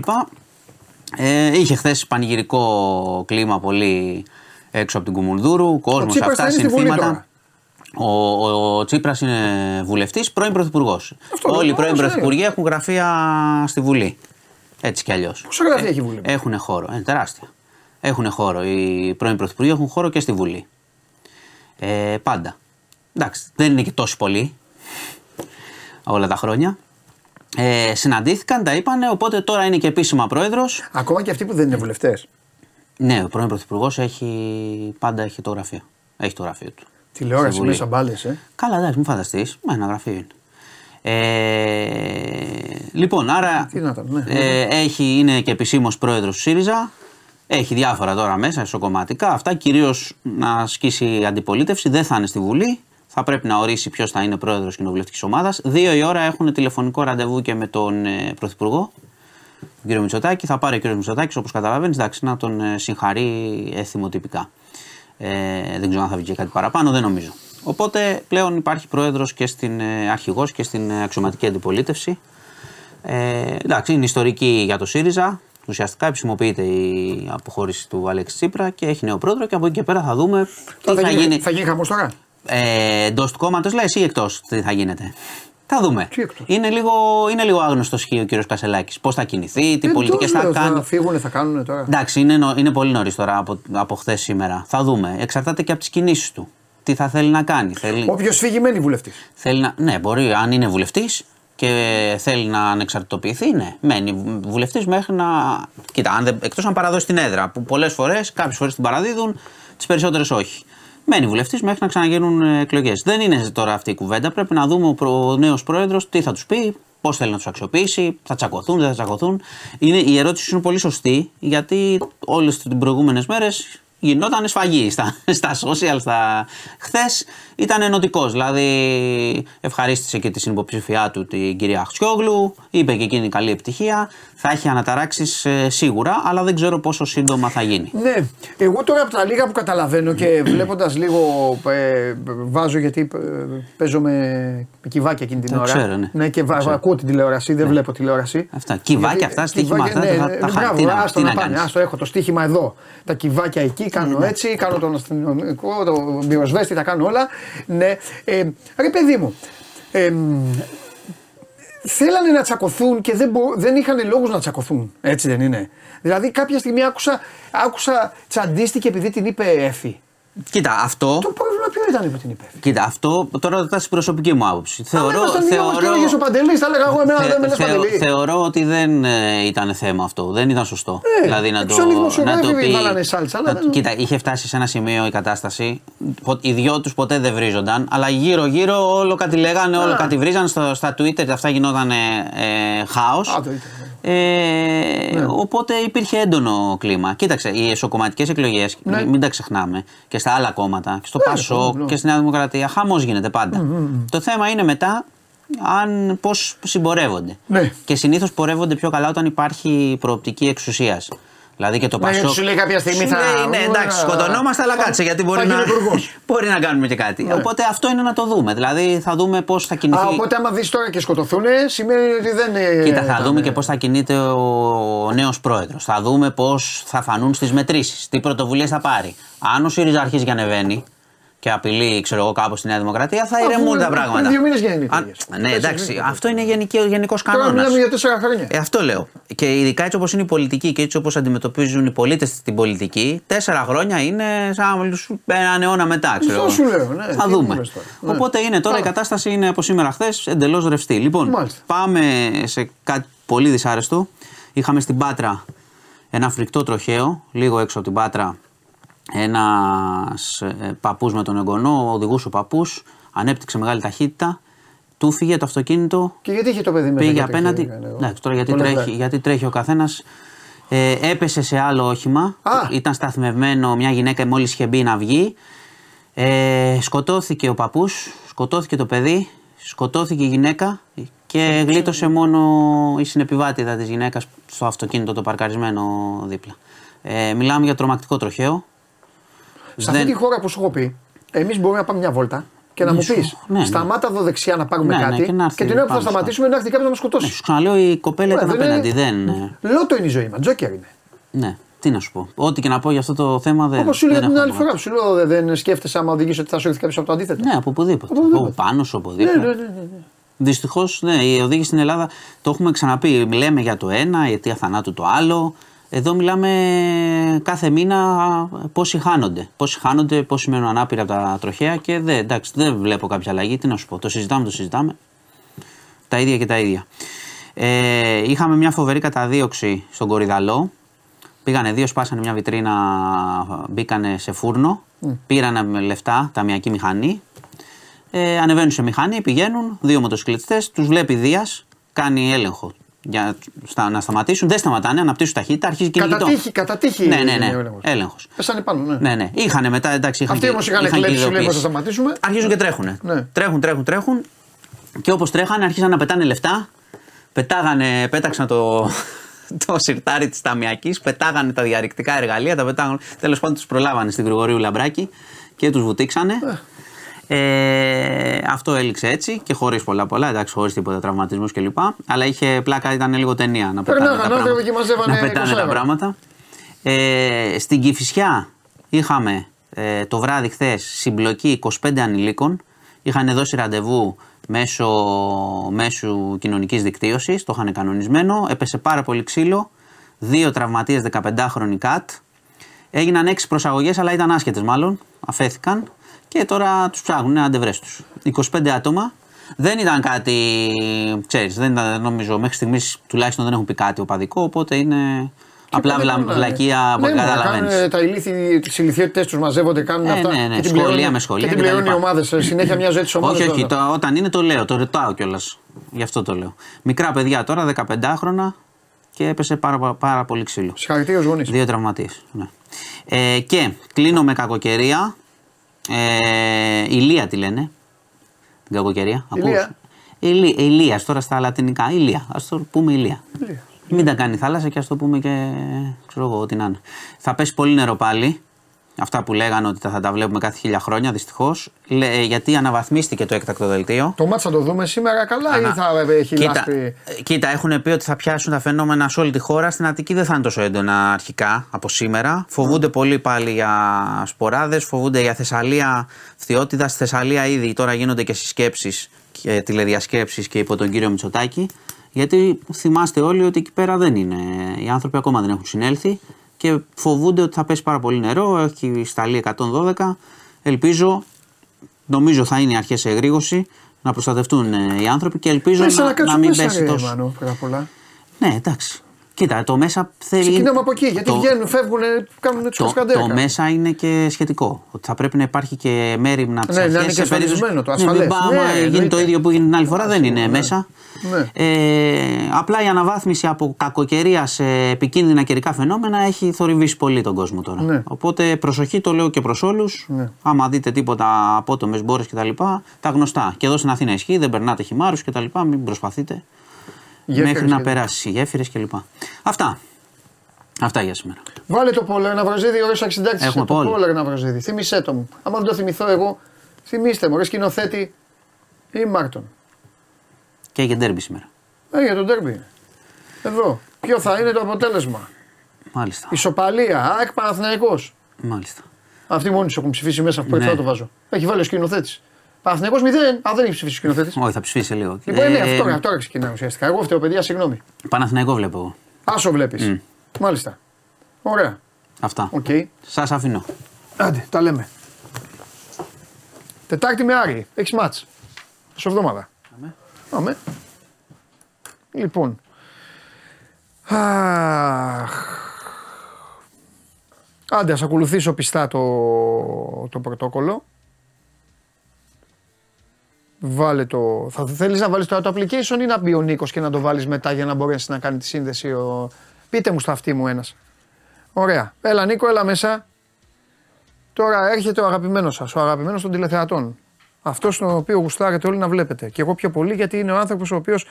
Ε, είχε χθες πανηγυρικό κλίμα πολύ έξω από την Κουμουνδούρου, κόσμος Τσίπρας αυτά, θα είναι στη Βουλή συνθήματα. Τώρα. Ο, ο, ο Τσίπρας είναι βουλευτής, πρώην πρωθυπουργός. Αυτό, Όλοι οι αυτό, πρώην αυτό, πρωθυπουργοί έχουν γραφεία στη Βουλή. Έτσι κι αλλιώς. Πόσα γραφεία έχει η Βουλή; Έχουν χώρο. Είναι τεράστια. Έχουν χώρο. Οι πρώην πρωθυπουργοί έχουν χώρο και στη Βουλή. Ε, πάντα. Εντάξει, δεν είναι και τόσο πολλοί όλα τα χρόνια. Ε, συναντήθηκαν, τα είπανε, οπότε τώρα είναι και επίσημα πρόεδρος. Ακόμα και αυτοί που δεν είναι βουλευτές. Ναι, ο πρώην πρωθυπουργός έχει, πάντα έχει το γραφείο. Έχει το γραφείο του. Στη Τηλεόραση Βουλή. μέσα μπάλες. Ε. Καλά, εντάξει, μην φανταστείς. Μα ένα γραφείο είναι. Ε, λοιπόν, άρα Τι να ήταν, ναι. ε, έχει, είναι και επισήμως πρόεδρος του ΣΥΡΙΖΑ. Έχει διάφορα τώρα μέσα, ισοκομματικά. Αυτά κυρίως να ασκήσει αντιπολίτευση. Δεν θα είναι στη Βουλή. Θα πρέπει να ορίσει ποιος θα είναι πρόεδρος κοινοβουλευτικής ομάδας. Δύο η ώρα έχουν τηλεφωνικό ραντεβού και με τον ε, Πρωθυπουργό, τον κύριο Μητσοτάκη. Θα πάρει ο κύριος Μητσοτάκης, όπως καταλαβαίνεις, εντάξει, να τον ε, συγχαρεί εθιμοτυπικά. Ε, δεν ξέρω αν θα βγει και κάτι παραπάνω, δεν νομίζω. Οπότε πλέον υπάρχει πρόεδρος και στην ε, αρχηγός και στην ε, αξιωματική αντιπολίτευση. Ε, εντάξει, είναι ιστορική για το ΣΥΡΙΖΑ. Ουσιαστικά επισημοποιείται η αποχώρηση του Αλέξη Τσίπρα και έχει νέο πρόεδρο και από εκεί και πέρα θα δούμε τι Τώρα θα, θα, γίνει, γίνει. θα γίνει χαμός τώρα; Ε, Εντός του κόμματος, λε ή εκτός, τι θα γίνεται. Θα δούμε. Τι εκτός; Είναι λίγο, είναι λίγο άγνωστο χ ο κύριος Κασελάκης. Πώς θα κινηθεί, τι Ε, πολιτικές τώρα θα λέω, κάνει. Θα φύγουν, θα κάνουν τώρα. Εντάξει, είναι, νο- είναι πολύ νωρίς τώρα από, από χθες σήμερα. Θα δούμε. Εξαρτάται και από τις κινήσεις του. Τι θα θέλει να κάνει. Θέλει, Όποιος φύγει μένει βουλευτής. θέλει να, ναι, μπορεί, αν είναι βουλευτής και θέλει να ανεξαρτητοποιηθεί, ναι. Μένει βουλευτής μέχρι να. Κοίτα, αν δεν, εκτός αν παραδώσει την έδρα, που πολλές φορές, κάποιες φορές την παραδίδουν, τις περισσότερες όχι. Μένει βουλευτής μέχρι να ξαναγίνουν εκλογές. Δεν είναι τώρα αυτή η κουβέντα. Πρέπει να δούμε ο, προ- ο νέος πρόεδρος τι θα τους πει, πώς θέλει να τους αξιοποιήσει, θα τσακωθούν, δεν θα τσακωθούν. Είναι, η ερώτηση σου είναι πολύ σωστή, γιατί όλες τι προηγούμενες μέρες γινόταν σφαγή στα, στα social. Στα... Χθες ήταν ενωτικός. Δηλαδή, ευχαρίστησε και τη συνυποψηφιά του την κυρία Χτσιόγλου, είπε και εκείνη καλή επιτυχία. Θα έχει αναταράξει σίγουρα, αλλά δεν ξέρω πόσο σύντομα θα γίνει. Ναι, εγώ τώρα από τα λίγα που καταλαβαίνω και βλέποντα λίγο. Ε, βάζω γιατί ε, παίζω με, με κυβάκια εκείνη την Το ώρα. ξέρω, ναι. και βα, ξέρω. ακούω την τηλεόραση, δεν βλέπω τηλεόραση. Αυτά. Κυβάκια Γιατί- αυτά, στοίχημα κυβάκια, αυτά, ναι, τα- ναι, τα ναι, χα- μπράβο, τι να- άστο τι να να πάνε, κάνεις. άστο, έχω το στοίχημα εδώ. Τα κυβάκια εκεί, κάνω Ναι. έτσι, κάνω τον αστυνομικό, το πυροσβέστη, τα κάνω όλα. Ναι, ε, ρε παιδί μου, ε, θέλανε να τσακωθούν και δεν, μπο- δεν είχαν λόγους να τσακωθούν. Έτσι δεν είναι. Δηλαδή κάποια στιγμή άκουσα, άκουσα τσαντίστηκε επειδή την είπε Εφη. Κοίτα, αυτό. Το πρόβλημα ποιο ήταν που την είπε Εφη. Κοίτα, αυτό τώρα ρωτά την προσωπική μου άποψη. Αν ήμασταν δύο όμως και έλεγες ο Παντελής, θα έλεγα εγώ εμένα δεν με λες Παντελή. θεωρώ ότι δεν ε, ήταν θέμα αυτό. Δεν ήταν σωστό. Ε, δηλαδή να το, έξω οι δημοσιογράφοι να το πει. βάλανε σάλτσα, αλλά να- δεν- Κοίτα, είχε φτάσει σε ένα σημείο η κατάσταση. πο- Οι δυο τους ποτέ δεν βρίζονταν, αλλά γύρω-γύρω όλο κάτι λέγανε, όλο Α. κάτι βρίζαν. Στο, στα Twitter αυτά γινόταν ε, χάος. Α, το ήταν. Ε, Οπότε υπήρχε έντονο κλίμα. Κοίταξε, οι εσωκομματικές εκλογές, Ναι. μην τα ξεχνάμε, και στα άλλα κόμματα, και στο Ναι, Πασόκ ναι. και στη Νέα Δημοκρατία, χαμός γίνεται πάντα. Το θέμα είναι μετά αν πώς συμπορεύονται. Ναι. Και συνήθως πορεύονται πιο καλά όταν υπάρχει προοπτική εξουσίας. Δηλαδή και το Ναι, Πασόκ. σου λέει κάποια στιγμή Σου θα- λέει, ναι, εντάξει, θα- σκοτωνόμαστε, αλλά θα- κάτσε γιατί θα μπορεί να, γίνει υπουργός. μπορεί να κάνουμε και κάτι. Ναι. Οπότε αυτό είναι να το δούμε. Δηλαδή θα δούμε πώς θα κινηθεί. Α, οπότε άμα δεις τώρα και σκοτωθούν, σημαίνει ότι δεν είναι. Κοίτα, θα ήταν- δούμε και πώς θα κινείται ο, ο νέος πρόεδρος. Θα δούμε πώς θα φανούν στις μετρήσεις. Τι πρωτοβουλίες θα πάρει. Αν ο ΣΥΡΙΖΑ αρχίζει και ανεβαίνει και απειλεί, ξέρω εγώ, κάπω στη Νέα Δημοκρατία, θα Αφού ηρεμούν τα πριν πράγματα. δύο μήνες γίνανε οι Αν- εκλογές. Ναι, Τέσσερις εντάξει. μήνες. Αυτό είναι γενικός Τώρα κανόνας. μιλάμε για τέσσερα χρόνια. Ε, αυτό λέω. Και ειδικά έτσι όπως είναι η πολιτική και έτσι όπως αντιμετωπίζουν οι πολίτες την πολιτική, τέσσερα χρόνια είναι σαν σου- έναν αιώνα μετά. Ξέρω. Αυτό εγώ. σου λέω, ναι. Θα Τι δούμε. μου λες τώρα. Ναι. Οπότε είναι τώρα η Άρα. κατάσταση είναι από σήμερα χθες εντελώς ρευστή. Λοιπόν, Μάλιστα. πάμε σε κάτι πολύ δυσάρεστο. Είχαμε στην Πάτρα ένα φρικτό τροχαίο, λίγο έξω από την Πάτρα. Ένας παππούς με τον εγγονό, οδηγούσε ο παππούς, ανέπτυξε μεγάλη ταχύτητα, του φύγε το αυτοκίνητο, Και γιατί είχε το παιδί μέσα. Πήγε και απέναντι. τρέχει, έκανε, Εντάξει, τώρα γιατί το τρέχει, λεπτάκι. γιατί τρέχει ο καθένας. Ε, έπεσε σε άλλο όχημα. Α. Ήταν σταθμευμένο μια γυναίκα μόλις είχε μπει να βγει. Ε, σκοτώθηκε ο παππούς, σκοτώθηκε το παιδί, σκοτώθηκε η γυναίκα και γλίτωσε μόνο η συνεπιβάτηδα της γυναίκας στο αυτοκίνητο το παρκαρισμένο δίπλα. Ε, μιλάμε για τρομακτικό τροχαίο. Σε αυτή τη χώρα που σου έχω πει, εμείς μπορούμε να πάμε μια βόλτα και να μου Μισό. πεις: Ναι, ναι. Σταμάτα εδώ δεξιά να πάρουμε Ναι, ναι, κάτι. και να έρθει και την ώρα που θα πάνω σταματήσουμε να έρθει κάποιος να μας Ναι, σκοτώσει. σου ξαναλέω η κοπέλα ήταν Ναι, δεν απέναντι. είναι- Δεν, ε, Λότο είναι η ζωή μας, τζόκερ είναι. ναι, τι να σου πω. Ό,τι και να πω για αυτό το θέμα δεν. Όπως σου λέγα δεν την έχω άλλη πρόβλημα. φορά που σου λέω, δεν- δεν σκέφτεσαι άμα οδηγήσει ότι θα σου έρθει κάποιος από το αντίθετο. Ναι, από οπουδήποτε. Από οπουδήποτε. Από πάνω σου, από δίπλα. ναι, ναι, ναι, ναι. Δυστυχώς, ναι, η οδήγηση στην Ελλάδα το έχουμε ξαναπεί. Λέμε για το ένα, η αιτία θανάτου το άλλο. Εδώ μιλάμε κάθε μήνα πόσοι χάνονται. Πόσοι χάνονται, πόσοι μένουν ανάπηροι από τα τροχαία και δεν, εντάξει, δεν βλέπω κάποια αλλαγή. Τι να σου πω, το συζητάμε, το συζητάμε. Τα ίδια και τα ίδια. Ε, είχαμε μια φοβερή καταδίωξη στον Κορυδαλό. Πήγανε δύο, σπάσανε μια βιτρίνα, μπήκανε σε φούρνο. Πήρανε με λεφτά ταμιακή μηχανή. Ε, ανεβαίνουν σε μηχανή, πηγαίνουν, δύο μοτοσυκλετιστές, τους βλέπει Δίας, κάνει έλεγχο για στα, να σταματήσουν. Δεν σταματάνε, αναπτύσσουν ταχύτητα, αρχίζει Κατά κυνηγητό. τύχη, κατά τύχη. Ναι, ναι, είναι ναι. ο έλεγχος. Έλεγχο. Πέσανε πάνω, ναι. Ναι, ναι. Είχαν μετά, εντάξει, είχαν Αυτοί και- όμως είχαν είχαν και κλέψει, σου λέει πώ θα ειδοποιήσεις. σταματήσουμε. Αρχίζουν και τρέχουν. Ναι. Τρέχουν, τρέχουν, τρέχουν. Και όπως τρέχανε, αρχίσαν να πετάνε λεφτά. Πετάγανε, πέταξαν το, το σιρτάρι της ταμιακής, πετάγανε τα διαρρηκτικά εργαλεία, τα πετάγανε. Τέλος πάντων, τους προλάβανε στην Γρηγορίου Λαμπράκη και τους βουτήξανε. Ε, αυτό έληξε έτσι και χωρίς πολλά πολλά, εντάξει, χωρίς τίποτα τραυματισμούς κλπ. Αλλά είχε πλάκα, ήταν λίγο ταινία να πετάνε Περνάγανε τα άνθρωποι πράγματα. και μαζεύανε να πετάνε 20 τα ευρώ. πράγματα. Ε, στην Κηφισιά είχαμε ε, το βράδυ χθες συμπλοκή 25 ανηλίκων. Είχαν δώσει ραντεβού μέσω μέσου κοινωνικής δικτύωσης, το είχαν κανονισμένο. Έπεσε πάρα πολύ ξύλο. Δύο τραυματίες 15χρονοι ΚΑΤ. Έγιναν έξι προσαγωγές, αλλά ήταν άσχετες μάλλον. Αφέθηκαν και τώρα τους ψάχνουν, είναι αντεβρές τους. 25 άτομα. Δεν ήταν κάτι, ξέρεις, δεν ήταν, νομίζω μέχρι στιγμής τουλάχιστον δεν έχουν πει κάτι οπαδικό, οπότε είναι απλά Και βλα, πάνε, βλακεία που ναι, μα, καταλαβαίνει. κάνουν τα ηλίθιοι, τις ηλικιότητε τους μαζεύονται, κάνουν Ε, αυτά. ναι, ναι, και την σχολεία πληρώνει- με σχολεία Και την κτλ. πληρώνει οι ομάδες. Συνέχεια μια ζωή της ομάδας. Όχι, όχι, το, όταν είναι το λέω, το ρωτάω κιόλας. Γι' αυτό το λέω. Μικρά παιδιά τώρα, 15χρονα και έπεσε πάρα, πάρα πολύ ξύλο. Συγχαρητήρια στους γονείς. Δύο τραυματίες. Ναι. Ε, και κλείνω με κακοκαιρία. Ε, ηλία τη λένε. Την κακοκαιρία. Ηλία. Ακούς; Ηλί, ηλίας τώρα στα λατινικά. Ηλία. Α το πούμε ηλία. Μην τα κάνει θάλασσα και ας το πούμε και ξέρω εγώ ό,τι να είναι. Θα πέσει πολύ νερό πάλι. Αυτά που λέγανε ότι θα τα βλέπουμε κάθε χίλια χρόνια δυστυχώς. Γιατί αναβαθμίστηκε το έκτακτο δελτίο. Το μάτς θα το δούμε σήμερα καλά ή Ανα- θα έχει κοίτα, λάσπη. ε, κοίτα, έχουν πει ότι θα πιάσουν τα φαινόμενα σε όλη τη χώρα. Στην Αττική δεν θα είναι τόσο έντονα αρχικά από σήμερα. Φοβούνται πολύ πάλι για σποράδες, φοβούνται για Θεσσαλία, Φθιώτιδα. Στη Θεσσαλία ήδη τώρα γίνονται και συσκέψεις και τηλεδιασκέψεις και υπό τον κύριο Μητσοτάκη. Γιατί θυμάστε όλοι ότι εκεί πέρα δεν είναι. Οι άνθρωποι ακόμα δεν έχουν συνέλθει και φοβούνται ότι θα πέσει πάρα πολύ νερό. Έχει σταλεί 112. Ελπίζω νομίζω θα είναι οι αρχές σε εγρήγορση να προστατευτούν ε, οι άνθρωποι και ελπίζω Μέσα να, να να κάτσουν μην μέσα, πέσει ρε, τόσο. Μάνο, πρώτα απ' όλα. Ναι, εντάξει. Κοίτα, το μέσα θέλει. Ξεκινάμε από εκεί, γιατί το- βγαίνουν, φεύγουν, κάνουν τους Το, κασκαντέρ. το μέσα είναι και σχετικό. Ότι θα πρέπει να υπάρχει και μέρημνα τη Ναι, να αρχές είναι και σε περίπτωση- ασφαλισμένο το Ναι, ασφαλές. μην πάμε, Ναι, γίνει εννοείται. το ίδιο που έγινε την άλλη φορά, δεν είναι ναι. μέσα. Ναι. Ε, απλά η αναβάθμιση από κακοκαιρία σε επικίνδυνα καιρικά φαινόμενα έχει θορυβήσει πολύ τον κόσμο τώρα. Ναι. Οπότε προσοχή, το λέω και προς όλους. Ναι. Άμα δείτε τίποτα απότομες μπόρες κτλ., τα γνωστά. Και εδώ στην Αθήνα ισχύει, δεν περνάτε χυμάρους κτλ. Μην προσπαθείτε Γέφυρες μέχρι να και- περάσει γέφυρες κλπ. Αυτά. Αυτά για σήμερα. Βάλε το πόλερ να βραζίδι, ωραίο αξιντάκτη. Έχουμε το πόλερ. πόλερ να βραζίδι. Θυμήσέ το μου. Άμα δεν το θυμηθώ εγώ, θυμήστε μου, ρε σκηνοθέτη ή Μάρτον. Και για ντέρμπι σήμερα. Ε, για τον τέρμπι. Εδώ. Ποιο θα είναι το αποτέλεσμα. Μάλιστα. Ισοπαλία, ΑΕΚ Παναθηναϊκός. Μάλιστα. Αυτοί μόνοι σου έχουν ψηφίσει μέσα από πρώτη Ναι. φορά το βάζω. Έχει βάλει ο σκηνοθέτης. Παναθηναϊκός 0. Α, δεν έχει ψηφίσει ο σκηνοθέτης. Όχι, θα ψηφίσει λίγο. Λοιπόν, ναι, Ε, αυτό τώρα, τώρα ξεκινάει ουσιαστικά. Εγώ φταίω, παιδιά, συγγνώμη. Παναθηναϊκό βλέπω εγώ. Άσο βλέπεις. Μάλιστα. Ωραία. Αυτά. Οκ. Σας αφήνω. Άντε, τα λέμε. Τετάρτη με Άρη. Έχεις μάτς. Σε εβδομάδα. Αμέ. Λοιπόν. Αχ. Άντε, ας ακολουθήσω πιστά το, το πρωτόκολλο. Βάλε το. Θα θέλεις να βάλεις τώρα το application ή να μπει ο Νίκος και να το βάλεις μετά για να μπορέσει να κάνει τη σύνδεση. Ο... Πείτε μου στα αυτή μου ένας. Ωραία. Έλα Νίκο, έλα μέσα. Τώρα έρχεται ο αγαπημένος σας, ο αγαπημένος των τηλεθεατών. Αυτός τον οποίο γουστάρετε όλοι να βλέπετε. Και εγώ πιο πολύ γιατί είναι ο άνθρωπος ο οποίος μ,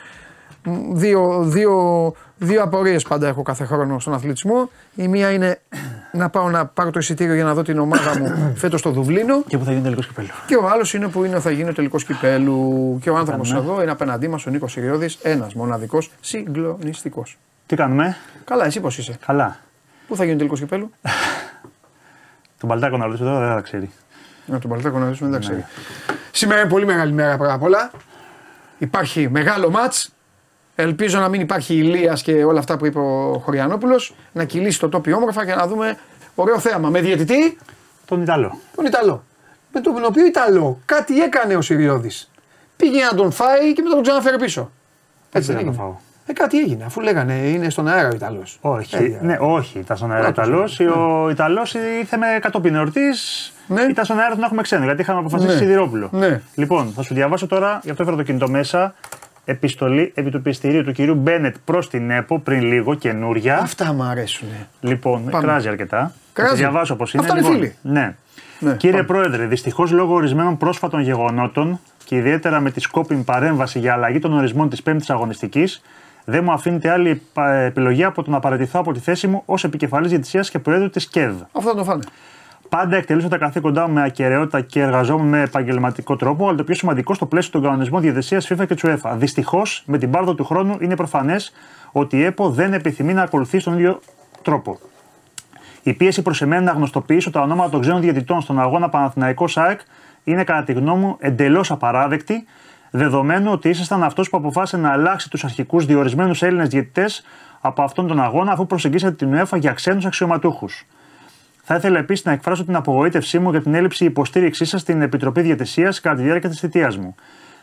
δύο, δύο, δύο απορίες πάντα έχω κάθε χρόνο στον αθλητισμό. Η μία είναι να πάω να πάρω το εισιτήριο για να δω την ομάδα μου φέτος στο Δουβλίνο. Και που θα γίνει τελικός κυπέλο. Και ο άλλος είναι που είναι θα γίνει ο τελικός κυπέλου. Και ο άνθρωπος εδώ είναι απέναντί μας ο Νίκος Ιριώδη, ένας μοναδικός συγκλονιστικός. Τι κάνουμε, Καλά, εσύ πώς είσαι; καλά. Πού θα γίνει ο τελικός κυπέλου; Τον Παλτάκο να ρωτήσω τώρα δεν θα ξέρει. Να τον Παλτάκο να ρωτήσουμε, δεν ξέρει. Σήμερα είναι πολύ μεγάλη μέρα πρώτα απ' όλα. Υπάρχει μεγάλο ματ. Ελπίζω να μην υπάρχει ηλίας και όλα αυτά που είπε ο Χωριανόπουλος. Να κυλήσει το τόπι όμορφα και να δούμε ωραίο θέαμα. Με διαιτητή; Τον Ιταλό. τον Ιταλό. Με τον οποίο Ιταλό κάτι έκανε ο Σιριώδη. Πήγε να τον φάει και μετά τον ξαναφέρει πίσω. Έτσι δεν δεν θα το έγινε. φάω. Ε, κάτι έγινε, αφού λέγανε είναι στον αέρα ο Ιταλός. Όχι, ναι, όχι, ήταν στον αέρα Κράτος, Ιταλός. Ο Ιταλός ήρθε με κατόπιν εορτής. Ναι. Ήταν στον αέρα του να έχουμε ξένο, γιατί είχαμε αποφασίσει Ναι. Σιδηρόπουλο. Ναι. Λοιπόν, θα σου διαβάσω τώρα, γι' αυτό έφερα το κινητό μέσα, επιστολή επί του πιστηρίου του κυρίου Μπένετ προς την ΕΠΟ πριν λίγο, καινούρια. Αυτά μου αρέσουν. Λοιπόν, Πάμε. κράζει αρκετά. Κράζει. Θα τη διαβάσω πώ είναι. Αυτά είναι λοιπόν, φίλοι. Ναι. Ναι, Κύριε πάμε. Πρόεδρε, δυστυχώς λόγω ορισμένων πρόσφατων γεγονότων και ιδιαίτερα με τη σκόπιμη παρέμβαση για αλλαγή των ορισμών της πέμπτης αγωνιστικής, δεν μου αφήνεται άλλη επα- επιλογή από το να παραιτηθώ από τη θέση μου ως επικεφαλής διαιτησίας και Προέδρου της ΚΕΔ. Αυτό θα το φάνε. Πάντα εκτελούσα τα καθήκοντά μου με ακαιρεότητα και εργαζόμουν με επαγγελματικό τρόπο, αλλά το πιο σημαντικό στο πλαίσιο των κανονισμών διαιτησία FIFA και UEFA. Δυστυχώς, με την πάρδο του χρόνου είναι προφανές ότι η ΕΠΟ δεν επιθυμεί να ακολουθεί τον ίδιο τρόπο. Η πίεση προς εμένα να γνωστοποιήσω τα ονόματα των ξένων διαιτητών στον αγώνα Παναθηναϊκό ΣΑΕΚ είναι κατά τη γνώμη μου εντελώς απαράδεκτη, δεδομένου ότι ήσασταν αυτός που αποφάσισε να αλλάξει τους αρχικούς διορισμένους Έλληνες διαιτητές από αυτόν τον αγώνα, αφού προσεγγίσατε την UEFA για ξένους αξιωματούχους. Θα ήθελα επίσης να εκφράσω την απογοήτευσή μου για την έλλειψη υποστήριξής σας στην Επιτροπή Διατησίας κατά τη διάρκεια της θητείας μου.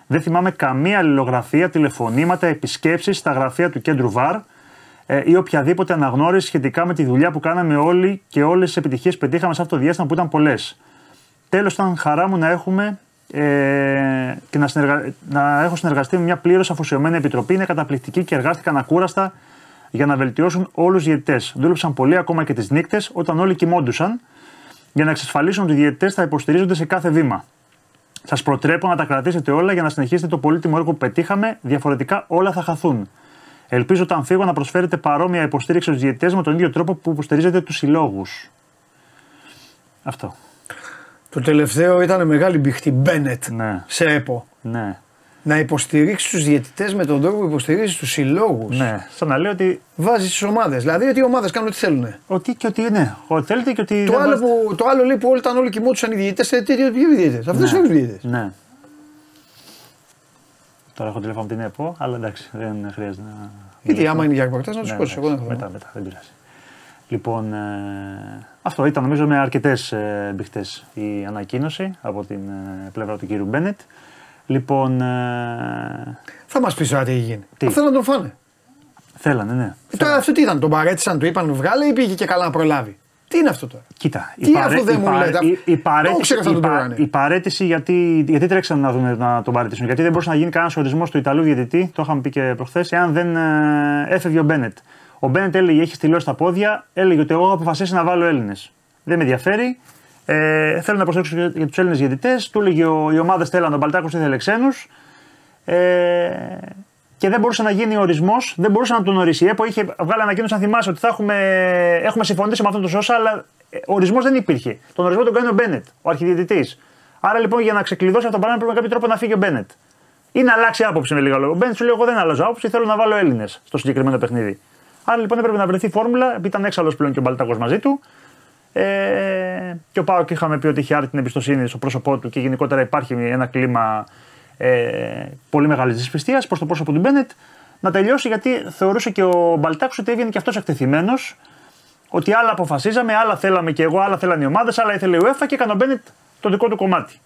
Δεν θυμάμαι καμία αλληλογραφία, τηλεφωνήματα, επισκέψεις στα γραφεία του κέντρου ΒΑΡ ε, ή οποιαδήποτε αναγνώριση σχετικά με τη δουλειά που κάναμε όλοι και όλες τις επιτυχίες που πετύχαμε σε αυτό το διάστημα που ήταν πολλές. Τέλος, ήταν χαρά μου να έχουμε ε, και να, συνεργα... να έχω συνεργαστεί με μια πλήρως αφοσιωμένη επιτροπή. Είναι καταπληκτική και εργάστηκαν ακούραστα για να βελτιώσουν όλους τους διαιτητές. Δούλεψαν πολύ ακόμα και τις νύχτες όταν όλοι κοιμόντουσαν για να εξασφαλίσουν ότι οι διαιτητές θα υποστηρίζονται σε κάθε βήμα. Σας προτρέπω να τα κρατήσετε όλα για να συνεχίσετε το πολύτιμο έργο που πετύχαμε, διαφορετικά όλα θα χαθούν. Ελπίζω όταν φύγω να προσφέρετε παρόμοια υποστήριξη στους διαιτητές με τον ίδιο τρόπο που υποστηρίζετε τους συλλόγους. Αυτό. Το τελευταίο ήταν μεγάλη μπιχτή Μπένετ Ναι. σε ΕΠΟ. Ναι. Να υποστηρίξεις τους διαιτητές με τον τρόπο που υποστηρίζεις τους συλλόγους. Ναι. Σαν να λέω ότι. Βάζεις τις ομάδες. Δηλαδή ότι οι ομάδες κάνουν ό,τι θέλουν. Ότι και ότι ναι. Ότι θέλετε και ότι. Το δεν άλλο, βάζετε- που, το άλλο λέει που όλοι ήταν όλοι κοιμόντουσαν οι διαιτητές. Τι ποιοι διαιτητές; Αυτούς Ναι. είναι οι διαιτητές. Ναι. Τώρα έχω τηλέφωνο από την ΕΠΟ, αλλά εντάξει, δεν χρειάζεται να. Γιατί άμα είναι για ρεπορτάζ να τους Ναι, σηκώσεις. Εγώ δεν εντάξει, έχω μετά, μετά, δεν πειράζει. Λοιπόν, ε, αυτό ήταν νομίζω με αρκετές ε, μπιχτέ η ανακοίνωση από την ε, πλευρά του κύριου Μπένετ. Λοιπόν, ε, Θα μας πεις τώρα τι έχει γίνει. Τι; Αυτό να τον φάνε. θέλανε, ναι. Ε, τώρα αυτό τι ήταν, τον παρέτησαν, του είπαν βγάλε ή πήγε και καλά να προλάβει. Τι είναι αυτό τώρα; Κοίτα, Τι αφού δεν μου λέτε, η, η, το παρέτηση, ήξερα θα η, τον πα- τρώγανε. η παρέτηση γιατί, γιατί τρέξαν να, δουν, να τον παρέτησουν. Γιατί δεν μπορούσε να γίνει κανένας ορισμό του Ιταλού διαιτητή, το είχαμε πει και προχθές, εάν δεν ε, έφευγε ο Μπένετ. Ο Μπένετ έλεγε: Έχει στυλώσει τα πόδια, έλεγε ότι εγώ έχω αποφασίσει να βάλω Έλληνες. Δεν με ενδιαφέρει. Ε, θέλω να προσέξω για, για τους Έλληνες διαιτητές. Του έλεγε ο, οι ομάδε θέλαν τον Παλτάκος, ήθελε ξένους. Ε, και και δεν μπορούσε να γίνει ορισμός, δεν μπορούσε να τον ορίσει. Η ΕΠΟ είχε βγάλει ανακοίνωση, αν θυμάσαι, ότι θα έχουμε, έχουμε συμφωνήσει με αυτόν τον Σόσα, αλλά ορισμός δεν υπήρχε. Τον ορισμό τον κάνει ο Μπένετ, ο αρχιδιαιτητής. Άρα λοιπόν για να ξεκλειδώσει αυτό το πράγμα πρέπει με κάποιο τρόπο να φύγει ο Μπένετ. Ή να αλλάξει άποψη με λίγα λόγια. Ο Μπένετ σου λέει: Εγώ δεν αλλάζω άποψη, θέλω να βάλω Έλληνες στο συγκεκριμένο παιχνίδι. Άρα λοιπόν έπρεπε να βρεθεί φόρμουλα, επειδή ήταν έξαλλος πλέον και ο Μπαλτάκος μαζί του. Ε, και ο Πάοκ είχαμε πει ότι είχε άρει την εμπιστοσύνη στο πρόσωπό του και γενικότερα υπάρχει ένα κλίμα ε, πολύ μεγάλης δυσπιστίας προς το πρόσωπο του Μπένετ να τελειώσει γιατί θεωρούσε και ο Μπαλτάκος ότι έβγαινε και αυτός εκτεθειμένος. Ότι άλλα αποφασίζαμε, άλλα θέλαμε και εγώ, άλλα θέλανε οι ομάδες, άλλα ήθελε η UEFA και έκανε ο Μπένετ το δικό του κομμάτι.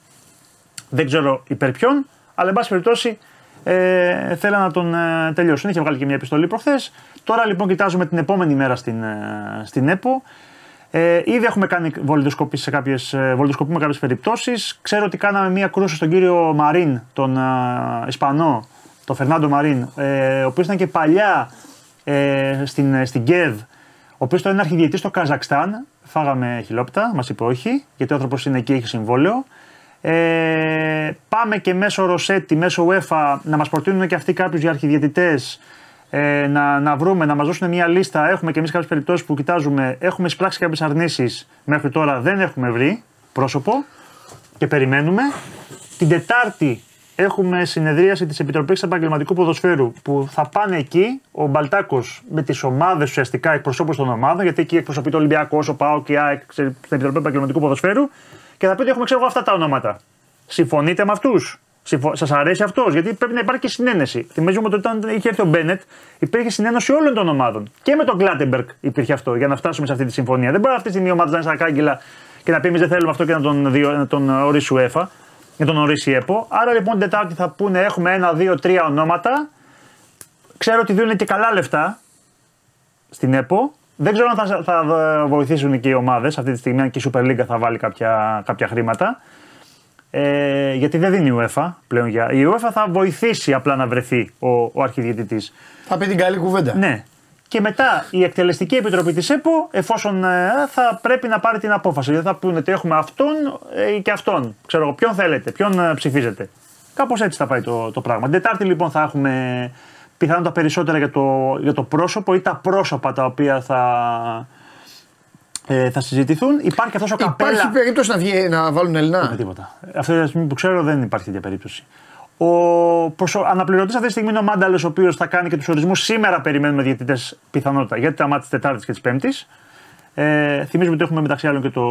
Δεν ξέρω υπέρ ποιον, αλλά εν πάση περιπτώσει ε, θέλα να τον ε, τελειώσουν. Είχε βγάλει και μια επιστολή προχθές. Τώρα λοιπόν κοιτάζουμε την επόμενη μέρα στην, ε, στην ΕΠΟ. Ε, ήδη έχουμε κάνει βολιδοσκοπή σε κάποιες, ε, βολιδοσκοπή με κάποιες περιπτώσεις. Ξέρω ότι κάναμε μια κρούση στον κύριο Μαρίν, τον ε, Ισπανό, τον Φερνάντο Μαρίν, ε, ο οποίος ήταν και παλιά ε, στην, στην ΚΕΔ, ο οποίος τώρα είναι αρχιδιετή στο Καζακστάν. Φάγαμε χιλόπιτα, μας είπε όχι, γιατί ο άνθρωπος είναι εκεί, έχει συμβόλαιο. Ε, πάμε και μέσω Ροσέτη, μέσω UEFA να μας προτείνουν και αυτοί κάποιους για αρχιδιαιτητές ε, να, να βρούμε, να μας δώσουν μια λίστα. Έχουμε και εμείς κάποιες περιπτώσεις που κοιτάζουμε. Έχουμε εισπράξει κάποιες αρνήσεις. Μέχρι τώρα δεν έχουμε βρει πρόσωπο και περιμένουμε. Την Τετάρτη έχουμε συνεδρίαση της Επιτροπής Επαγγελματικού Ποδοσφαίρου που θα πάνε εκεί ο Μπαλτάκος με τις ομάδες ουσιαστικά εκπροσώπους των ομάδων, γιατί εκεί εκπροσωπεί το Ολυμπιακός, ο ΠΑΟ και η ΑΕΚ στην Επιτροπή Επαγγελματικού Ποδοσφαίρου και θα πει ότι έχουμε ξέρω εγώ αυτά τα ονόματα. Συμφωνείτε με αυτούς; Σας αρέσει αυτός, γιατί πρέπει να υπάρχει και συνένεση. Θυμίζουμε ότι όταν είχε έρθει ο Μπένετ, υπήρχε συνένωση όλων των ομάδων. Και με τον Κλάτεμπεργκ υπήρχε αυτό για να φτάσουμε σε αυτή τη συμφωνία. Δεν μπορεί αυτή τη στιγμή η ομάδα να είναι στα κάγκελα και να πει: Εμείς δεν θέλουμε αυτό και να τον, να τον ορίσει UEFA, να τον ορίσει η ΕΠΟ. Άρα λοιπόν την Τετάρτη θα πούνε: Έχουμε ένα, δύο, τρία ονόματα. Ξέρω ότι δίνουν και καλά λεφτά στην ΕΠΟ. Δεν ξέρω αν θα, θα βοηθήσουν και οι ομάδες αυτή τη στιγμή, αν και η Super League θα βάλει κάποια, κάποια χρήματα. Ε, γιατί δεν δίνει η UEFA πλέον για. Η UEFA θα βοηθήσει απλά να βρεθεί ο, ο αρχιδιαιτητής. Θα πει την καλή κουβέντα. Ναι. Και μετά η εκτελεστική επιτροπή της ΕΠΟ, εφόσον ε, θα πρέπει να πάρει την απόφαση. Δεν θα πούνε ότι έχουμε αυτόν ε, και αυτόν. Ξέρω εγώ, ποιον θέλετε, ποιον ε, ψηφίζετε. Κάπως έτσι θα πάει το, το πράγμα. Την Τετάρτη λοιπόν θα έχουμε πιθανότατα περισσότερα για το, για το πρόσωπο ή τα πρόσωπα τα οποία θα, ε, θα συζητηθούν. Υπάρχει αυτός ο καπέλα. Υπάρχει περίπτωση να, βγει, να βάλουν Ελληνά. Με τίποτα. Αυτή τη στιγμή που ξέρω δεν υπάρχει τέτοια περίπτωση. Ο προσω... αναπληρωτής αυτή τη στιγμή είναι ο Μάνταλος, ο οποίος θα κάνει και τους ορισμούς. Σήμερα περιμένουμε διαιτητές πιθανότητα γιατί τα μάτια της Τετάρτης και της Πέμπτης. Ε, θυμίζουμε ότι έχουμε μεταξύ άλλων και το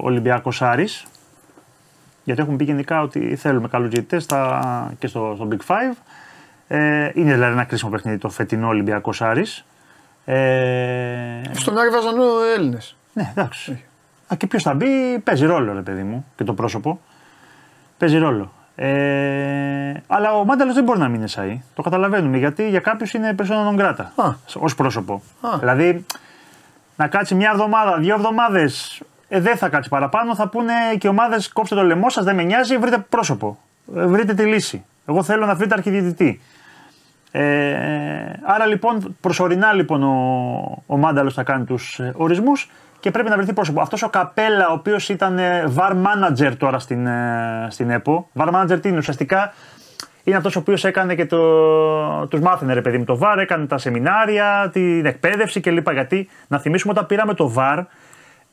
Ολυμπιακός Σάρι. Γιατί έχουμε πει γενικά ότι θέλουμε καλούς διαιτητές και στο, στο Big Five. Ε, είναι δηλαδή ένα κρίσιμο παιχνίδι το φετινό Ολυμπιακός Άρης. Ε, Στον Άρη βάζαν Έλληνες. Ναι, εντάξει. Α, και ποιος θα μπει, παίζει ρόλο, ρε παιδί μου, και το πρόσωπο. Παίζει ρόλο. Ε, αλλά ο Μάνταλος δεν μπορεί να μείνει εσάι. Το καταλαβαίνουμε γιατί για κάποιους είναι persona non grata ως πρόσωπο. Α. Δηλαδή να κάτσει μια εβδομάδα, δύο εβδομάδες, ε, δεν θα κάτσει παραπάνω. Θα πούνε και οι ομάδες κόψτε το λαιμό σας, δεν με νοιάζει, βρείτε πρόσωπο. Ε, βρείτε τη λύση. Εγώ θέλω να βρείτε αρχιδιαιτητή. Ε, άρα λοιπόν προσωρινά λοιπόν ο, ο Μάνταλος θα κάνει τους ε, ορισμούς και πρέπει να βρεθεί πρόσωπο. Αυτός ο Καπέλα ο οποίος ήταν ε, VAR manager τώρα στην, ε, στην ΕΠΟ. VAR manager τι είναι ουσιαστικά είναι αυτός ο οποίος έκανε και το, τους μάθαινε ρε παιδί με το VAR, έκανε τα σεμινάρια, την εκπαίδευση κλπ. Γιατί να θυμίσουμε όταν πήραμε το VAR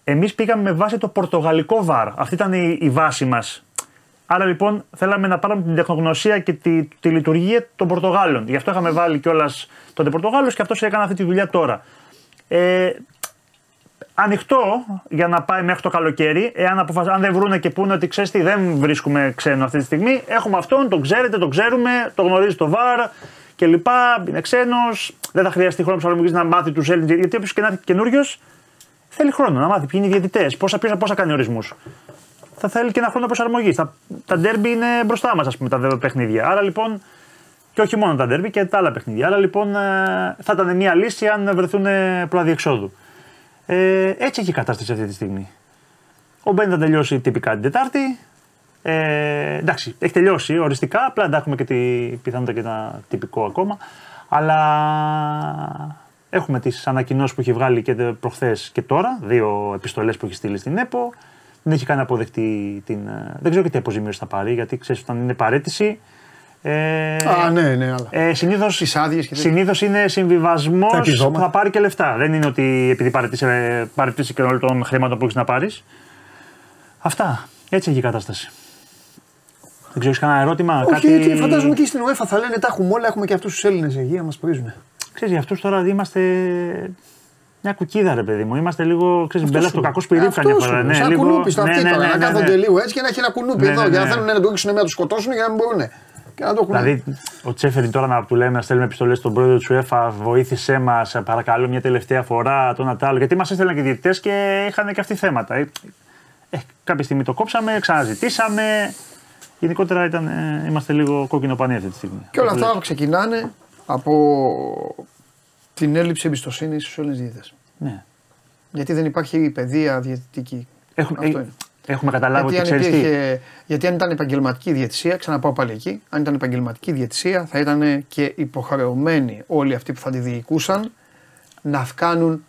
εμείς πήγαμε με βάση το πορτογαλικό VAR. Αυτή ήταν η, η βάση μας Άρα λοιπόν θέλαμε να πάρουμε την τεχνογνωσία και τη, τη λειτουργία των Πορτογάλων. Γι' αυτό είχαμε βάλει κιόλας τον Πορτογάλο και αυτός έκανε αυτή τη δουλειά τώρα. Ε, ανοιχτό για να πάει μέχρι το καλοκαίρι. Εάν αποφασ... αν δεν βρούνε και πούνε ότι ξέρεις τι, δεν βρίσκουμε ξένο αυτή τη στιγμή. Έχουμε αυτόν, τον ξέρετε, τον ξέρουμε, το γνωρίζει το βαρ κλπ. Είναι ξένος. Δεν θα χρειαστεί χρόνο προσαρμογή να μάθει τους Έλληνες. Γιατί όποιος και να έρθει καινούριος θέλει χρόνο να μάθει ποιοι είναι οι διαιτητές, πόσα, πόσα κάνει ορισμούς θα θέλει και ένα χρόνο προσαρμογής. Τα, τα ντέρμπι είναι μπροστά μας, ας πούμε, τα παιχνίδια. Άρα λοιπόν, και όχι μόνο τα ντέρμπι και τα άλλα παιχνίδια. Άρα λοιπόν ε, θα ήταν μια λύση αν βρεθούν προαδιεξόδου. Ε, έτσι έχει η κατάσταση αυτή τη στιγμή. Ο Μπέν θα τελειώσει τυπικά την Τετάρτη. Ε, εντάξει, έχει τελειώσει οριστικά. Απλά δεν έχουμε και τη πιθανότητα και ένα τυπικό ακόμα. Αλλά έχουμε τις ανακοινώσεις που έχει βγάλει και προχθές και τώρα. Δύο επιστολές που έχει στείλει στην ΕΠΟ δεν έχει καν αποδεχτεί την. Ε, δεν ξέρω και τι αποζημίωση θα πάρει, γιατί ξέρεις όταν είναι παρέτηση. Ε, Α, ναι, ναι, αλλά. ε, συνήθως, Τις άδειες και τέτοια. συνήθως είναι συμβιβασμός Τα που επιδόματα. θα πάρει και λεφτά. Δεν είναι ότι επειδή παρετήσει, παρετήσει και όλο το χρήμα που έχεις να πάρεις. Αυτά. Έτσι έχει η κατάσταση. Δεν ξέρω, έχει κανένα ερώτημα. Όχι, κάτι... και φαντάζομαι και στην UEFA θα λένε τα έχουμε όλα, έχουμε και αυτούς τους Έλληνες εκεί να μας πρίζουν. Ξέρεις, για αυτούς τώρα είμαστε. Μια κουκίδα, ρε παιδί μου. Είμαστε λίγο. Ξέρεις, μπέλα στο κακό σπυρί καμιά φορά. Ναι, σαν λίγο- κουνούπι στο ναι, αυτή ναι, τώρα. ναι, να ναι, κάθονται ναι. λίγο έτσι και να έχει ένα κουνούπι Ναι, εδώ. ναι, Για να ναι. θέλουν να το ρίξουν να του σκοτώσουν για να μην μπορούν. Και να το έχουν. Δηλαδή, ο Τσέφεριν τώρα να του λέμε να στέλνουμε επιστολές στον πρόεδρο του UEFA, βοήθησέ μας, παρακαλώ μια τελευταία φορά, το να τ' άλλο. Γιατί μας έστελναν και διαιτητές και είχαν και αυτοί θέματα. Ε, ε, κάποια στιγμή το κόψαμε, ξαναζητήσαμε. Γενικότερα ήταν, ε, είμαστε λίγο κόκκινο πανί αυτή τη στιγμή. Και όλα Αυτό αυτά ξεκινάνε από την έλλειψη εμπιστοσύνης στους Έλληνες διαιτητές. λες. Ναι. Γιατί δεν υπάρχει παιδεία διαιτητική. Έχουμε, Αυτό ε, είναι. Έχουμε καταλάβει Γιατί ότι αν, ξέρεις τι. υπήρχε, γιατί αν ήταν επαγγελματική διαιτησία, ξαναπάω πάλι εκεί, αν ήταν επαγγελματική διαιτησία θα ήταν και υποχρεωμένοι όλοι αυτοί που θα τη διοικούσαν να κάνουν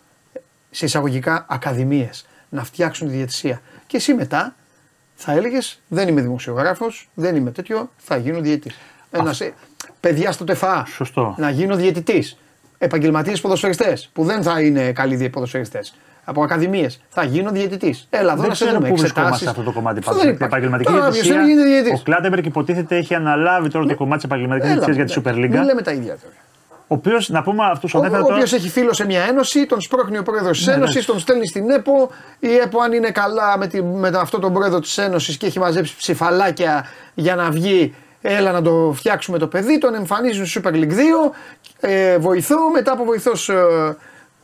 σε εισαγωγικά ακαδημίες, να φτιάξουν τη διαιτησία. Και εσύ μετά θα έλεγες: Δεν είμαι δημοσιογράφος, δεν είμαι τέτοιο, θα γίνω διαιτητής. Ένας παιδιά στο ΤΕΦΑ. Σωστό. Να γίνω διαιτητής. Επαγγελματίες ποδοσφαιριστές που δεν θα είναι καλοί ποδοσφαιριστές. Από ακαδημίες. Θα γίνω διαιτητής. Έλα εδώ Δεν να σε ξέρω δούμε. πού βρισκόμαστε Εξετάσεις. σε αυτό το κομμάτι Αυτό πάντως. δεν Την υπάρχει. επαγγελματική Τώρα, ποιος διαιτησία. θέλει να γίνει διαιτητής; Ο Κλάτεμπεργκ υποτίθεται έχει αναλάβει τώρα το κομμάτι της επαγγελματικής Έλα, διαιτησία για τη εντάξει. Super Μην League. λέμε τα ίδια τώρα. Ο οποίος, να πούμε αυτούς Ο, ανέφερα ο τώρα. οποίος έχει φίλο σε μια ένωση, τον σπρώχνει ο πρόεδρος της Ναι, ένωσης, εντάξει. τον στέλνει στην ΕΠΟ. Η ΕΠΟ, αν είναι καλά με, τη, με αυτό τον πρόεδρο της ένωσης και έχει μαζέψει ψηφαλάκια για να βγει, έλα να το φτιάξουμε το παιδί, τον εμφανίζουν στη Super League 2. Ε, βοηθό, μετά από βοηθός ε,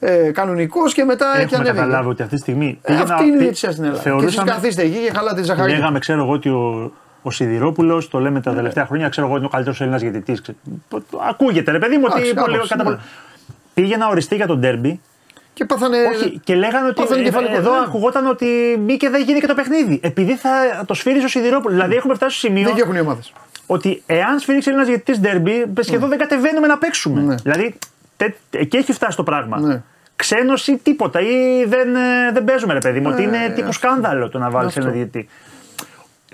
ε, κανονικός και μετά και Έχουμε ανέβηκε. καταλάβει ότι αυτή τη στιγμή. Ε, πήγαινα- αυτή είναι η πή- διαιτησία στην Ελλάδα. Και εσείς Θεωρούσαμε, καθίστε εκεί και χαλάτε τη ζαχαρή. λέγαμε, ξέρω εγώ, ότι ο, ο Σιδηρόπουλος, το λέμε τα Ναι. τελευταία χρόνια, ξέρω εγώ, είναι ο καλύτερος Έλληνας διαιτητής. Ακούγεται, ρε παιδί μου, ότι Εντάξει, πολύ, άποψη, κατά ναι. πολύ. Πήγε να οριστεί για τον ντέρμπι. Και πάθανε. Όχι, και λέγανε ότι πάθανε ε, κεφαλικό εδώ θέμα. ακουγόταν ότι μη και δεν γίνει και το παιχνίδι. Επειδή θα το σφύριζε ο Σιδηρόπουλος. Δηλαδή έχουμε φτάσει στο σημείο Δίκιο έχουν οι ομάδες. ότι εάν σφυρίξει ένα διαιτητής ντέρμπι, σχεδόν δεν κατεβαίνουμε να παίξουμε. Ναι. Δηλαδή τε, εκεί έχει φτάσει το πράγμα. Ναι. Ξένος ή τίποτα, ή δεν, ε, δεν παίζουμε, ρε παιδί μου. ότι είναι τύπου σκάνδαλο το να βάλεις αυτό. ένα διαιτητή.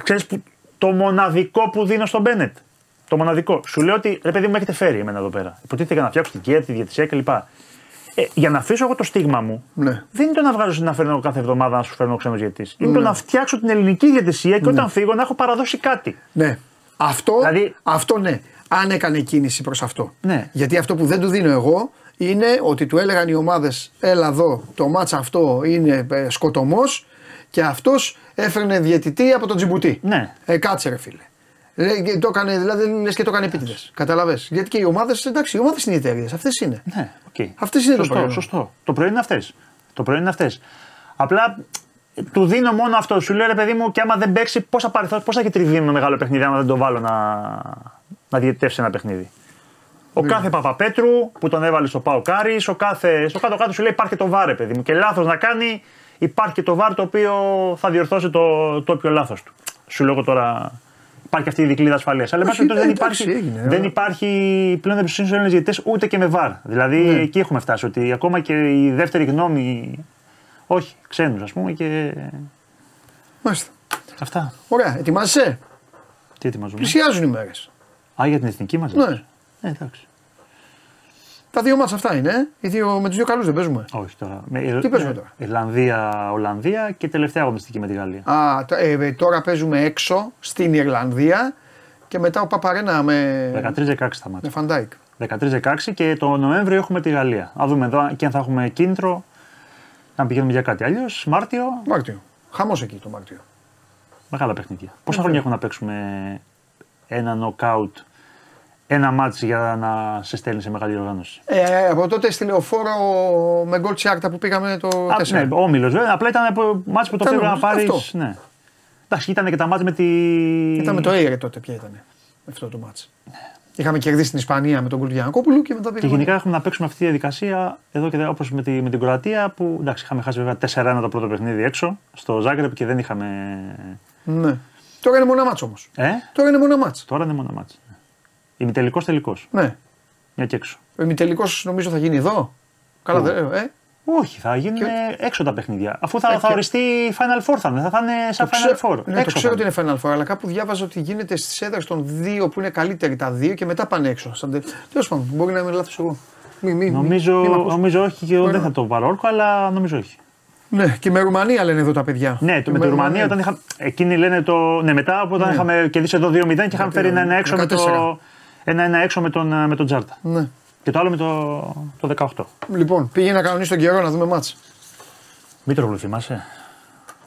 Ξέρεις που, το μοναδικό που δίνω στον Μπένετ. Το μοναδικό. Σου λέω ότι ρε παιδί μου, με έχετε φέρει εμένα εδώ πέρα. Υποτίθεται για να φτιάξω την ΚΕΤ, τη διαιτησία κλπ. Ε, για να αφήσω εγώ το στίγμα μου, Ναι. δεν είναι το να βγάζω να φέρνω κάθε εβδομάδα να σου φέρνω ξένους διαιτητές. Είναι το να φτιάξω την ελληνική διαιτησία και όταν φύγω να έχω παραδώσει κάτι. Ναι. Αυτό, Δηλαδή- αυτό ναι. Αν έκανε κίνηση προς αυτό. Ναι. Γιατί αυτό που δεν του δίνω εγώ είναι ότι του έλεγαν οι ομάδες: Έλα εδώ, το μάτς αυτό είναι σκοτωμός και αυτός έφερνε διαιτητή από τον Τζιμπουτί. Ναι. Ε, κάτσε ρε φίλε. Ε, και το έκανε, δηλαδή λες και το έκανε επίτηδες. Κατάλαβες. Γιατί και οι ομάδες, εντάξει, οι ομάδες είναι οι εταιρείες. Αυτές είναι. Ναι, οκ. Αυτές είναι το σωστό, πρόβλημα. Σωστό. Το πρωί είναι αυτές. Το πρωί είναι αυτές. Απλά ε, του δίνω μόνο αυτό. Σου λέει ρε παιδί μου, και άμα δεν παίξει, πόσα παρελθόν, πόσα έχει τριβεί με μεγάλο παιχνίδι, άμα δεν το βάλω να, να διαιτητεύσει ένα παιχνίδι. Ο κάθε Παπαπέτρου που τον έβαλε στο Πάο Κάρις, ο κάθε, στο κάτω-κάτω σου λέει υπάρχει και το βάρ, ρε παιδί μου. Και λάθος να κάνει, υπάρχει και το βάρ το οποίο θα διορθώσει το, το όποιο λάθος του. Σου λέω εγώ τώρα. Υπάρχει αυτή η δικλίδα ασφαλείας. Αλλά εν πάση Όχι, περιπτώσει, δεν, εντάξει, υπάρχει, έγινε, δεν αλλά- υπάρχει πλέον εμπιστοσύνη στους Έλληνες διαιτητές ούτε και με βάρ. Δηλαδή Ναι. εκεί έχουμε φτάσει. Ότι ακόμα και η δεύτερη γνώμη. Όχι, ξένους ας πούμε και. Μάλιστα. Αυτά. Ωραία, ετοιμάζεσαι; Τι ετοιμαζούμε. Πλησιάζουν οι μέρες. Α, για την εθνική μας; Ναι. Ε, εντάξει. Τα δύο μάτσα αυτά είναι. ε. Οι δύο, με τους δύο καλούς δεν παίζουμε. Όχι τώρα. Με, Τι παίζουμε τώρα; Ιρλανδία, Ολλανδία και τελευταία αγωνιστική με τη Γαλλία. Α, τ- ε, ε, τώρα παίζουμε έξω στην Ιρλανδία και μετά ο Παπαρένα με, 13-16 τα με μάτια. Φαν Ντάικ. 13-16 και το Νοέμβριο έχουμε τη Γαλλία. Ας δούμε εδώ και αν θα έχουμε κίνητρο να πηγαίνουμε για κάτι. Αλλιώς Μάρτιο, Μάρτιο. Χαμός εκεί το Μάρτιο. μεγάλα παιχνίδια. Πόσα χρόνια έχουμε να παίξουμε ένα νοκάουτ, ένα ματς για να σε στέλνει σε μεγάλη οργάνωση. Ε, από τότε στη λεωφόρο με γκολ Τσιάρτα που πήγαμε το 4. Α, ναι, όμιλος βέβαια. Απλά ήταν από ματς που το Ήταν πρέπει να όμως πάρεις. αυτό. Ναι. Εντάξει, ήταν και τα ματς με τη. Ήταν με το Έιρε τότε, ποια ήταν αυτό το μάτς. Είχαμε κερδίσει την Ισπανία με τον γκολ του Γιανακόπουλου και μετά Και πήγαμε. γενικά έχουμε να παίξουμε αυτή τη διαδικασία εδώ και όπως με, τη, με την Κροατία που εντάξει, είχαμε χάσει βέβαια 4-1 το πρώτο παιχνίδι έξω στο Ζάγκρεπ και δεν είχαμε. Ναι. Τώρα είναι μόνο μάτς όμως. Ε, Τώρα είναι μόνο μάτς. τώρα είναι μόνο μάτς. Ημιτελικό τελικός. Ναι. Μια και έξω. Ο ημιτελικός νομίζω θα γίνει εδώ. Καλά, Πού; δεν, ε, Όχι, θα γίνουν έξω τα παιχνίδια. Αφού θα, θα οριστεί Final Four θα είναι, θα, θα είναι σαν Το Final ξέρω- Four. Ναι, το έξω ξέρω θα ότι είναι. είναι Final Four, αλλά κάπου διάβαζα ότι γίνεται στις έδρες των δύο που είναι καλύτεροι τα δύο και μετά πάνε έξω. Τέλος πάντων, μπορεί να είμαι λάθος εγώ. Μη, μη, Νομίζω, μη, μη μ' ακούς. νομίζω όχι και εγώ Ωραία. δεν θα το πάρω όρκο, αλλά νομίζω όχι. Ναι, και με Ρουμανία λένε εδώ τα παιδιά. Ναι, το, με τη Ρουμανία όταν είχα. Εκείνοι λένε το. Ναι, μετά από όταν Ναι. είχαμε κερδίσει εδώ 2-0 και είχαμε φέρει ένα-ένα έξω, με 14. το, ένα-ένα έξω με τον, με τον Τζάρτα. Ναι. Και το άλλο με το, το 18. Λοιπόν, πήγε να κανονίσει τον καιρό να δούμε μάτς. Μήτρογλου θυμάσαι;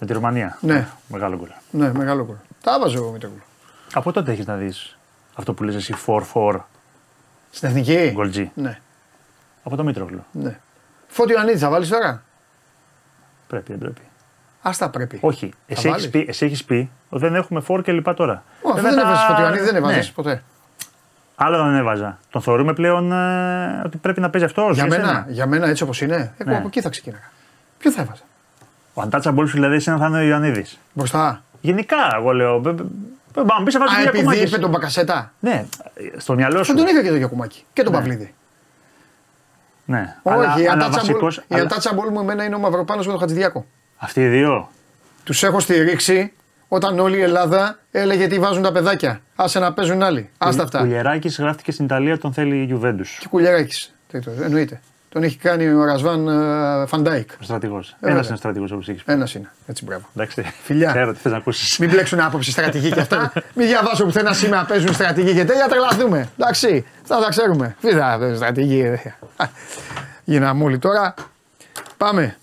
Με τη Ρουμανία. Ναι. Μεγάλο γκολ. Ναι, μεγάλο κόλ. Τα έβαζε εγώ Μητρογλου. Από τότε έχεις να δεις αυτό που λες εσύ 4-4 Στην εθνική; γκολ G. Ναι, Από το Μήτρογλου. ναι. Φώτη Ιωαννίδη θα βάλεις τώρα; Πρέπει, δεν πρέπει. Α τα πρέπει. Όχι. Εσύ βάλεις; έχει πει, εσύ έχεις πει ότι δεν έχουμε φόρ και λοιπά τώρα. Όχι, Βέβαια δεν τα- έβαζες Φώτη Ιωαννίδη, δεν έβαζες Ναι. ποτέ. Άλλο δεν έβαζα. Τον θεωρούμε πλέον ε, ότι πρέπει να παίζει αυτός. Για μένα, για μένα έτσι όπως είναι, εγώ Ναι. από εκεί θα ξεκίναγα. Ποιο θα έβαζα; Ο untouchable σου δηλαδή είναι θα είναι ο Ιωαννίδης. Μπροστά. Γενικά, εγώ λέω. μπ- μπ- μπ- Μα μπεις να βάζεις Α, δύο επειδή κομμάτια. είπε τον Μπακασέτα. Ναι, στο μυαλό Θα σου. τον είχα και τον Γιακουμάκη. Και τον Ναι. Παυλίδη. Ναι, Όχι, η αλλά untouchable- βασικός- η αλλά- untouchable μου εμένα είναι ο Μαυροπάνος με τον Χατζηδιάκο. Αυτοί οι δύο. Τους έχω στηρίξει όταν όλη η Ελλάδα έλεγε τι βάζουν τα παιδάκια. Άσε να παίζουν άλλοι. Άστα αυτά. Κουλιεράκης γράφτηκε στην Ιταλία, τον θέλει η Juventus. Και Κουλιεράκης. Εννοείται. Τον έχει κάνει ο Ραζβάν ε, Φαν Ντάικ. Ο στρατηγός. Ε, Ένας βέβαια. είναι στρατηγός όπως έχει πει. Ένας είναι. Έτσι, μπράβο. Εντάξει. Φιλιά. Ξέρω τι θες να ακούσεις. Μην μπλέξουν άποψη στρατηγική και αυτά. Μην διαβάσω πουθενά σήμερα παίζουν στρατηγική και τέλεια τρελαθούμε. Εντάξει, αυτά τα ξέρουμε. Τι θα παίζουν στρατηγική. ρε. Α, Γίναμε όλοι τώρα. Πάμε.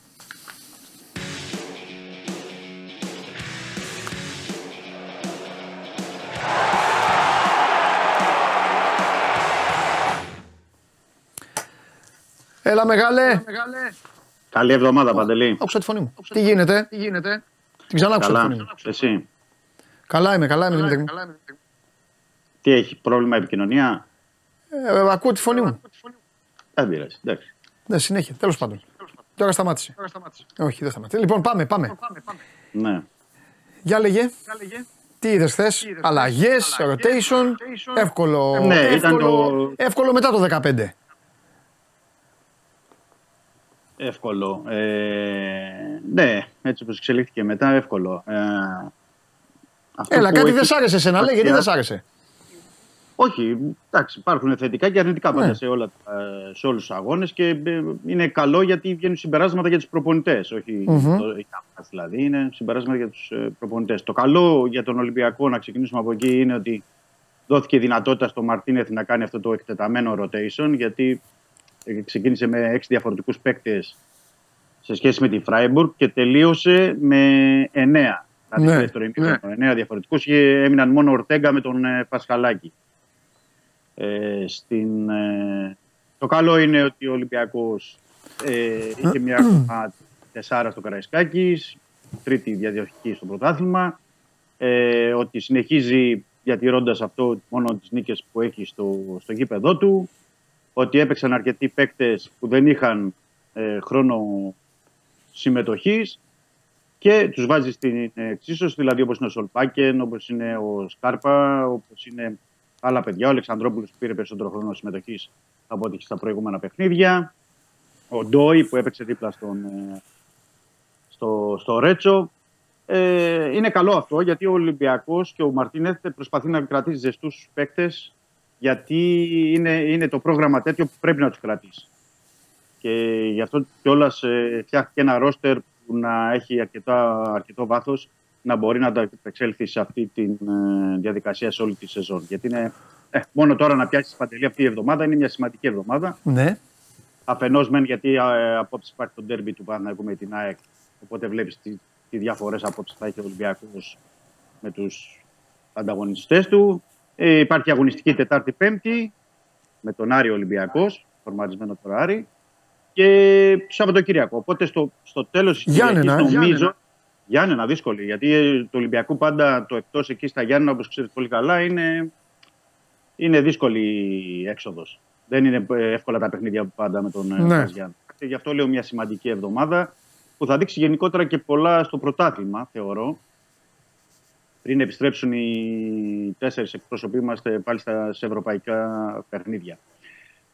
Έλα μεγάλε. Καλή εβδομάδα, Παντελή. Άκουσα τη φωνή μου. Τι γίνεται; Τι γίνεται; Την ξανά άκουσα τη Καλά. φωνή μου. Εσύ. Καλά είμαι, καλά είμαι Δημήτρη μου. Τι έχει, πρόβλημα επικοινωνία; Ε, ακούω τη φωνή μου. Δεν πειράζει. Εντάξει. Ναι, συνέχεια. Τέλος πάντων. Τώρα σταμάτησε. Όχι, δεν σταμάτησε. Λοιπόν, πάμε, πάμε. Ναι. Για λέγε. Τι είδες χθες, αλλαγές, rotation. Εύκολο. Ναι, ήταν εύκολο, το- εύκολο μετά το 15. Εύκολο. Ε, ναι, έτσι όπως εξελίχθηκε μετά, εύκολο. Ε, αυτό Έλα, που κάτι έχει- δεν σ' άρεσε εσένα, λέει, γιατί δεν σ' άρεσε; Όχι, εντάξει, υπάρχουν θετικά και αρνητικά πάντα Ναι. σε, όλα, τα- σε όλους τους αγώνες και ε, είναι καλό γιατί βγαίνουν συμπεράσματα για τους προπονητές, όχι Μμμ. το, για μας δηλαδή, είναι συμπεράσματα για τους ε, προπονητές. Το καλό για τον Ολυμπιακό, να ξεκινήσουμε από εκεί, είναι ότι δόθηκε δυνατότητα στο Μαρτίνεθ να κάνει αυτό το εκτεταμένο rotation, γιατί ε, ξεκίνησε με έξι διαφορετικούς παίκτες σε σχέση με τη Φράιμπουργκ και τελείωσε με εννέα. Δηλαδή Ναι, στο δεύτερο ημίχρονο, εννέα διαφορετικούς και έμειναν μόνο ο Ορτέγκα με τον ε, Πασχαλάκη. Ε, στην, ε, το καλό είναι ότι ο Ολυμπιακός ε, είχε μια ακόμα τεσσάρα στο Καραϊσκάκης, τρίτη διαδιοχική στο πρωτάθλημα, ε, ότι συνεχίζει διατηρώντας αυτό μόνο τις νίκες που έχει στο, στο γήπεδό του, ότι έπαιξαν αρκετοί παίκτες που δεν είχαν ε, χρόνο συμμετοχής και τους βάζεις στην εξίσωση, δηλαδή όπως είναι ο Σολπάκεν, όπως είναι ο Σκάρπα, όπως είναι άλλα παιδιά. Ο Αλεξανδρόπουλος που πήρε περισσότερο χρόνο συμμετοχής από ό,τι στα προηγούμενα παιχνίδια. Ο Ντόι που έπαιξε δίπλα στον, ε, στο, στο Ρέτσο. Ε, είναι καλό αυτό γιατί ο Ολυμπιακός και ο Μαρτίνεθ προσπαθεί να κρατήσει ζεστούς παίκτες γιατί είναι, είναι το πρόγραμμα τέτοιο που πρέπει να τους κρατήσει. Και γι' αυτό κιόλας ε, φτιάχτηκε ένα ρόστερ που να έχει αρκετά, αρκετό βάθος να μπορεί να ανταπεξέλθει σε αυτή τη ε, διαδικασία σε όλη τη σεζόν. Γιατί είναι, ε, μόνο τώρα να πιάσεις παντελή αυτή η εβδομάδα είναι μια σημαντική εβδομάδα. Ναι. Αφενός μεν γιατί ε, απόψε υπάρχει το ντέρμπι του Παναγικού με την ΑΕΚ. Οπότε βλέπεις τι, τι διαφορές απόψε θα έχει ο Ολυμπιακός με τους ανταγωνιστές του. Ε, υπάρχει αγωνιστική Τετάρτη-Πέμπτη με τον Άρη Ολυμπιακός, φορματισμένο τώρα Άρη. Και Σαββατοκύριακο. Οπότε στο, στο τέλος της Γιάννενα, ε. νομίζω. Γιάννενα. Γιάννενα, δύσκολη. Γιατί ε, το Ολυμπιακού πάντα το εκτός εκεί στα Γιάννενα, όπως ξέρετε πολύ καλά, είναι, είναι δύσκολη η έξοδος. Δεν είναι ε, εύκολα τα παιχνίδια που πάντα με τον Ναι. ναι. Γιάννη. Και γι' αυτό λέω μια σημαντική εβδομάδα που θα δείξει γενικότερα και πολλά στο πρωτάθλημα, θεωρώ. Πριν επιστρέψουν οι τέσσερις εκπρόσωποι μα πάλι στα, σε ευρωπαϊκά παιχνίδια.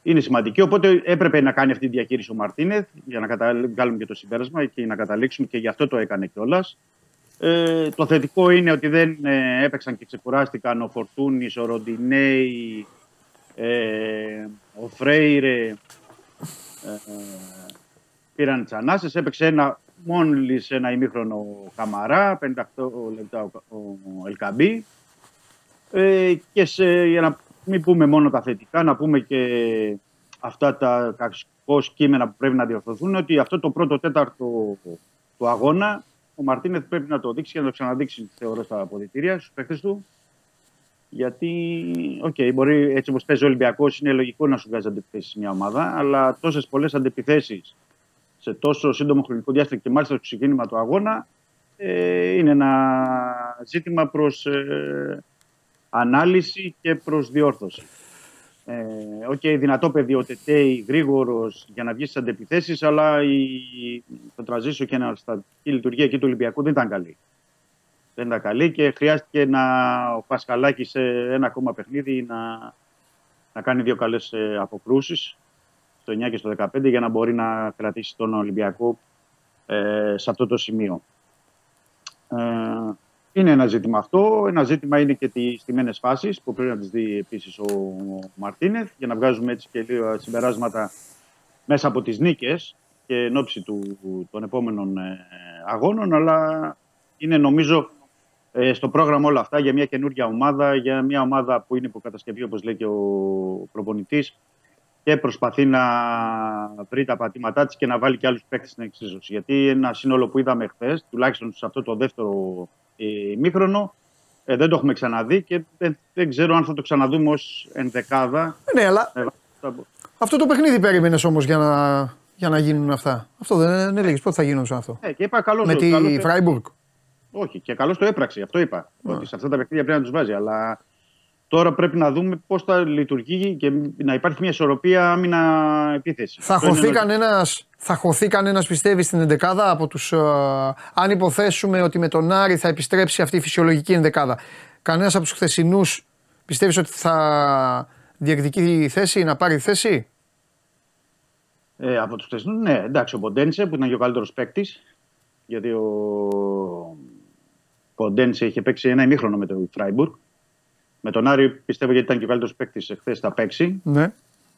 είναι σημαντική. Οπότε έπρεπε να κάνει αυτή τη διαχείριση ο Μαρτίνεθ για να κατα... βγάλουμε και το συμπέρασμα και να καταλήξουμε και γι' αυτό το έκανε κιόλας. Ε, το θετικό είναι ότι δεν ε, έπαιξαν και ξεκουράστηκαν ο Φορτούνης, ο Ροντινέη, ε, ο Φρέιρε. Ε, πήραν τις ανάσες. Έπαιξε ένα, μόλις ένα ημίχρονο Καμαρά, 58 λεπτά ο, ο Ελ Κααμπί. Ε, και σε, για να μην πούμε μόνο τα θετικά, να πούμε και αυτά τα κακώς κείμενα που πρέπει να διορθωθούν, ότι αυτό το πρώτο τέταρτο του αγώνα ο Μαρτίνεθ πρέπει να το δείξει και να το ξαναδείξει, θεωρώ, στα αποδυτήρια στους παίχτες του. Γιατί, ok, okay, μπορεί έτσι όπως παίζει ο Ολυμπιακός, είναι λογικό να σου βγάζει αντεπιθέσεις μια ομάδα, αλλά τόσες πολλές αντεπιθέσεις σε τόσο σύντομο χρονικό διάστημα και μάλιστα στο ξεκίνημα του αγώνα ε, είναι ένα ζήτημα προς ε, ανάλυση και προς διόρθωση. Ε, Ok, okay, δυνατό παιδί ο Τετέι, γρήγορος για να βγει στις αντεπιθέσεις, αλλά η, το transition και η λειτουργία εκεί του Ολυμπιακού δεν ήταν καλή. Δεν ήταν καλή και χρειάστηκε να, ο Πασχαλάκης σε ένα ακόμα παιχνίδι να, να κάνει δύο καλές ε, αποκρούσεις στο 9 και στο 15 για να μπορεί να κρατήσει τον Ολυμπιακό ε, σε αυτό το σημείο. Ε, είναι ένα ζήτημα αυτό. Ένα ζήτημα είναι και τις στιμένες φάσεις που πρέπει να τις δει επίσης ο Μαρτίνεθ για να βγάζουμε έτσι και λίγα συμπεράσματα μέσα από τις νίκες και εν ώψη του, των επόμενων ε, αγώνων. Αλλά είναι νομίζω ε, στο πρόγραμμα όλα αυτά για μια καινούργια ομάδα, για μια ομάδα που είναι υποκατασκευή όπως λέει και ο προπονητής και προσπαθεί να βρει τα πατήματά της και να βάλει και άλλους παίκτες στην εξίσωση. Γιατί ένα σύνολο που είδαμε χθες, τουλάχιστον σε αυτό το δεύτερο ημίχρονο. Ε, δεν το έχουμε ξαναδεί και δεν, δεν ξέρω αν θα το ξαναδούμε ως ενδεκάδα. Ναι, αλλά ε, αυτό το παιχνίδι περίμενες όμως για να, για να γίνουν αυτά. Αυτό δεν, δεν έλεγε πότε θα γίνουν αυτό; Ε, και είπα, καλώς, Με τη Φράιμπουργκ. Όχι, και καλώ το έπραξε. Αυτό είπα. Ότι σε αυτά τα παιχνίδια πρέπει να τους βάζει. Αλλά Τώρα πρέπει να δούμε πώς θα λειτουργεί και να υπάρχει μια ισορροπία άμυνα-επίθεση. Θα χωθεί κανένα, θα χωθεί κανένας πιστεύει στην εντεκάδα από τους, uh, αν υποθέσουμε ότι με τον Άρη θα επιστρέψει αυτή η φυσιολογική εντεκάδα. Κανένας από τους χθεσινούς πιστεύεις ότι θα διεκδικεί θέση, να πάρει θέση; Ε, από τους χθεσινούς, ναι. Εντάξει, ο Ποντένσε που ήταν και ο καλύτερος παίκτης. Γιατί ο Ποντένσε είχε παίξει ένα ημίχρονο με το Φράιμπουργκ με τον Άρη πιστεύω γιατί ήταν και ο καλύτερος παίκτης εχθές θα παίξει. Ναι.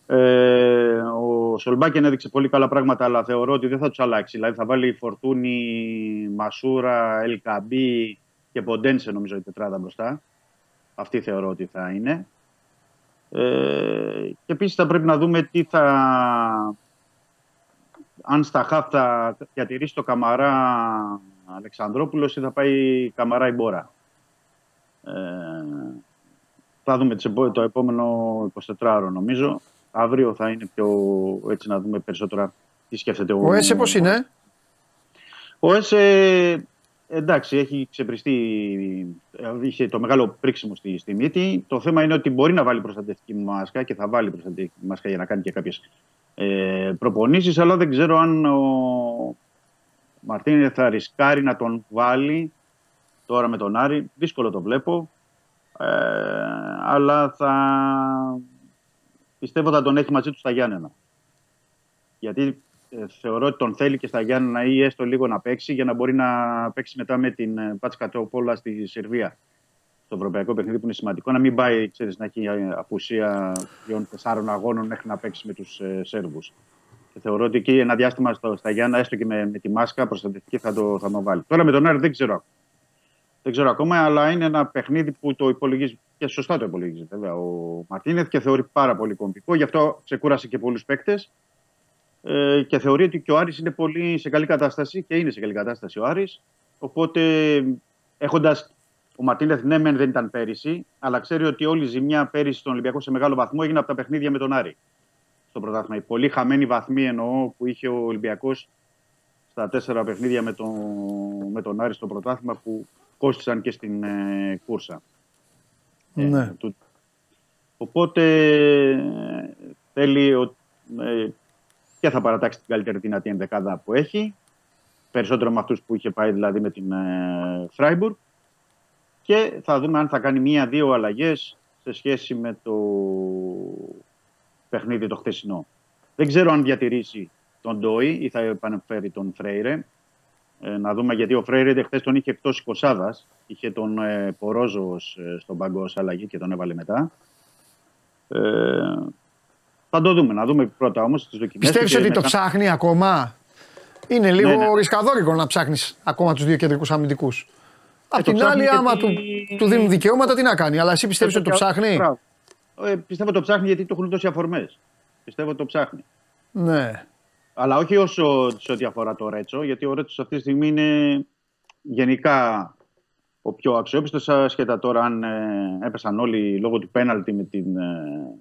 Ε, ο Σολμπάκεν έδειξε πολύ καλά πράγματα, αλλά θεωρώ ότι δεν θα τους αλλάξει. Δηλαδή θα βάλει Φορτούνη, Μασούρα, Ελκαμπή και Ποντένσε νομίζω η τετράδα μπροστά. Αυτή θεωρώ ότι θα είναι. Ε, και επίσης θα πρέπει να δούμε τι θα. Αν στα χαφ θα διατηρήσει το Καμαρά Αλεξανδρόπουλος ή θα πάει Καμαρά η Μπόρα. Ε, θα δούμε το επόμενο 24ωρο νομίζω. Αύριο θα είναι πιο έτσι να δούμε περισσότερα τι σκέφτεται ο... Ο ΕΣΕ πώς είναι; Ο ΕΣΕ εντάξει έχει ξεπριστεί, είχε το μεγάλο πρίξιμο στη, στη μύτη. Το θέμα είναι ότι μπορεί να βάλει προστατευτική μάσκα και θα βάλει προστατευτική μάσκα για να κάνει και κάποιες ε, προπονήσεις αλλά δεν ξέρω αν ο Μαρτίνε θα ρισκάρει να τον βάλει τώρα με τον Άρη. Δύσκολο το βλέπω. Ε, αλλά θα πιστεύω θα τον έχει μαζί του στα Γιάννενα. Γιατί ε, θεωρώ ότι τον θέλει και στα Γιάννενα ή έστω λίγο να παίξει για να μπορεί να παίξει μετά με την ε, Πάτσκα Πόλα στη Σερβία. Στο ευρωπαϊκό παιχνίδι που είναι σημαντικό να μην πάει ξέρεις, να έχει ε, απουσία τριών τεσσάρων αγώνων μέχρι να παίξει με τους ε, Σέρβους. Και θεωρώ ότι εκεί ένα διάστημα στο, στα Γιάννα, έστω και με, με τη μάσκα προστατευτική, θα το, θα το βάλει. Τώρα με τον Άρη δεν ξέρω δεν ξέρω ακόμα, αλλά είναι ένα παιχνίδι που το υπολογίζει και σωστά το υπολογίζει βέβαια ο Μαρτίνεθ και θεωρεί πάρα πολύ κομπικό. Γι' αυτό ξεκούρασε και πολλούς παίκτες ε, και θεωρεί ότι και ο Άρης είναι πολύ σε καλή κατάσταση και είναι σε καλή κατάσταση ο Άρης. Οπότε έχοντας. Ο Μαρτίνεθ ναι, μεν δεν ήταν πέρυσι, αλλά ξέρει ότι όλη η ζημιά πέρυσι στον Ολυμπιακό σε μεγάλο βαθμό έγινε από τα παιχνίδια με τον Άρη. Στο πρωτάθλημα. Οι πολύ χαμένοι βαθμοί εννοώ που είχε ο Ολυμπιακός στα τέσσερα παιχνίδια με τον, με τον Άρη στο πρωτάθλημα που κόστησαν και στην ε, κούρσα. Ε, ναι. οπότε θέλει ε, και θα παρατάξει την καλύτερη δυνατή ενδεκάδα που έχει. Περισσότερο με αυτούς που είχε πάει δηλαδή με την ε, Φράιμπουργκ. Και θα δούμε αν θα κάνει μία-δύο αλλαγές σε σχέση με το παιχνίδι το χθεσινό. Δεν ξέρω αν διατηρήσει τον Ντόι ή θα επαναφέρει τον Φρέιρε. Ε, να δούμε γιατί ο Φρέιρε χθες τον είχε εκτό Κοσάδα. Είχε τον ε, Πορόζος ως, ε, στον πάγκο ως αλλαγή και τον έβαλε μετά. Ε, θα το δούμε. Να δούμε πρώτα όμως τις δοκιμές. Πιστεύεις ότι το ψάχνει ακόμα; Είναι λίγο Ναι, ναι. ρισκαδόρικο να ψάχνεις ακόμα τους δύο κεντρικούς αμυντικούς. Απ' το την ψάχνει άλλη, άμα γιατί- του, του δίνουν δικαιώματα, τι να κάνει. Αλλά εσύ πιστεύεις ότι το ψάχνει; Μπράβο. Ε, πιστεύω το ψάχνει γιατί του έχουν δώσει αφορμές. Πιστεύω ότι το ψάχνει. Ναι. Αλλά όχι όσο σε ό,τι αφορά το Ρέτσο, γιατί ο Ρέτσος αυτή τη στιγμή είναι γενικά ο πιο αξιόπιστος. Ασχετά τώρα αν ε, έπεσαν όλοι λόγω του πέναλτι με την ε,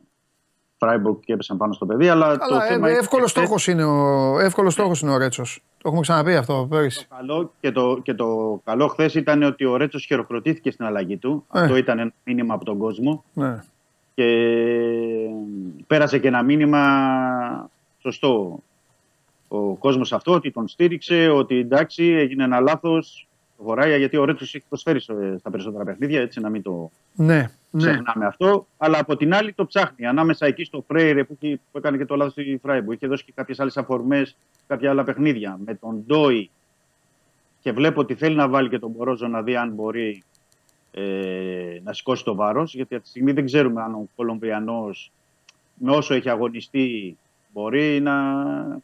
Φράιμπουργκ και έπεσαν πάνω στο παιδί. Αλλά, το Αλλά θέμα είναι εύκολος και στόχος είναι ο, εύκολος στόχος είναι ο Ρέτσος. Το έχουμε ξαναπεί αυτό πέρυσι. καλό και το, και το καλό χθες ήταν ότι ο Ρέτσος χειροκροτήθηκε στην αλλαγή του. Ε. Αυτό ήταν ένα μήνυμα από τον κόσμο. Ναι. και πέρασε και ένα μήνυμα σωστό ο κόσμος αυτό ότι τον στήριξε, ότι εντάξει έγινε ένα λάθος Βορράγια, γιατί ο Ρέτσος έχει προσφέρει στο- στα περισσότερα παιχνίδια, έτσι να μην το Ναι, ναι. ξεχνάμε αυτό. Αλλά από την άλλη το ψάχνει. Ανάμεσα εκεί στο Φρέιρε που, έχει- που έκανε και το λάθος στη Φράιμπου, είχε δώσει και κάποιες άλλες αφορμές, κάποια άλλα παιχνίδια. Με τον Ντόι και βλέπω ότι θέλει να βάλει και τον Μπορόζο να δει αν μπορεί ε, να σηκώσει το βάρος, γιατί αυτή τη στιγμή δεν ξέρουμε αν ο Κολομβιανός με όσο έχει αγωνιστεί μπορεί να, ε,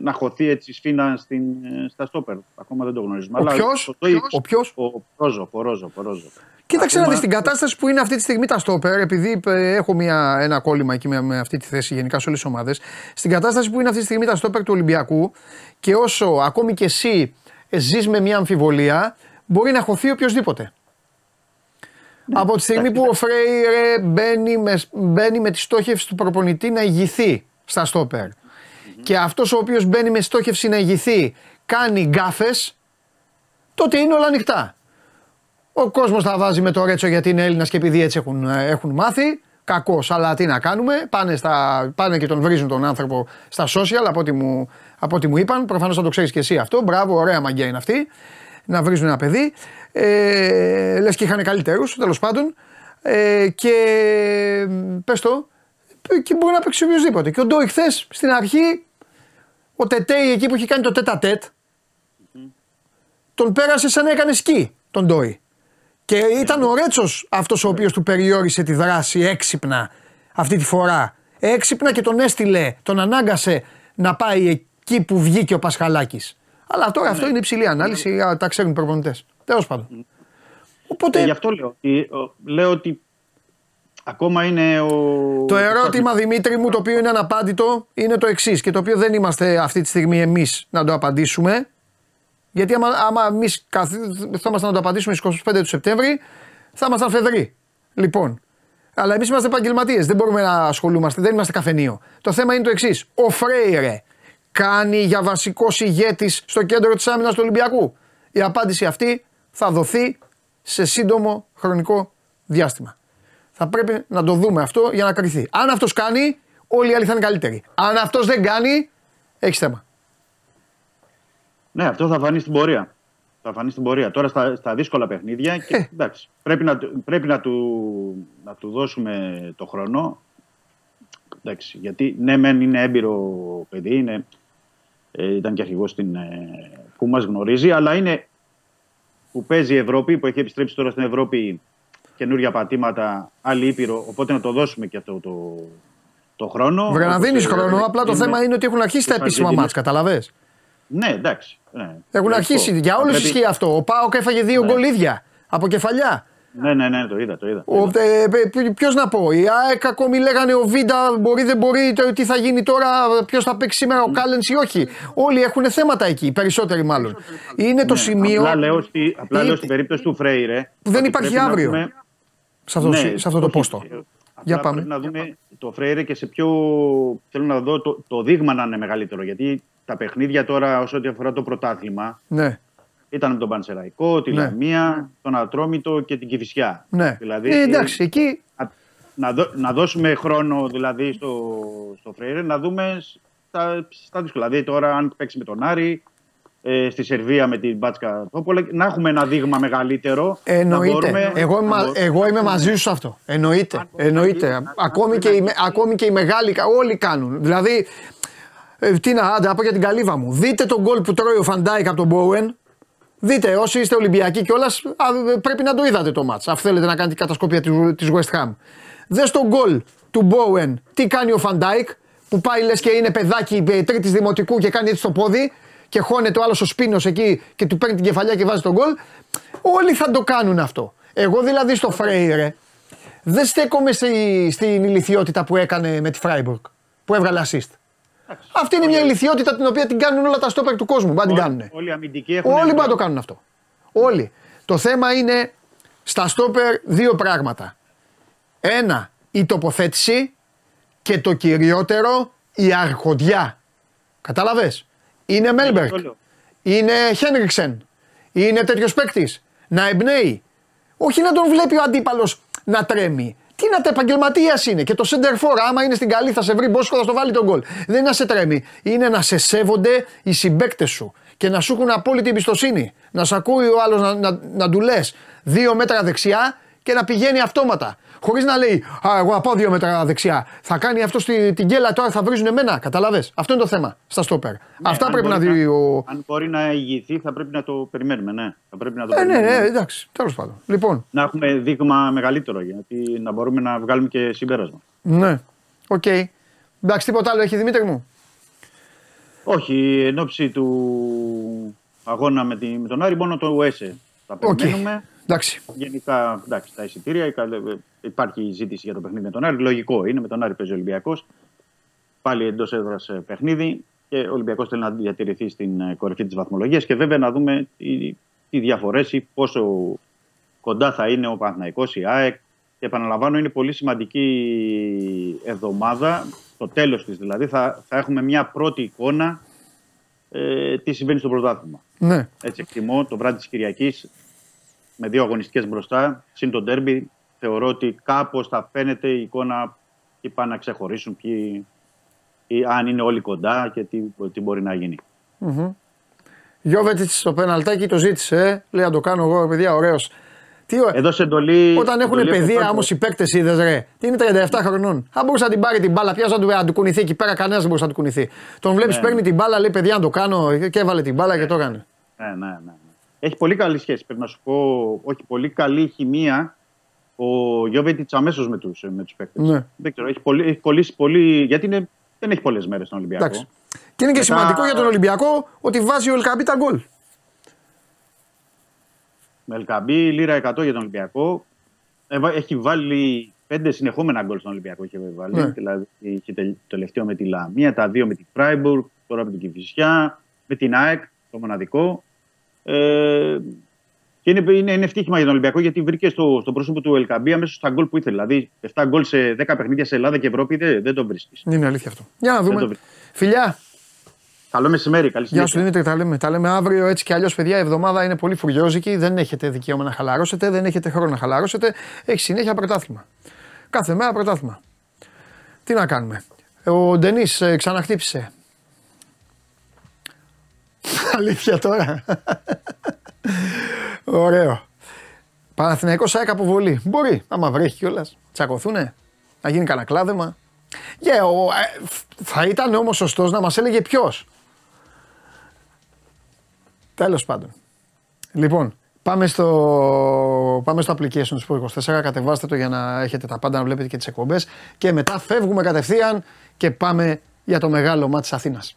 να χωθεί έτσι σφίνα στην, ε, στα στόπερ. Ακόμα δεν το γνωρίζουμε. Ο Αλλά ποιος; το Ντόι- Ο ποιος; Ο Πορόζο, Πορόζο, Πορόζο. Κοίταξε να Ακόμα- δεις την κατάσταση που είναι αυτή τη στιγμή τα στόπερ, επειδή ε, έχω μια, ένα κόλλημα εκεί με, με αυτή τη θέση γενικά σε όλες τις ομάδες. Στην κατάσταση που είναι αυτή τη στιγμή τα στόπερ του Ολυμπιακού και όσο ακόμη και εσύ ζεις με μια αμφιβολία, μπορεί να χωθεί οποιοδήποτε. Από τη στιγμή που ο Φρέιρε μπαίνει με, μπαίνει με τη στόχευση του προπονητή να ηγηθεί στα στόπερ και αυτός ο οποίος μπαίνει με στόχευση να ηγηθεί κάνει γκάφες, τότε είναι όλα ανοιχτά. Ο κόσμος θα βάζει με το Ρέτσο γιατί είναι Έλληνας και επειδή έτσι έχουν, ε, έχουν μάθει. Κακός, αλλά τι να κάνουμε. Πάνε, στα, πάνε και τον βρίζουν τον άνθρωπο στα social από ό,τι μου, από ό,τι μου είπαν. Προφανώς θα το ξέρεις και εσύ αυτό. Μπράβο, ωραία μαγκιά είναι αυτή. Να βρίζουν ένα παιδί. Ε, Λες και είχαν καλύτερους, τέλος πάντων. Ε, και πες το, και μπορεί να παίξει οποιοδήποτε. Και ο Ντόι χθες στην αρχή, ο Τετέι εκεί που είχε κάνει το τέτα τέτ, τον πέρασε σαν να έκανε σκι τον Ντόι. Και ήταν ο Ρέτσος αυτός ο οποίος του περιόρισε τη δράση έξυπνα αυτή τη φορά. Έξυπνα και τον έστειλε, τον ανάγκασε να πάει εκεί που βγήκε ο Πασχαλάκης. Αλλά τώρα αυτό είναι υψηλή ανάλυση, α, τα ξέρουν οι προπονητές. Τέλος πάντων. Οπότε Ε, γι' αυτό λέω ότι, ο- λέω ότι ακόμα είναι ο... το ερώτημα Δημήτρη μου, το οποίο είναι αναπάντητο, είναι το εξής και το οποίο δεν είμαστε αυτή τη στιγμή εμείς να το απαντήσουμε. Γιατί άμα, άμα εμείς καθόμασταν να το απαντήσουμε στις 25 του Σεπτέμβρη, θα ήμασταν φεδροί. Λοιπόν, αλλά εμείς είμαστε επαγγελματίες. Δεν μπορούμε να ασχολούμαστε, δεν είμαστε καφενείο. Το θέμα είναι το εξής. Ο Φρέιρε κάνει για βασικό ηγέτη στο κέντρο της άμυνας του Ολυμπιακού. Η απάντηση αυτή θα δοθεί σε σύντομο χρονικό διάστημα. Θα πρέπει να το δούμε αυτό για να κρυθεί. Αν αυτός κάνει, όλοι οι άλλοι θα είναι καλύτεροι. Αν αυτός δεν κάνει, έχεις θέμα. Ναι, αυτό θα φανεί στην πορεία. Θα φανεί στην πορεία. Τώρα στα, στα δύσκολα παιχνίδια και, Ε. εντάξει, πρέπει, να, του- πρέπει να, του, να του δώσουμε το χρόνο. Εντάξει, γιατί ναι, μεν είναι έμπειρο παιδί, είναι, ε, ήταν και αρχηγός στην, ε, που μας γνωρίζει, αλλά είναι που παίζει η Ευρώπη, που έχει επιστρέψει τώρα στην Ευρώπη καινούργια πατήματα, άλλη ήπειρο, οπότε να το δώσουμε και αυτό το, το χρόνο. Βρε να Όπως, δίνεις ε, χρόνο. Απλά το είναι- θέμα είναι ότι έχουν αρχίσει τα τις επίσημα Αργεντινές. μάτς, καταλαβέ. Ναι, εντάξει. Ναι. Έχουν Λογικό. αρχίσει. Για Θα όλους πρέπει- ισχύει αυτό. Ο Πάοκ έφαγε δύο Ναι. γκολ ίδια από κεφαλιά. Ναι, ναι, ναι, το είδα, το είδα. Ποιος να πω, η ΑΕΚ ακόμη λέγανε ο Βίντα μπορεί, δεν μπορεί, το- τι θα γίνει τώρα, ποιος θα παίξει σήμερα, ο Κάλενς ή όχι. Όλοι έχουν θέματα εκεί, οι περισσότεροι μάλλον. Είναι το Ναι, σημείο Απλά λέω, στη, απλά Είναι- λέω στην περίπτωση του Φρέιρε. Που δεν ότι υπάρχει πρέπει να αύριο. Δούμε- σε αυτό, Ναι, σε αυτό το όχι, πόστο. ε, απλά Για πάμε. Πρέπει να δούμε το Φρέιρε και σε ποιο. Θέλω να δω το, το δείγμα να είναι μεγαλύτερο. Γιατί τα παιχνίδια τώρα, όσο ό,τι αφορά το πρωτάθλημα, Ναι, ήταν με τον Πανσεραϊκό, τη Ναι. Λαμία, τον Ατρόμητο και την Κυφυσιά. ναι. Δηλαδή, Ε, εντάξει, εκεί να, να, δω- να δώσουμε χρόνο δηλαδή στο, στο Φρέιρε να δούμε στα, στα δύσκολα. Δηλαδή τώρα αν παίξει με τον Άρη, ε, στη Σερβία με την Μπάτσκα Τόπολα. Να έχουμε ένα δείγμα μεγαλύτερο. να Εννοείται. μπορούμε- εγώ, είμαι, να μα- μπορούμε- εγώ είμαι μαζί σου σε αυτό. Εννοείται. Αν μπορούμε Εννοείται. να- να- ακόμη, να- και οι, να- με- ακόμη και οι μεγάλοι, κα- όλοι κάνουν. Δηλαδή, ε, τι να, άντε, να πω για την καλύβα μου. Δείτε τον γκολ που τρώει ο Φαν Ντάικ από τον Μπόουεν. Δείτε, όσοι είστε Ολυμπιακοί κιόλας, πρέπει να το είδατε το ματς. Αν θέλετε να κάνετε την κατασκοπία της- της West Ham. Δες τον γκολ του Μπόουεν, τι κάνει ο Φαν Ντάικ, που πάει λες και είναι παιδάκι ε, τρίτης δημοτικού και κάνει έτσι το πόδι και χώνεται ο άλλος ο σπίνος εκεί και του παίρνει την κεφαλιά και βάζει τον γκολ. Όλοι θα το κάνουν αυτό. Εγώ δηλαδή στο Φρέιρε δεν στέκομαι στη, στην γελοιότητα που έκανε με τη Φράιμπουργκ, που έβγαλε assist. Αυτή είναι μια ηλικιότητα την οποία την κάνουν όλα τα στόπερ του κόσμου. Μπα την κάνουν. Όλοι οι αμυντικοί έχουν. Όλοι μπορούν να το κάνουν αυτό. Όλοι. Το θέμα είναι στα στόπερ δύο πράγματα. Ένα, η τοποθέτηση και το κυριότερο, η αρχοντιά. Κατάλαβες. Είναι Μέλμπερκ. το λέω. Είναι Χένριξεν. Είναι τέτοιος παίκτης. Να εμπνέει. Όχι να τον βλέπει ο αντίπαλος να τρέμει. Τι να τα επαγγελματίας είναι. Και το center for, άμα είναι στην καλή, θα σε βρει μπόσκο, θα στο βάλει τον γκολ. Δεν είναι να σε τρέμει. Είναι να σε σέβονται οι συμπαίκτες σου και να σου έχουν απόλυτη εμπιστοσύνη. Να σε ακούει ο άλλος να, να, να του λε δύο μέτρα δεξιά και να πηγαίνει αυτόματα. Χωρίς να λέει Α, εγώ θα πάω δύο μέτρα δεξιά. Θα κάνει αυτό στη, την γκέλα τώρα, θα βρίζουν εμένα. Κατάλαβες. Αυτό είναι το θέμα στα στόπερ. Αυτά αν πρέπει να μπορεί δει ο. Αν μπορεί να ηγηθεί, θα πρέπει να το περιμένουμε. Ναι. Θα πρέπει να το Ε, ναι, περιμένουμε. ναι, εντάξει, τέλος πάντων. Λοιπόν, Να έχουμε δείγμα μεγαλύτερο γιατί να μπορούμε να βγάλουμε και συμπέρασμα. ναι, οκ. Εντάξει, τίποτα άλλο έχει Δημήτρη μου; Όχι, εν όψει του αγώνα με, τη, με τον Άρη, μόνο το ΟΕΣΕ θα Οκ. περιμένουμε. Εντάξει. Γενικά, εντάξει, τα εισιτήρια, η καλε- υπάρχει ζήτηση για το παιχνίδι με τον Άρη. Λογικό είναι, με τον Άρη παίζει ο Ολυμπιακός. Πάλι εντός έδρας παιχνίδι και ο Ολυμπιακός θέλει να διατηρηθεί στην ε, κορυφή της βαθμολογίας και βέβαια να δούμε τι, τι διαφορές ή πόσο κοντά θα είναι ο Παναθηναϊκός, η ΑΕΚ. Και επαναλαμβάνω, είναι πολύ σημαντική εβδομάδα, το τέλος της δηλαδή. Θα, θα έχουμε μια πρώτη εικόνα ε, τι συμβαίνει στο πρωτάθλημα. Ναι. Έτσι εκτιμώ το βράδυ της Κυριακής με δύο αγωνιστικές μπροστά, συν το ντέρμπι. Θεωρώ ότι κάπως θα φαίνεται η εικόνα και πάνε να ξεχωρίσουν ποιοι, ή αν είναι όλοι κοντά και τι, τι μπορεί να γίνει. Γιώβετιτς στο πέναλτάκι το ζήτησε. ε. Λέει να το κάνω εγώ, ρε παιδιά, ωραίος. Τι ω- Έδωσε εντολή. Όταν έχουν εντολή παιδεία από όμω οι παίκτες, είδες ρε. Τι είναι 37 χρονών. Αν μπορούσε να την πάρει την μπάλα, ποιος να του, να του κουνηθεί εκεί πέρα, κανένας δεν μπορούσε να του κουνηθεί. Τον βλέπεις, Ναι. παίρνει την μπάλα, λέει παιδιά να το κάνω και έβαλε την μπάλα και το έκανε. Ναι, ναι, ναι. Ναι. Έχει πολύ καλή σχέση. Πρέπει να σου πω, όχι πολύ καλή χημεία ο Γιώβετιτς αμέσως με τους με τους παίκτες. Ναι. Δεν ξέρω, έχει, πολύ, έχει κολλήσει πολύ. Γιατί είναι, δεν έχει πολλές μέρες στον Ολυμπιακό. Εντάξει. Και είναι και Μετά- σημαντικό για τον Ολυμπιακό ότι βάζει ο Ελκαμπή τα γκολ. Με Ελκαμπή, λίρα 100 για τον Ολυμπιακό. Ε, βα- Έχει βάλει πέντε συνεχόμενα γκολ στον Ολυμπιακό. Είχε βάλει. Ναι. Δηλαδή, είχε τελ- το τελευταίο με τη Λαμία, τα δύο με την Φράιμπουργκ, τώρα με την Κυφυσιά, με την ΑΕΚ, το μοναδικό. Ε, και είναι, είναι, είναι ευτύχημα για τον Ολυμπιακό γιατί βρήκε στο, στο πρόσωπο του Ελκαμπή αμέσως στα γκολ που ήθελε. Δηλαδή, 7 γκολ σε 10 παιχνίδια σε Ελλάδα και Ευρώπη δεν, δεν τον βρίσκεις. Είναι αλήθεια αυτό. Για να Δεν το δούμε. βρει. Φιλιά, Καλό μεσημέρι, καλή Γεια σου συνέχεια. Δημήτρη, τα λέμε. Τα λέμε αύριο έτσι κι αλλιώς, παιδιά. Η εβδομάδα είναι πολύ φουριόζικη. Δεν έχετε δικαίωμα να χαλαρώσετε, δεν έχετε χρόνο να χαλαρώσετε. Έχει συνέχεια πρωτάθλημα. Κάθε μέρα πρωτάθλημα. Τι να κάνουμε. Ο Ντενής ξαναχτύπησε. Αλήθεια τώρα. Ωραίο. Παναθηναϊκός ΑΕΚ αποβολή. Μπορεί, άμα βρέχει κιόλας. Τσακωθούνε. Να γίνει κανένα κλάδεμα. Yeah, ο, ε, θα ήταν όμως σωστός να μας έλεγε ποιος. Τέλος πάντων. Λοιπόν, πάμε στο, πάμε στο application του Sport 24. Κατεβάστε το για να έχετε τα πάντα να βλέπετε και τις εκπομπές. Και μετά φεύγουμε κατευθείαν και πάμε για το μεγάλο μάτι της Αθήνας.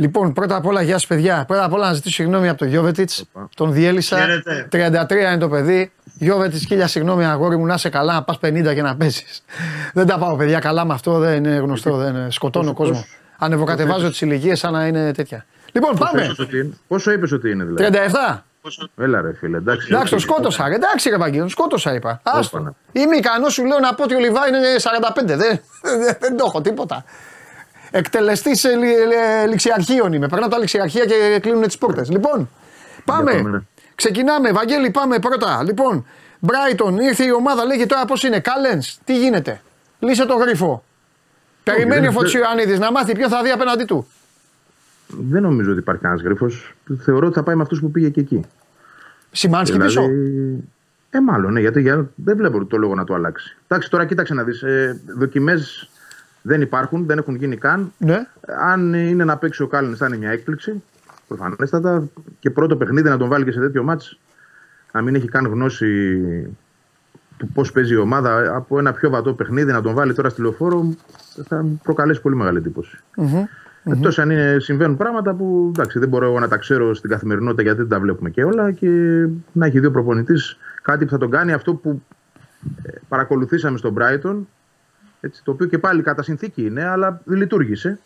Λοιπόν, πρώτα απ' όλα, γεια σας, παιδιά. Πρώτα απ' όλα να ζητήσω συγγνώμη από τον Γιώβετιτς. Τον διέλυσα. Χαίρετε. 33 είναι το παιδί. Γιώβε τη σκύλια, συγγνώμη αγόρι μου, να είσαι καλά, να πας 50 και να πέσεις. δεν τα πάω, παιδιά, καλά με αυτό, δεν είναι γνωστό. Δεν είναι. Σκοτώνω κόσμο. Ανεβοκατεβάζω τις ηλικίες σαν να είναι τέτοια. Λοιπόν, πάμε. Πόσο ότι είναι- Πόσο είπες ότι είναι δηλαδή; 37. Έλα ρε φίλε, εντάξει. Εντάξει, το σκότωσα. ρε. Εντάξει, ρε Βαγγέλη, το σκότωσα, είπα. Άστο. Όπανα. Είμαι ικανός, σου λέω να πω ότι ο Λιβά είναι 45. Δεν, δεν, δεν το έχω τίποτα. Εκτελεστής ληξιαρχείων είμαι. Περνάω τα ληξιαρχεία και κλείνουν τις πόρτες. Λοιπόν, πάμε. πάμε, ναι. Ξεκινάμε, Βαγγέλη, πάμε πρώτα. Λοιπόν, Brighton, ήρθε η ομάδα, λέγει τώρα πώς είναι. Κάλεν, τι γίνεται; Λύσε το γρίφο. Περιμένει ο δεν- Φωτσίου Ιωαννίδη να μάθει ποιο θα δει απέναντί του. Δεν νομίζω ότι υπάρχει κανένας γρίφος. Θεωρώ ότι θα πάει με αυτούς που πήγε και εκεί. Σημάνσκι πίσω. Ε, μάλλον, ναι, γιατί για, δεν βλέπω το λόγο να το αλλάξει. Εντάξει, τώρα κοίταξε να δεις. Ε, Δοκιμές δεν υπάρχουν, δεν έχουν γίνει καν. Ναι. Αν είναι να παίξει ο Κάλιν, θα είναι μια έκπληξη. Προφανέστατα. Και πρώτο παιχνίδι να τον βάλει και σε τέτοιο μάτς να μην έχει καν γνώση του πώς παίζει η ομάδα. Από ένα πιο βατό παιχνίδι να τον βάλει τώρα στη λεωφόρο θα μου προκαλέσει πολύ μεγάλη εντύπωση. Εκτός αν είναι, συμβαίνουν πράγματα που εντάξει, δεν μπορώ εγώ να τα ξέρω στην καθημερινότητα γιατί δεν τα βλέπουμε και όλα και να έχει δύο προπονητής κάτι που θα τον κάνει αυτό που ε, παρακολουθήσαμε στον Brighton. Έτσι, το οποίο και πάλι κατά συνθήκη είναι, αλλά δεν λειτουργήσε.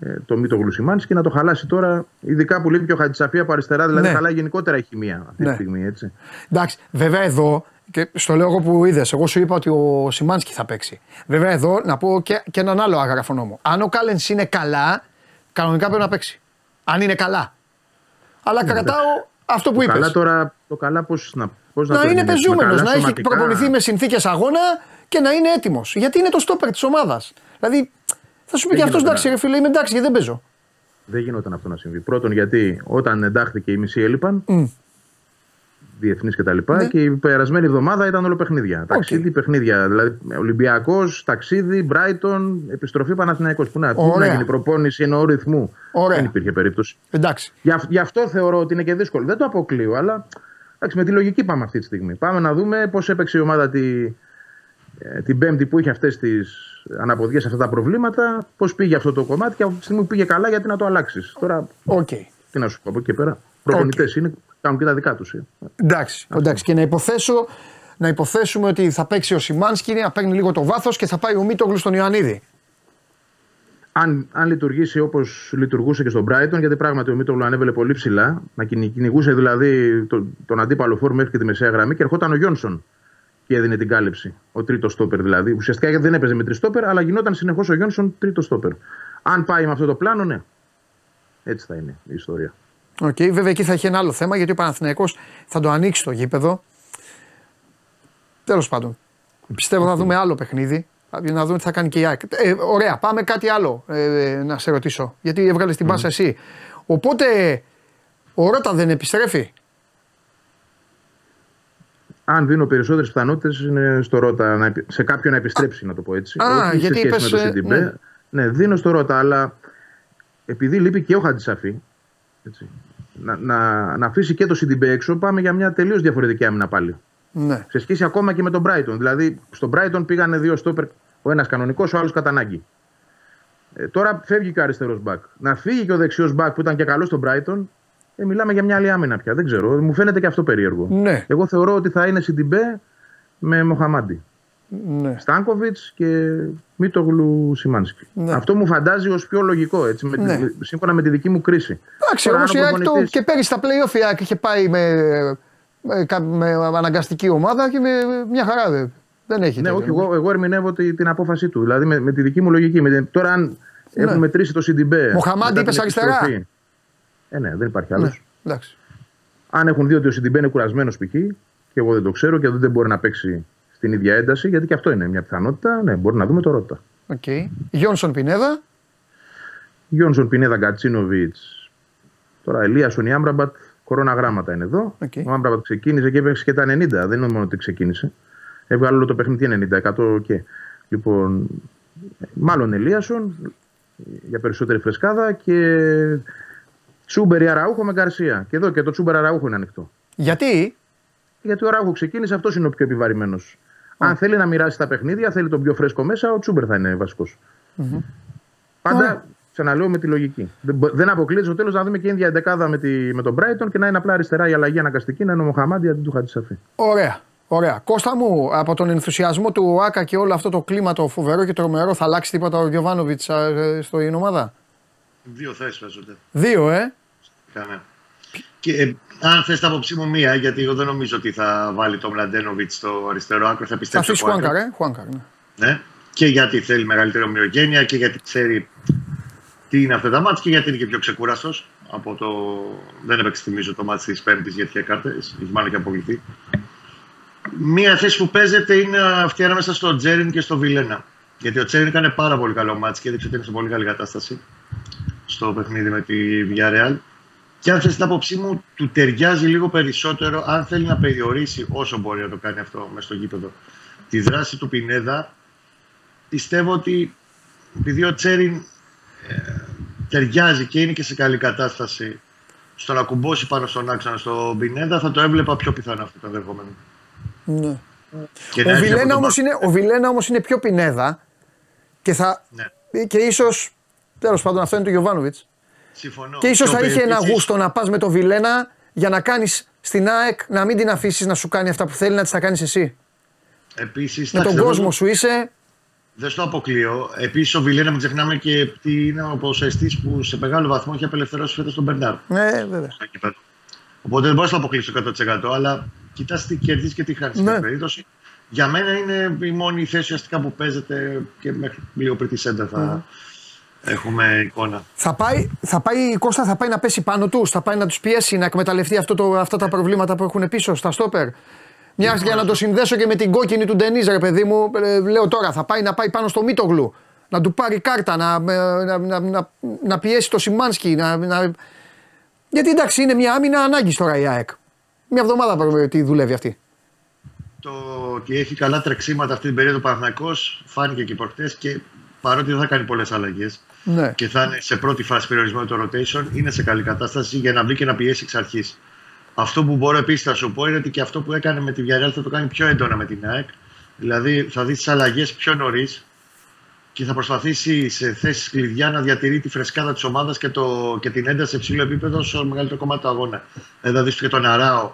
Ε, το Μήτο Γλουσιμάνης και να το χαλάσει τώρα, ειδικά που λείπει και ο Χατζησαφία από αριστερά, δηλαδή Ναι. χαλάει γενικότερα η χημεία αυτή Ναι. τη στιγμή. Έτσι. Εντάξει, βέβαια εδώ, και στο λέω εγώ που είδες, εγώ σου είπα ότι ο Σιμάνσκι θα παίξει. Βέβαια εδώ να πω και, και έναν άλλο άγραφο νόμο. Αν ο Κάλενς είναι καλά, κανονικά πρέπει να παίξει. Αν είναι καλά. Αλλά κρατάω αυτό που το είπες. καλά τώρα, το καλά πώς να, πώς να, Να το είναι ερμηνεύσουμε πεζούμενος, καλά να έχει σωματικά. προπονηθεί με συνθήκες αγώνα και να είναι έτοιμος. Γιατί είναι το στόπερ της ομάδας. Δηλαδή, θα σου πει Δεν και αυτός γινόταν. εντάξει, ρε φίλε, είμαι εντάξει γιατί δεν παίζω. Δεν γινόταν αυτό να συμβεί. Πρώτον, γιατί όταν εντάχθηκε οι μισοί έλειπαν, Μμ. διεθνείς κτλ. Και, Ναι. και η περασμένη εβδομάδα ήταν όλο παιχνίδια. Ταξίδι, παιχνίδια. Δηλαδή Ολυμπιακός, ταξίδι, Brighton, επιστροφή Παναθηναϊκός. Πού να, πού να Ωραία. γίνει προπόνηση εννοώ ρυθμού. Ωραία. Δεν υπήρχε περίπτωση. Εντάξει. Γι' αυ- Γι' αυτό θεωρώ ότι είναι και δύσκολο. Δεν το αποκλείω, αλλά εντάξει, με τη λογική πάμε αυτή τη στιγμή. Πάμε να δούμε πώς έπαιξε η ομάδα τη, ε, την Πέμπτη που είχε αυτές τις αναποδιές, αυτά τα προβλήματα, πώς πήγε αυτό το κομμάτι και από τη στιγμή που πήγε καλά, γιατί να το αλλάξεις. Τώρα, Οκ. τι να σου πω από εκεί και πέρα. Προπονητές είναι, κάνουν και τα δικά τους. Εντάξει, εντάξει. Και να υποθέσω, να υποθέσουμε ότι θα παίξει ο Σιμάνσκι, να παίρνει λίγο το βάθος και θα πάει ο Μίτογλου στον Ιωαννίδη. Αν, αν λειτουργήσει όπως λειτουργούσε και στον Brighton, γιατί πράγματι ο Μίτογλου ανέβαινε πολύ ψηλά, να κυνη- κυνηγούσε δηλαδή το, τον αντίπαλο φορ μέχρι και τη μεσαία γραμμή και ερχόταν ο Γιόνσον και έδινε την κάλυψη. Ο τρίτος στόπερ δηλαδή. Ουσιαστικά δεν έπαιζε με τρεις στόπερ, αλλά γινόταν συνεχώς ο Γιόνσον τρίτος στόπερ. Αν πάει με αυτό το πλάνο, ναι. Έτσι θα είναι η ιστορία. Οκ, βέβαια εκεί θα έχει ένα άλλο θέμα γιατί ο Παναθηναϊκός θα το ανοίξει το γήπεδο. Τέλος πάντων. Πιστεύω θα δούμε άλλο παιχνίδι. Να δούμε τι θα κάνει και η ΑΕΚ. Ε, ωραία, πάμε κάτι άλλο ε, να σε ρωτήσω. Γιατί έβγαλες την πάσα εσύ. Οπότε ο Ρότα δεν επιστρέφει. Αν δίνω περισσότερες πιθανότητες είναι στο Ρότα, να επι- σε κάποιον να επιστρέψει, να το πω έτσι. Α, Όχι γιατί σε σχέση είπες, με το ε, Σιντιμπέ. ναι. Ναι. δίνω στο Ρότα, αλλά επειδή λείπει και ο Χατζησαφή, έτσι, να, να, να αφήσει και το Σιντιμπέ έξω, πάμε για μια τελείως διαφορετική άμυνα πάλι. Ναι. Σε σχέση ακόμα και με τον Brighton. Δηλαδή, στον Brighton πήγανε δύο στόπερ, ο ένας κανονικός, ο άλλος κατά ανάγκη. Ε, τώρα φεύγει και ο αριστερός μπακ. Να φύγει και ο δεξιός μπακ που ήταν και καλός στον Brighton, ε, μιλάμε για μια άλλη άμυνα πια. Δεν ξέρω. Μου φαίνεται και αυτό περίεργο. Ναι. Εγώ θεωρώ ότι θα είναι Σιντιμπέ με Μοχαμάντι. ναι. Στάνκοβιτς και Μίτογλου Σιμάνσκι. Ναι. Αυτό μου φαντάζει ως πιο λογικό, έτσι, με τη- Ναι. σύμφωνα με τη δική μου κρίση. Εντάξει, Τώρα, όμως αν ο η ΑΕΚ το, προπονητής- και πέρυσι στα playoff η ΑΕΚ είχε πάει με, με, κα- με αναγκαστική ομάδα και με μια χαρά δεν, δεν έχει. Ναι, τέτοιο. όχι, εγώ, εγώ ερμηνεύω τη- την απόφασή του. Δηλαδή με, με τη δική μου λογική. Με, την- τώρα, αν Ναι. έχουν μετρήσει το Σιντιμπέ. Μοχαμάντι μετά είπες την αριστερά; επιστροφή- Ε, ναι, δεν υπάρχει άλλος. Ναι, εντάξει. Αν έχουν δει ότι ο Σιντιμπέ είναι κουρασμένος π.χ. και εγώ δεν το ξέρω και δεν μπορεί να παίξει στην ίδια ένταση, γιατί και αυτό είναι μια πιθανότητα, ναι, μπορεί να δούμε το Ρότα. Οκ. Γιόνσον Πινέδα. Γιόνσον Πινέδα Γκατσίνοβιτς. Τώρα Ελίασον ή Άμπραμπατ, κορώνα γράμματα είναι εδώ. Οκ. Ο Άμπραμπατ ξεκίνησε και έπαιξε και τα 90. Δεν είναι μόνο ότι ξεκίνησε. Έβγαλε όλο το παιχνίδι 90, 100 και. Λοιπόν, μάλλον Ελίασον για περισσότερη φρεσκάδα και Τσούμπερ ή Αραούχο με Γκαρσία. Και εδώ και το Τσούμπερ Αραούχο είναι ανοιχτό. Γιατί; Γιατί ο Αραούχο ξεκίνησε, αυτός είναι ο πιο επιβαρημένος. Αν θέλει να μοιράσει τα παιχνίδια, θέλει τον πιο φρέσκο μέσα, ο Τσούμπερ θα είναι βασικός. Πάντα ξαναλέω με τη λογική. Δεν, μπο- δεν αποκλείεται στο τέλος να δούμε και ίδια εντεκάδα με, τη, με τον Brighton και να είναι απλά αριστερά η αλλαγή αναγκαστική να είναι ο Μοχαμάντι αντί του Χατζησαφή. Ωραία. Ωραία. Κώστα μου, από τον ενθουσιασμό του ΆΚΑ και όλο αυτό το κλίμα το φοβερό και τρομερό, θα αλλάξει τίποτα ο Γιωβάνοβιτς στην ομάδα; Δύο θέσεις παίζονται. Δύο, ε. Κανένα. Και ε, αν θες την άποψή μου μία, γιατί εγώ δεν νομίζω ότι θα βάλει τον Μλαντένοβιτς στο αριστερό άκρο, θα Θα πιστέψει. αφήσει Χουάνκαρ, ε. Χουάνκαρ, ναι. Ναι. Και γιατί θέλει μεγαλύτερη ομοιογένεια και γιατί ξέρει τι είναι αυτά τα μάτια και γιατί είναι και πιο ξεκούραστος. Από το... Δεν έπαιξε, θυμίζω, το μάτι της Πέμπτης γιατί είχε κάρτες. Έχει μάλλον και αποκληθεί. Μία θέση που παίζεται είναι αυτή ανάμεσα στο Τζέριν και στο Βιλένα. Γιατί ο Τζέριν έκανε πάρα πολύ καλό μάτι και έδειξε ότι είναι σε πολύ καλή κατάσταση στο παιχνίδι με τη Villarreal. Και αν θες την άποψή μου, του ταιριάζει λίγο περισσότερο, αν θέλει να περιορίσει όσο μπορεί να το κάνει αυτό μέσα στο γήπεδο, τη δράση του Πινέδα. Πιστεύω ότι επειδή ο Τσέριν ε, ταιριάζει και είναι και σε καλή κατάσταση στο να κουμπώσει πάνω στον άξονα στο Πινέδα, θα το έβλεπα πιο πιθανό αυτό το ενδεχόμενο. ναι. Και να Ο έρθει από Βιλένα, τον όμως είναι, ο Βιλένα όμως είναι πιο πινέδα και, θα, Ναι. και ίσως, τέλος πάντων αυτό είναι του Γιωβάνοβιτς, Συμφωνώ. και ίσως Και ο θα είχε ένα Περιπτής- γούστο να πας με το Βιλένα για να κάνεις στην ΑΕΚ, να μην την αφήσεις να σου κάνει αυτά που θέλει, να τις τα κάνεις εσύ. Επίσης, Με εντάξει, τον δεν κόσμο το- σου είσαι, Δεν στο αποκλείω. Επίσης, ο Βιλένα, μην ξεχνάμε και τι είναι ο ποσοστής που σε μεγάλο βαθμό έχει απελευθερώσει φέτος τον Μπερνάρ. ναι βέβαια. στο γήπεδο. Οπότε δεν μπορεί να το αποκλείσει 100%. Αλλά κοιτάς τι κερδίζεις και τι χάνεις στην Ναι. κάθε περίπτωση. Για μένα είναι η μόνη θέση ουσιαστικά που παίζεται και μέχρι λίγο πριν τη σέντα θα έχουμε εικόνα. Θα πάει, θα πάει η Κώστα θα πάει να πέσει πάνω τους, θα πάει να τους πιέσει να εκμεταλλευτεί αυτό το, αυτά τα προβλήματα που έχουν πίσω στα στόπερ. Μια για να το συνδέσω και με την κόκκινη του Ντενίζ, ρε παιδί μου, ε, λέω τώρα, θα πάει να πάει πάνω στο Μίτογλου. Να του πάρει κάρτα, να, να, να, να, να πιέσει το Σιμάνσκι. Να, να... Γιατί εντάξει, είναι μια άμυνα ανάγκης τώρα η ΑΕΚ. Μια εβδομάδα προ- τι δουλεύει αυτή. Το ότι έχει καλά τρεξίματα αυτή την περίοδο ο Παναθηναϊκός φάνηκε και προχτές και παρότι δεν θα κάνει πολλές αλλαγές Ναι. και θα είναι σε πρώτη φάση περιορισμένο το rotation, είναι σε καλή κατάσταση για να μπει και να πιέσει εξ αρχής. Αυτό που μπορώ επίσης να σου πω είναι ότι και αυτό που έκανε με τη Villarreal θα το κάνει πιο έντονα με την ΑΕΚ. Δηλαδή θα δεις τις αλλαγές πιο νωρίς και θα προσπαθήσει σε θέσεις κλειδιά να διατηρεί τη φρεσκάδα της ομάδας και, το, και την ένταση σε ψηλό επίπεδο στο μεγαλύτερο κομμάτι του αγώνα. Ε, Θα δεις και τον Αράο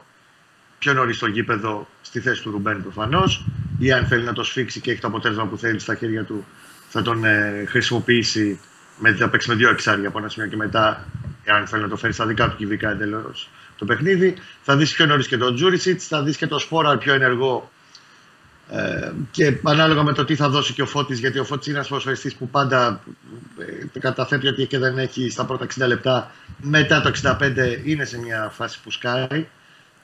πιο νωρίς στο γήπεδο στη θέση του Ρουμπέν προφανώς. Ή αν θέλει να το σφίξει και έχει το αποτέλεσμα που θέλει στα χέρια του, θα τον ε, χρησιμοποιήσει με, θα παίξει με δύο εξάρια από ένα σημείο και μετά, αν θέλει να το φέρει στα δικά του κυβικά εντελώς το παιχνίδι. Θα δεις πιο νωρίς και τον Τζούρισιτς, θα δεις και τον Σπόρα πιο ενεργό. Ε, και ανάλογα με το τι θα δώσει και ο Φώτης, γιατί ο Φώτης είναι ένας ποδοσφαιριστής που πάντα ε, καταθέτει ότι και δεν έχει στα πρώτα 60 λεπτά, μετά το 65 είναι σε μια φάση που σκάει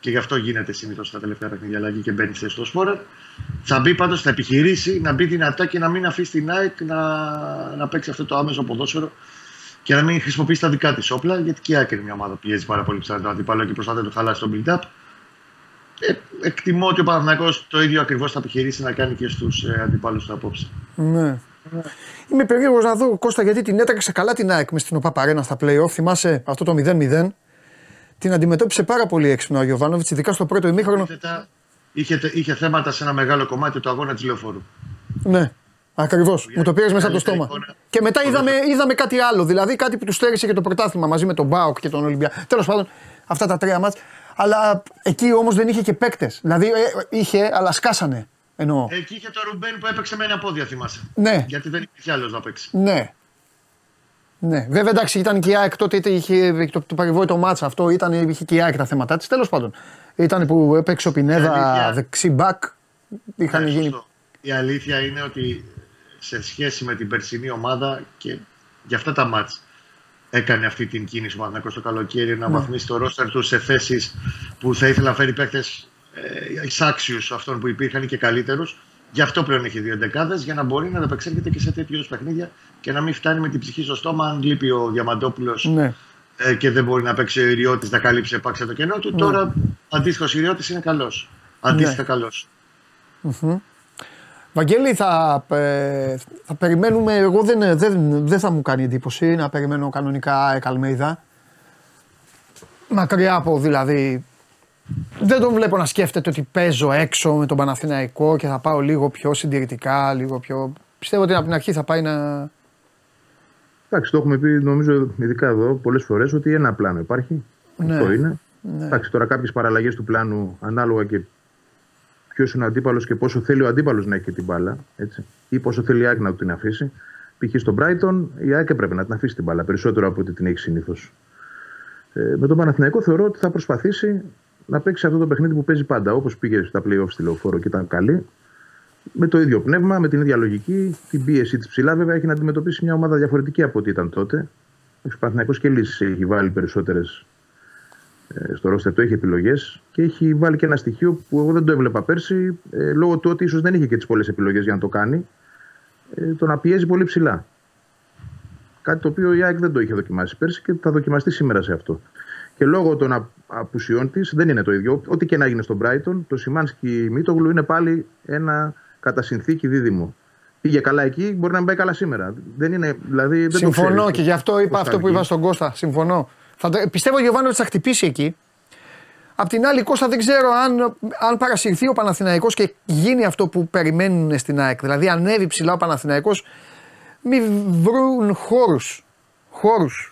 και γι' αυτό γίνεται συνήθως στα τελευταία παιχνίδια αλλαγή και μπαίνει σε στο σπόρα. Θα μπει πάντως, θα επιχειρήσει να μπει δυνατά και να μην αφήσει την ΑΕΚ να, να παίξει αυτό το άμεσο ποδόσφαιρο και να μην χρησιμοποιήσει τα δικά της όπλα. Γιατί και η ΑΕΚ είναι μια ομάδα που πιέζει πάρα πολύ ψηλά τον αντίπαλο και προσπαθεί να το χαλάσει τον build-up. Ε, εκτιμώ ότι ο Παναθηναϊκός το ίδιο ακριβώς θα επιχειρήσει να κάνει και στους ε, αντιπάλους του απόψε. Ναι. Είμαι περίεργος να δω Κώστα γιατί την έτρεξε καλά την ΑΕΚ μες στην ΟΠΑ στα playoff. Θυμάσαι αυτό το 0-0. Την αντιμετώπισε πάρα πολύ έξυπνα ο Γιωβάνοβιτς, ειδικά στο πρώτο ημίχρονο. Αντίθετα, είχε, είχε θέματα σε ένα μεγάλο κομμάτι του αγώνα της λεωφόρου. Ναι, ακριβώς. Μου το πήρες μέσα από το καλύτερη στόμα. εικόνα. Και μετά είδαμε, είδαμε κάτι άλλο. Δηλαδή κάτι που τους στέρισε και το πρωτάθλημα μαζί με τον Μπάουκ και τον Ολυμπιακό. Τέλος πάντων, αυτά τα τρία μάτς. Αλλά εκεί όμως δεν είχε και παίκτες. Δηλαδή ε, είχε, αλλά σκάσανε. Εννοώ. Εκεί είχε το Ρουμπέν που έπαιξε με ένα πόδια, θυμάσαι. Ναι. Γιατί δεν υπήρχε άλλος να παίξει. Ναι. Ναι. Βέβαια εντάξει ήταν και η ΑΕΚ τότε είτε είχε το, το περιβόητο μάτσα αυτό, ήταν, είχε και η ΑΕΚ τα θέματα της. Τέλος πάντων. Ήταν που έπαιξε ο Πινέδα αλήθεια- δεξί μπακ. Είχαν Ναι, γίνει. σωστό. Η αλήθεια είναι ότι σε σχέση με την περσινή ομάδα και για αυτά τα μάτς έκανε αυτή την κίνηση ο Παναθηναϊκός το καλοκαίρι να Ναι. βαθμίσει το ρόστερ τους σε θέσεις που θα ήθελε να φέρει παίκτες ε, εισάξιους αυτών που υπήρχαν και καλύτερους. Γι' αυτό πλέον έχει δύο δεκάδες για να μπορεί να ανταπεξέρχεται και σε τέτοιου είδους παιχνίδια και να μην φτάνει με την ψυχή στο στόμα αν λείπει ο Διαμαντόπουλος Ναι. ε, και δεν μπορεί να παίξει ο Ιριώτης να καλύψει επάξια το κενό του. Ναι. Τώρα αντίστοιχος ο Ιριώτης είναι καλός. Αντίστοιχα Ναι. καλός. Μμμ. Βαγγέλη, θα, ε, θα περιμένουμε. Εγώ δεν, δεν, δεν θα μου κάνει εντύπωση να περιμένω κανονικά Καλμέιδα. Μακριά από δηλαδή. Δεν τον βλέπω να σκέφτεται ότι παίζω έξω με τον Παναθηναϊκό και θα πάω λίγο πιο συντηρητικά, λίγο πιο. Πιστεύω ότι από την αρχή θα πάει να. Εντάξει, το έχουμε πει νομίζω ειδικά εδώ πολλές φορές ότι ένα πλάνο υπάρχει. Ναι. Αυτό είναι. Ναι. Εντάξει, τώρα κάποιες παραλλαγές του πλάνου ανάλογα και ποιος είναι ο αντίπαλος και πόσο θέλει ο αντίπαλος να έχει και την μπάλα. Έτσι, ή πόσο θέλει η ΑΕΚ να του την αφήσει. Π.χ. στον Brighton η ΑΕΚ έπρεπε να την αφήσει την μπάλα περισσότερο από ό,τι την έχει συνήθως. Ε, με τον Παναθηναϊκό θεωρώ ότι θα προσπαθήσει να παίξει αυτό το παιχνίδι που παίζει πάντα. Όπως πήγε στα playoff στη λεωφόρο και ήταν καλή. Με το ίδιο πνεύμα, με την ίδια λογική. Την πίεση της ψηλά, βέβαια, έχει να αντιμετωπίσει μια ομάδα διαφορετική από ό,τι ήταν τότε. Ο Παναθηναϊκός και λύσει έχει βάλει περισσότερες ε, στο ρόστερ του, έχει επιλογές και έχει βάλει και ένα στοιχείο που εγώ δεν το έβλεπα πέρσι, ε, λόγω του ότι ίσως δεν είχε και τις πολλές επιλογές για να το κάνει. Ε, το να πιέζει πολύ ψηλά. Κάτι το οποίο η ΑΕΚ δεν το είχε δοκιμάσει πέρσι και θα δοκιμαστεί σήμερα σε αυτό. Και λόγω των α- απουσιών της δεν είναι το ίδιο. Ό,τι και να γίνει στον Brighton, το Σιμάνσκι Μίτογλου είναι πάλι ένα κατά συνθήκη δίδυμο. Πήγε καλά εκεί, μπορεί να μην πάει καλά σήμερα. Δεν είναι, δηλαδή, δεν το Συμφωνώ ξέρεις και γι' αυτό είπα πώς θα αυτό που βγει. είπα στον Κώστα. Συμφωνώ. Θα, το- πιστεύω ότι ο Γιωβάνοβιτ θα χτυπήσει εκεί. Απ' την άλλη, Κώστα δεν ξέρω αν, αν παρασυρθεί ο Παναθηναϊκός και γίνει αυτό που περιμένουν στην ΑΕΚ. Δηλαδή, ανέβει ψηλά ο Παναθηναϊκός, μην βρουν χώρους. Χώρους.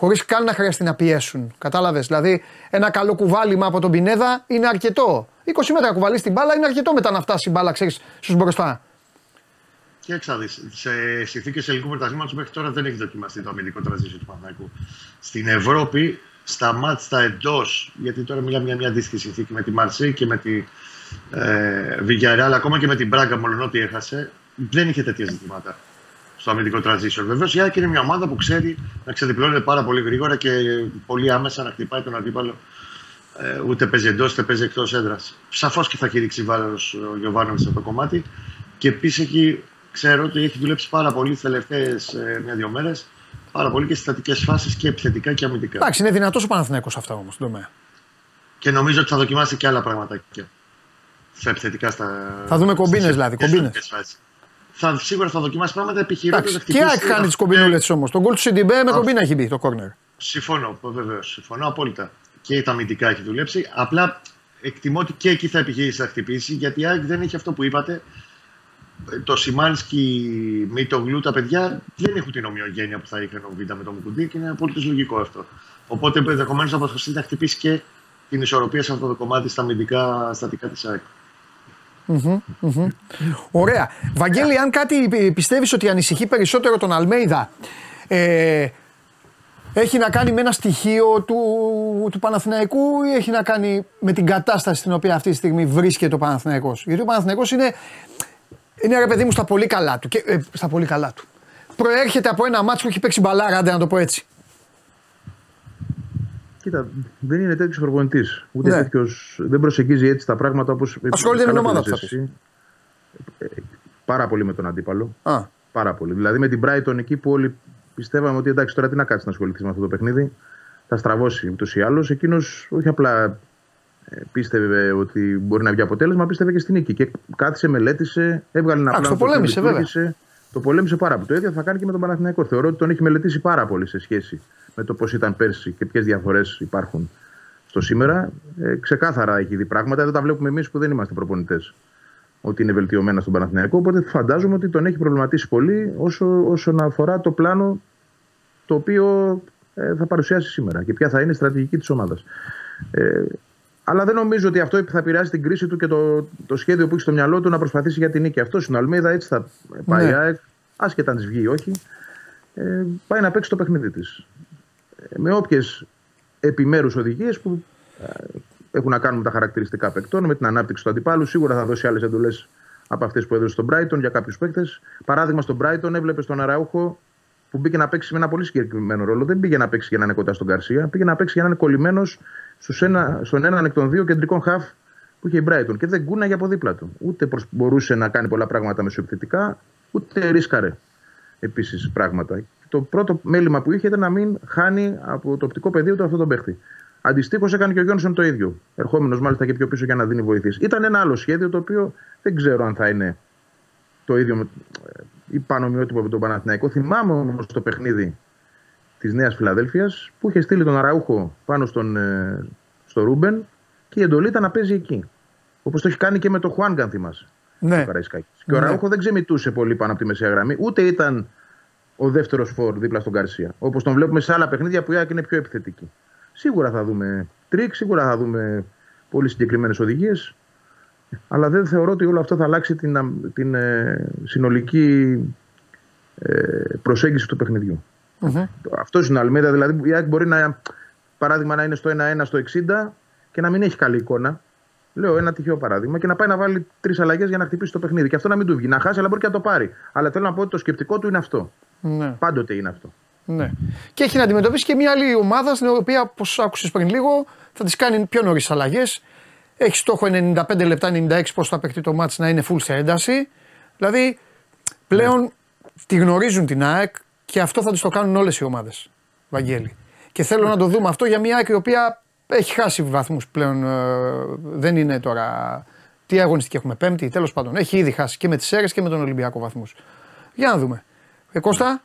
Χωρίς καν να χρειαστεί να πιέσουν. Κατάλαβες; Δηλαδή, ένα καλό κουβάλιμα από τον Πινέδα είναι αρκετό. 20 μέτρα κουβαλεί την μπάλα είναι αρκετό μετά να φτάσει η μπάλα, ξέρεις, στους μπροστά. Και εξάδει. Σε συνθήκες ελληνικού πρωταθλήματος μέχρι τώρα δεν έχει δοκιμαστεί το αμυντικό τραζίσιο του Παναθηναϊκού. Στην Ευρώπη, στα μάτς τα εντός, γιατί τώρα μιλάμε για μια αντίστοιχη συνθήκη με τη Μαρσή και με τη ε, Villarreal, ακόμα και με την Μπράγκα, μόλον ότι έχασε, δεν είχε τέτοια ζητήματα στο αμυντικό transition. Βεβαίως η ΑΕΚ είναι μια ομάδα που ξέρει να ξεδιπλώνεται πάρα πολύ γρήγορα και πολύ άμεσα να χτυπάει τον αντίπαλο. Ε, ούτε παίζει εντός, ούτε παίζει εκτός έδρας. Σαφώς και θα έχει ρίξει βάρος ο Γιωβάνοβιτς σε αυτό το κομμάτι. Και επίσης εκεί ξέρω ότι έχει δουλέψει πάρα πολύ τις τελευταίες μια-δύο μέρες. Πάρα πολύ και στις στατικές φάσεις και επιθετικά και αμυντικά. Εντάξει, είναι δυνατός ο Παναθηναϊκός αυτά όμως στον τομέα. Και νομίζω ότι θα δοκιμάσει και άλλα πραγματάκια. Στα επιθετικά στα. Θα δούμε κομπίνες, στις δηλαδή, επιθετικές κομπίνες. φάσεις. Θα, σίγουρα θα δοκιμάσει πράγματα επιχειρώντα. Εντάξει, και η ΑΕΚ κάνει τις κομπινούλες όμως. Τον γκολ του Σιντιμπέ με κομπίνα έχει μπει το κόρνερ. Συμφωνώ, βεβαίως. Συμφωνώ απόλυτα. Και τα αμυντικά έχει δουλέψει. Απλά εκτιμώ ότι και εκεί θα επιχειρήσει να χτυπήσει, γιατί η ΑΕΚ δεν έχει αυτό που είπατε. Το Σιμάνσκι, μη το γλου, τα παιδιά δεν έχουν την ομοιογένεια που θα είχαν ο Β' με το Μουκουντή και είναι απολύτω λογικό αυτό. Οπότε ενδεχομένως θα προσπαθήσει να χτυπήσει και την ισορροπία σε αυτό το κομμάτι στα αμυντικά στατικά της ΑΕΚ. Μμμ, μμμ. Ωραία. Βαγγέλη, αν κάτι πιστεύεις ότι ανησυχεί περισσότερο τον Αλμέιδα, ε, έχει να κάνει με ένα στοιχείο του, του Παναθηναϊκού ή έχει να κάνει με την κατάσταση στην οποία αυτή τη στιγμή βρίσκεται ο Παναθηναϊκός; Γιατί ο Παναθηναϊκός είναι, είναι ρε παιδί μου στα πολύ καλά του. Και, ε, στα πολύ καλά του. Προέρχεται από ένα μάτσο που έχει παίξει μπαλάρα, άντε να το πω έτσι. Κοίτα, δεν είναι τέτοιος προπονητής. Ούτε Ναι. τέτοιος, δεν προσεγγίζει έτσι τα πράγματα όπω. Ασχολείται με την ομάδα του, θα Πάρα πολύ με τον αντίπαλο. Α. Πάρα πολύ. Δηλαδή με την Brighton εκεί που όλοι πιστεύαμε ότι εντάξει τώρα τι να κάτσεις να ασχοληθείς με αυτό το παιχνίδι. Θα στραβώσει ούτως ή άλλως. Εκείνος όχι απλά ε, πίστευε ότι μπορεί να βγει αποτέλεσμα, πίστευε και στην νίκη. Και κάθισε, μελέτησε, έβγαλε ένα Εντάξει, πλάνο. το οποίο πολέμησε, βέβαια. λειτουργήσε. Το πολέμησε πάρα πολύ. Το ίδιο θα κάνει και με τον Παναθηναϊκό. Θεωρώ ότι τον έχει μελετήσει πάρα πολύ σε σχέση με το πώς ήταν πέρσι και ποιες διαφορές υπάρχουν στο σήμερα. Ε, ξεκάθαρα έχει δει πράγματα. Δεν τα βλέπουμε εμείς που δεν είμαστε προπονητές. Ότι είναι βελτιωμένα στον Παναθηναϊκό. Οπότε φαντάζομαι ότι τον έχει προβληματίσει πολύ όσο, όσον αφορά το πλάνο το οποίο ε, θα παρουσιάσει σήμερα και ποια θα είναι η στρατηγική της ομάδας. Ε, αλλά δεν νομίζω ότι αυτό θα επηρεάσει την κρίση του και το, το σχέδιο που έχει στο μυαλό του να προσπαθήσει για την νίκη. Αυτός είναι ο Αλμίδα, έτσι θα πάει Ναι. η ΑΕΚ, άσχετα αν της βγει ή όχι. Ε, πάει να παίξει το παιχνίδι της. Ε, με όποιες επιμέρους οδηγίες που ε, έχουν να κάνουν με τα χαρακτηριστικά παικτών, με την ανάπτυξη του αντιπάλου. Σίγουρα θα δώσει άλλες εντολές από αυτές που έδωσε στον Brighton για κάποιους παίκτες. Παράδειγμα, στον Brighton έβλεπες τον Αραούχο που μπήκε να παίξει με ένα πολύ συγκεκριμένο ρόλο. Δεν πήγε να παίξει για να είναι κοντά στον Καρσία, πήγε να παίξει για να είναι κολλημένος ένα, στον έναν εκ των δύο κεντρικών χαφ που είχε η Brighton και δεν κούναγε από δίπλα του. Ούτε προσ- μπορούσε να κάνει πολλά πράγματα μεσοεπιθετικά, ούτε ρίσκαρε επίσης πράγματα. Το πρώτο μέλημα που είχε ήταν να μην χάνει από το οπτικό πεδίο του αυτόν τον παίχτη. Αντιστοίχως έκανε και ο Γιόνσον το ίδιο. Ερχόμενος μάλιστα και πιο πίσω για να δίνει βοήθειες. Ήταν ένα άλλο σχέδιο το οποίο δεν ξέρω αν θα είναι το ίδιο με, ε, ή πανομοιότυπο με τον Παναθηναϊκό. Θυμάμαι όμως το παιχνίδι της Νέας Φιλαδέλφιας που είχε στείλει τον Αραούχο πάνω στον, ε, στο Ρούμπεν και η εντολή ήταν να παίζει εκεί. Όπως το έχει κάνει και με τον Χουάνγκ, αν θυμάσαι. Ναι. ο Καραϊσκάκης. Και ο Ναι. Αραούχο δεν ξεμητούσε πολύ πάνω από τη μεσαία γραμμή, ούτε ήταν ο δεύτερος φόρ δίπλα στον Καρσία. Όπως τον βλέπουμε σε άλλα παιχνίδια που η ΑΕΚ είναι πιο επιθετική. Σίγουρα θα δούμε τρικ, σίγουρα θα δούμε πολύ συγκεκριμένες οδηγίες. Αλλά δεν θεωρώ ότι όλο αυτό θα αλλάξει την, αμ- την ε, συνολική ε, προσέγγιση του παιχνιδιού. Αυτό είναι ο Αλμέιδα. Δηλαδή, η ΑΕΚ μπορεί να, παράδειγμα, να είναι στο 1-1 στο 60 και να μην έχει καλή εικόνα. Λέω ένα τυχαίο παράδειγμα και να πάει να βάλει τρεις αλλαγές για να χτυπήσει το παιχνίδι. Και αυτό να μην του βγει. Να χάσει, αλλά μπορεί και να το πάρει. Αλλά θέλω να πω ότι το σκεπτικό του είναι αυτό. Ναι. Πάντοτε είναι αυτό. Ναι. Και έχει να αντιμετωπίσει και μια άλλη ομάδα στην οποία, όπως άκουσες πριν λίγο, θα τις κάνει πιο νωρίς αλλαγές. Έχει στόχο 95 λεπτά, 96 πώς θα παιχτεί το μάτς να είναι full σε ένταση. Δηλαδή πλέον τη γνωρίζουν την ΑΕΚ και αυτό θα του το κάνουν όλες οι ομάδες. Βαγγέλη. Και θέλω να το δούμε αυτό για μια ΑΕΚ η οποία έχει χάσει βαθμούς πλέον. ε, δεν είναι τώρα. Τι αγωνιστική έχουμε, Πέμπτη, τέλος πάντων. Έχει ήδη χάσει και με τις αίρε και με τον Ολυμπιακό βαθμούς. Για να δούμε. Ε, Κώστα,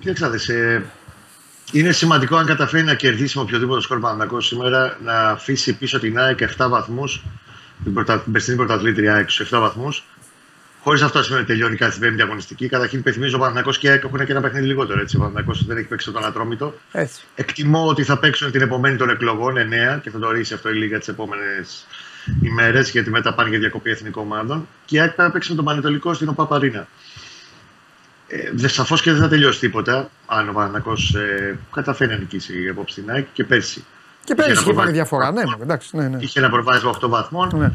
Κοίταξε να δεις, ε, είναι σημαντικό αν καταφέρει να κερδίσει με οποιοδήποτε σκορ Παναθηναϊκός σήμερα να αφήσει πίσω την ΑΕΚ 7 βαθμούς την, πρωτα, την περσινή πρωταθλήτρια ΑΕΚ στους 7 βαθμούς Χωρίς αυτό να σημαίνει ότι τελειώνει κάτι στην πέμπτη αγωνιστική. Καταρχήν, υπενθυμίζω ο Παναθηναϊκός και η ΑΕΚ έχουν και ένα παιχνίδι λιγότερο. Έτσι. Ο Παναθηναϊκός δεν έχει παίξει τον Ατρόμητο. έτσι. Εκτιμώ ότι θα παίξουν την επομένη των εκλογών 9 και θα το ορίσει αυτό η Λίγα τις επόμενες ημέρες, γιατί μετά πάνε για διακοπή εθνικών ομάδων. Και η ΑΕΚ θα παίξει με τον Πανετολικό στην ΟΠΑΠΑΡΗΝΑ. Ε, Σαφώς και δεν θα τελειώσει τίποτα αν ο Παναθυνακό ε, καταφέρει να νικήσει απόψε την ΑΕΚ και πέρσι. Και πέρυσι ένα είχε πάρει προβάδισμα- διαφορά. Ναι, εντάξει, ναι, ναι. Είχε ένα προβάδισμα 8 βαθμών. ναι.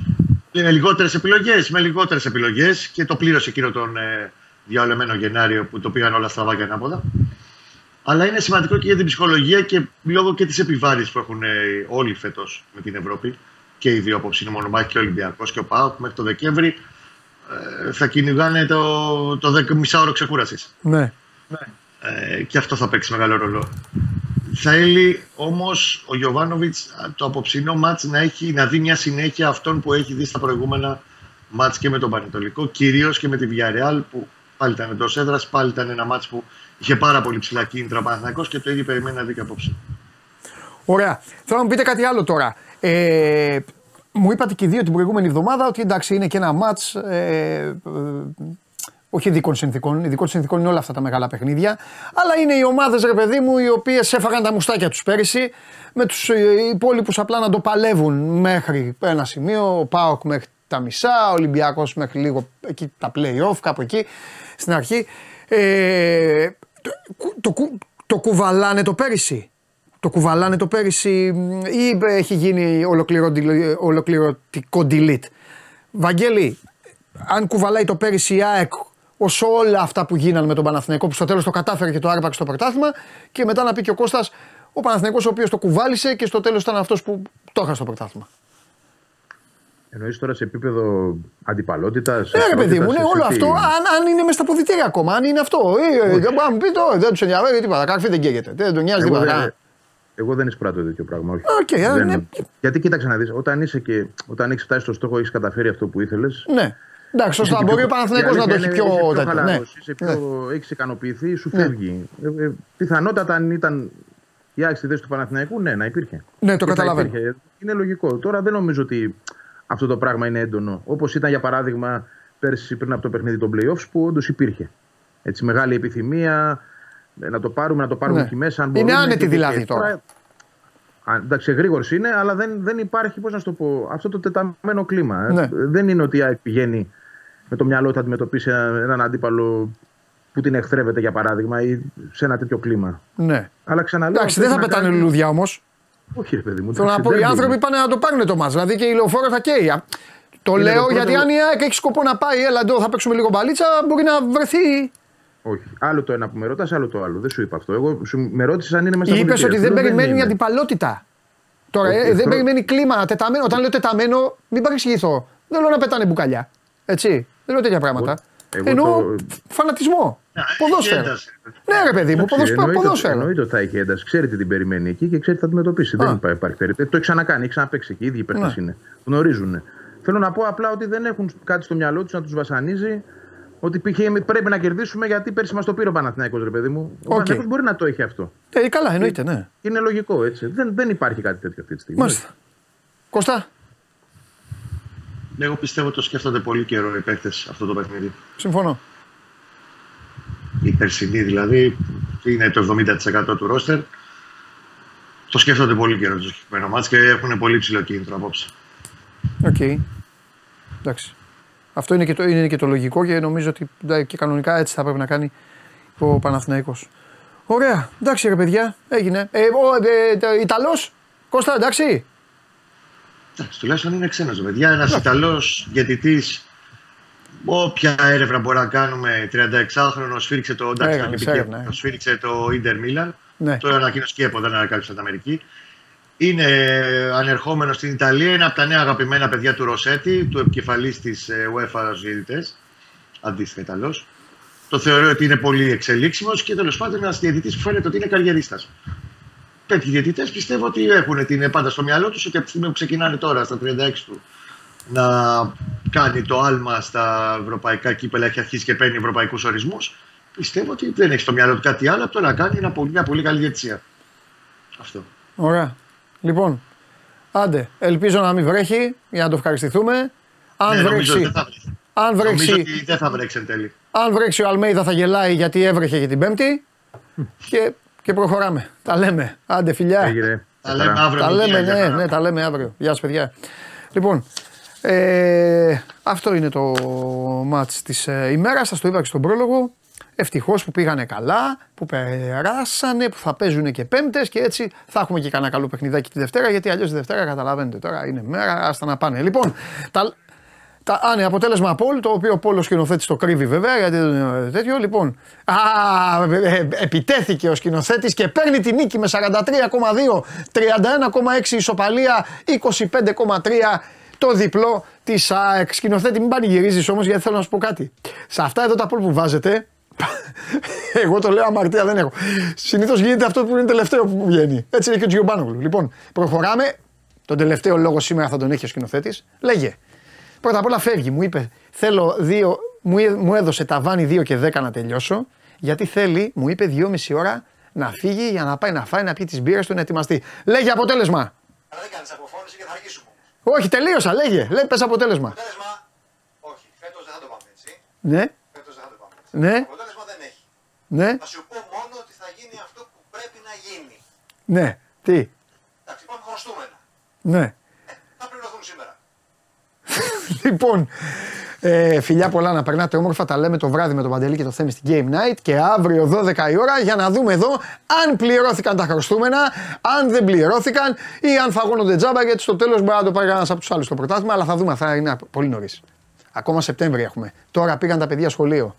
Είναι λιγότερες επιλογές, με λιγότερες επιλογές και το πλήρωσε εκείνο τον ε, διαολεμένο Γενάριο που το πήγαν όλα στραβά και ανάποδα. Αλλά είναι σημαντικό και για την ψυχολογία και λόγω και της επιβάρηση που έχουν ε, όλοι φέτος με την Ευρώπη και οι δύο απόψη είναι μονομάχη και ο Ολυμπιακός και ο ΠΑΟΚ μέχρι το Δεκέμβρη ε, θα κυνηγάνε το, το 10 μισάωρο ξεκούρασης. ναι. Ε, και αυτό θα παίξει μεγάλο ρόλο. Θέλει όμως ο Γιωβάνοβιτς το απόψινό μάτς να, έχει, να δει μια συνέχεια αυτών που έχει δει στα προηγούμενα μάτς και με τον Πανετολικό, κυρίως και με τη Villarreal που πάλι ήταν εντός έδρας, πάλι ήταν ένα μάτς που είχε πάρα πολύ ψηλά κίνητρα ο Παναθηναϊκός και το ίδιο περιμένει να δει και απόψε. Ωραία. Θέλω να μου πείτε κάτι άλλο τώρα. Ε, μου είπατε και οι δύο την προηγούμενη εβδομάδα ότι εντάξει είναι και ένα μάτς ε, ε, όχι ειδικών συνθήκων. Ειδικών συνθήκων είναι όλα αυτά τα μεγάλα παιχνίδια. Αλλά είναι οι ομάδες, ρε παιδί μου, οι οποίες έφαγαν τα μουστάκια τους πέρυσι. Με τους υπόλοιπους απλά να το παλεύουν μέχρι ένα σημείο. Ο Πάοκ μέχρι τα μισά. Ο Ολυμπιακός μέχρι λίγο εκεί τα playoff, κάπου εκεί στην αρχή. Ε, το, το, κου- το κουβαλάνε το πέρυσι. Το κουβαλάνε το πέρυσι μ, ή έχει γίνει ολοκληρωτικο- ολοκληρωτικό delete. Βαγγέλη, αν κουβαλάει το πέρυσι η ΑΕΚ όσο όλα αυτά που γίνανε με τον Παναθηναϊκό που στο τέλος το κατάφερε και το άρπαξε το πρωτάθλημα και μετά να πει και ο Κώστας ο Παναθηναϊκός ο οποίος το κουβάλισε και στο τέλος ήταν αυτός που το έχασε το πρωτάθλημα. Εννοείς τώρα σε επίπεδο αντιπαλότητας. Ναι, ρε παιδί μου, ναι, όλο αυτό, αν, αν είναι μέσα στα αποδυτήρια ακόμα, αν είναι αυτό. Ε, ε, δεν μπορεί να μου πει το, δεν τους ενδιαφέρει τίποτα. Καρφί δεν καίγεται. Δεν τον νοιάζει Εγώ, τίποτα. δεν, εγώ δεν εισπράττω τέτοιο πράγμα. Όχι. Οκ, ε, Δεν- ναι. Γιατί κοίταξε να δεις, όταν, είσαι και, όταν έχεις φτάσει στο στόχο, έχεις καταφέρει αυτό που ήθελες. Ναι. Εντάξει, σωστά. Μπορεί ο Παναθηναϊκός να το έχει πιο Είσαι πιο τέτοιο. Ναι. χαλαρός, είσαι πιο, έχεις ικανοποιηθεί, σου φεύγει. Ε, ε, πιθανότατα αν ήταν η ΑΕΚ στη θέση του Παναθηναϊκού, ναι, να υπήρχε. Ναι, το Και θα καταλαβαίνω. υπήρχε. Είναι λογικό. Τώρα δεν νομίζω ότι αυτό το πράγμα είναι έντονο. Όπως ήταν για παράδειγμα πέρσι πριν από το παιχνίδι των playoffs που όντως υπήρχε. Έτσι, μεγάλη επιθυμία ε, να το πάρουμε, να το πάρουμε Ναι. εκεί μέσα. Αν Είναι μπορούμε, άνετη και- δηλαδή και τώρα. Α, εντάξει, εγρήγορση είναι, αλλά δεν, δεν υπάρχει, πώς να σου το πω, αυτό το τεταμένο κλίμα. ε. Ναι. Δεν είναι ότι η ΑΕΚ πηγαίνει με το μυαλό του να αντιμετωπίσει ένα- έναν αντίπαλο που την εχθρεύεται, για παράδειγμα, ή σε ένα τέτοιο κλίμα. Ναι. Αλλά ξαναλέω. Εντάξει, αυτό δεν θα έχει να πετάνε κάνει- λουλούδια όμως. Όχι, ρε παιδί μου. Θέλω να εντάξει, πω, οι δεν άνθρωποι είναι. πάνε να το πάρουν το μας. Δηλαδή και η λεωφόρο θα καίει. Α, Το Είναι λέω το πρώτο- γιατί αν η ΑΕΚ έχει σκοπό να πάει, έλα εδώ θα παίξουμε λίγο μπαλίτσα, μπορεί να βρεθεί. Όχι. Άλλο το ένα που με ρωτά, άλλο το άλλο. Δεν σου είπα αυτό. Εγώ σου, με ρώτησες αν είναι μέσα στα Είπες πολιτεία. ότι Σου δεν λέω, περιμένει είναι. αντιπαλότητα. Τώρα Όχι, ε, δεν αυτό- περιμένει κλίμα, τεταμένο. Όταν λέω τεταμένο, μην παρεξηγηθώ. Δεν λέω να πετάνε μπουκαλιά. Έτσι. Δεν λέω τέτοια πράγματα. εγώ Εννοώ το- φανατισμό. Ποδόσφαιρο. ένταση. Ναι, ρε παιδί μου, Εντάξει, ποδόσφαιρο. εννοείται- ποδόσφαιρο. Εννοείται ότι θα έχει ένταση. Ξέρει τι την περιμένει εκεί και ξέρει τι θα αντιμετωπίσει. Α. Δεν υπά- υπάρχει περίπτωση. Το έχει ξανακάνει, έχει ξαναπέξει εκεί. Οι ίδιοι παίχτες Ναι. είναι. Γνωρίζουν. Θέλω να πω απλά ότι δεν έχουν κάτι στο μυαλό τους να τους βασανίζει. Ότι π.χ. πρέπει να κερδίσουμε γιατί πέρσι μας το πήρε ο Παναθηναϊκός ρε παιδί μου. Ο Οκ. Παναθηναϊκός μπορεί να το έχει αυτό. Ε, καλά, εννοείται, ναι. Είναι λογικό έτσι. Δεν, δεν υπάρχει κάτι τέτοιο αυτή τη στιγμή. Μάλιστα. Κωστά, Εγώ πιστεύω ότι το σκέφτονται πολύ καιρό οι παίκτες αυτό το παιχνίδι. συμφωνώ. η περσινή δηλαδή, είναι το 70% του ρόστερ. Το σκέφτονται πολύ καιρό το συγκεκριμένο ματς και έχουν πολύ ψηλό κίνητρο απόψε. Οκ. Εντάξει. Αυτό είναι και, το, είναι και το λογικό και νομίζω ότι εντάξει, και κανονικά έτσι θα πρέπει να κάνει ο Παναθηναϊκός. Ωραία. Εντάξει ρε παιδιά. Έγινε. Ε, ο ε, το- Ιταλός. Κώστα εντάξει. Εντάξει, τουλάχιστον είναι ξένος παιδιά. Ένας Ιταλός διαιτητής. Όποια έρευνα μπορεί να κάνουμε, 36χρονο σφίριξε το. Εντάξει, Έκανες το, έρευνας, ε. το σφίριξε το Ιντερ Μίλαν. Ναι. Το ανακοίνωσε και η ΕΠΟ, δεν ανακάλυψε την Αμερική. Είναι ανερχόμενος στην Ιταλία. Είναι από τα νέα αγαπημένα παιδιά του Ροσέτη, του επικεφαλής της UEFA στου διαιτητές. Αντίστοιχα Ιταλός. Το θεωρώ ότι είναι πολύ εξελίξιμος και τέλος πάντων ένας διαιτητής που φαίνεται ότι είναι καριερίστας. Τέτοιοι διαιτητές πιστεύω ότι έχουν την πάντα στο μυαλό τους ότι από τη στιγμή που ξεκινάνε τώρα στα 36 του να κάνει το άλμα στα ευρωπαϊκά κύπελα, έχει αρχίσει και παίρνει ευρωπαϊκούς ορισμούς. Πιστεύω ότι δεν έχει στο μυαλό του κάτι άλλο από το να κάνει ένα πολύ, μια πολύ καλή διαιτησία. Αυτό. Ωραία. Λοιπόν, άντε. Ελπίζω να μην βρέχει για να το ευχαριστηθούμε. Αν Ναι, νομίζω βρέξει, ότι δεν θα βρέξει. αν Νομίζω βρέξει, ότι δεν θα βρέξει εν τέλει. αν βρέξει ο Αλμέιδα θα γελάει γιατί έβρεχε και την Πέμπτη και, και προχωράμε. Τα λέμε. Άντε φιλιά. Έγινε. Τα λέμε αύριο. Τα Νικία, λέμε, για ναι, χαρά. ναι, τα λέμε αύριο. Γεια σας παιδιά. Λοιπόν, ε, αυτό είναι το μάτς της ε, ημέρας. Σας το είπα και στον πρόλογο. Ευτυχώς που πήγανε καλά, που περάσανε, που θα παίζουν και πέμπτες και έτσι θα έχουμε και κανένα καλό παιχνιδάκι τη Δευτέρα γιατί αλλιώς τη Δευτέρα καταλαβαίνετε τώρα είναι μέρα, άστα να πάνε. Λοιπόν, τα, τα, α, ναι, αποτέλεσμα Πολ, το οποίο ο Πόλος σκηνοθέτης το κρύβει βέβαια, γιατί δεν είναι τέτοιο. Λοιπόν, α, ε, ε, επιτέθηκε ο σκηνοθέτης και παίρνει τη νίκη με 43,2, 31,6 ισοπαλία, 25,3 το διπλό της ΑΕΚ. Σκηνοθέτη, μην πανηγυρίζεις όμως, γιατί θέλω να σου πω κάτι. Σε αυτά εδώ τα Πολ που βάζετε, εγώ το λέω αμαρτία δεν έχω. Συνήθως γίνεται αυτό που είναι τελευταίο που βγαίνει. Έτσι είναι και ο Τζιομπάνογλου. Λοιπόν, προχωράμε. Τον τελευταίο λόγο σήμερα θα τον έχει ο σκηνοθέτης. Λέγε. Πρώτα απ' όλα φεύγει. Μου είπε, θέλω δύο, μου, έ- μου έδωσε ταβάνι 2 και 10 να τελειώσω. Γιατί θέλει, μου είπε 2,5 ώρα να φύγει για να πάει να φάει, να πιει τις μπύρες του, να ετοιμαστεί. Λέγε αποτέλεσμα. Αλλά δεν κάνεις αποφώνηση και θα αργήσουμε. Όχι, τελείωσα, λέγε. Λέει, πες αποτέλεσμα. Αποτέλεσμα, όχι. Φέτος δεν θα το πάμε έτσι. Ναι, Φέτος δεν θα το πάμε έτσι. ναι, Αποτέλεσμα δεν έχει. ναι, Θα σου πω μόνο ότι θα γίνει αυτό που πρέπει να γίνει. ναι. Τι, Εντάξει, πάμε χρωστούμενα. ναι. Θα πληρωθούν σήμερα. Λοιπόν, ε, φιλιά πολλά να περνάτε όμορφα. Τα λέμε το βράδυ με τον Παντελή και το Θέμη στην Game Night και αύριο 12 η ώρα για να δούμε εδώ αν πληρώθηκαν τα χρωστούμενα, αν δεν πληρώθηκαν ή αν φαγώνονται τζάμπα γιατί στο τέλος μπορεί να το πάρει ένα από τους άλλους στο πρωτάθλημα αλλά θα δούμε, θα είναι πολύ νωρίς. Ακόμα Σεπτέμβρη έχουμε. Τώρα πήγαν τα παιδιά σχολείο.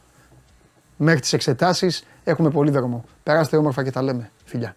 Μέχρι τις εξετάσεις έχουμε πολύ δρόμο. Περάστε όμορφα και τα λέμε. Φιλιά.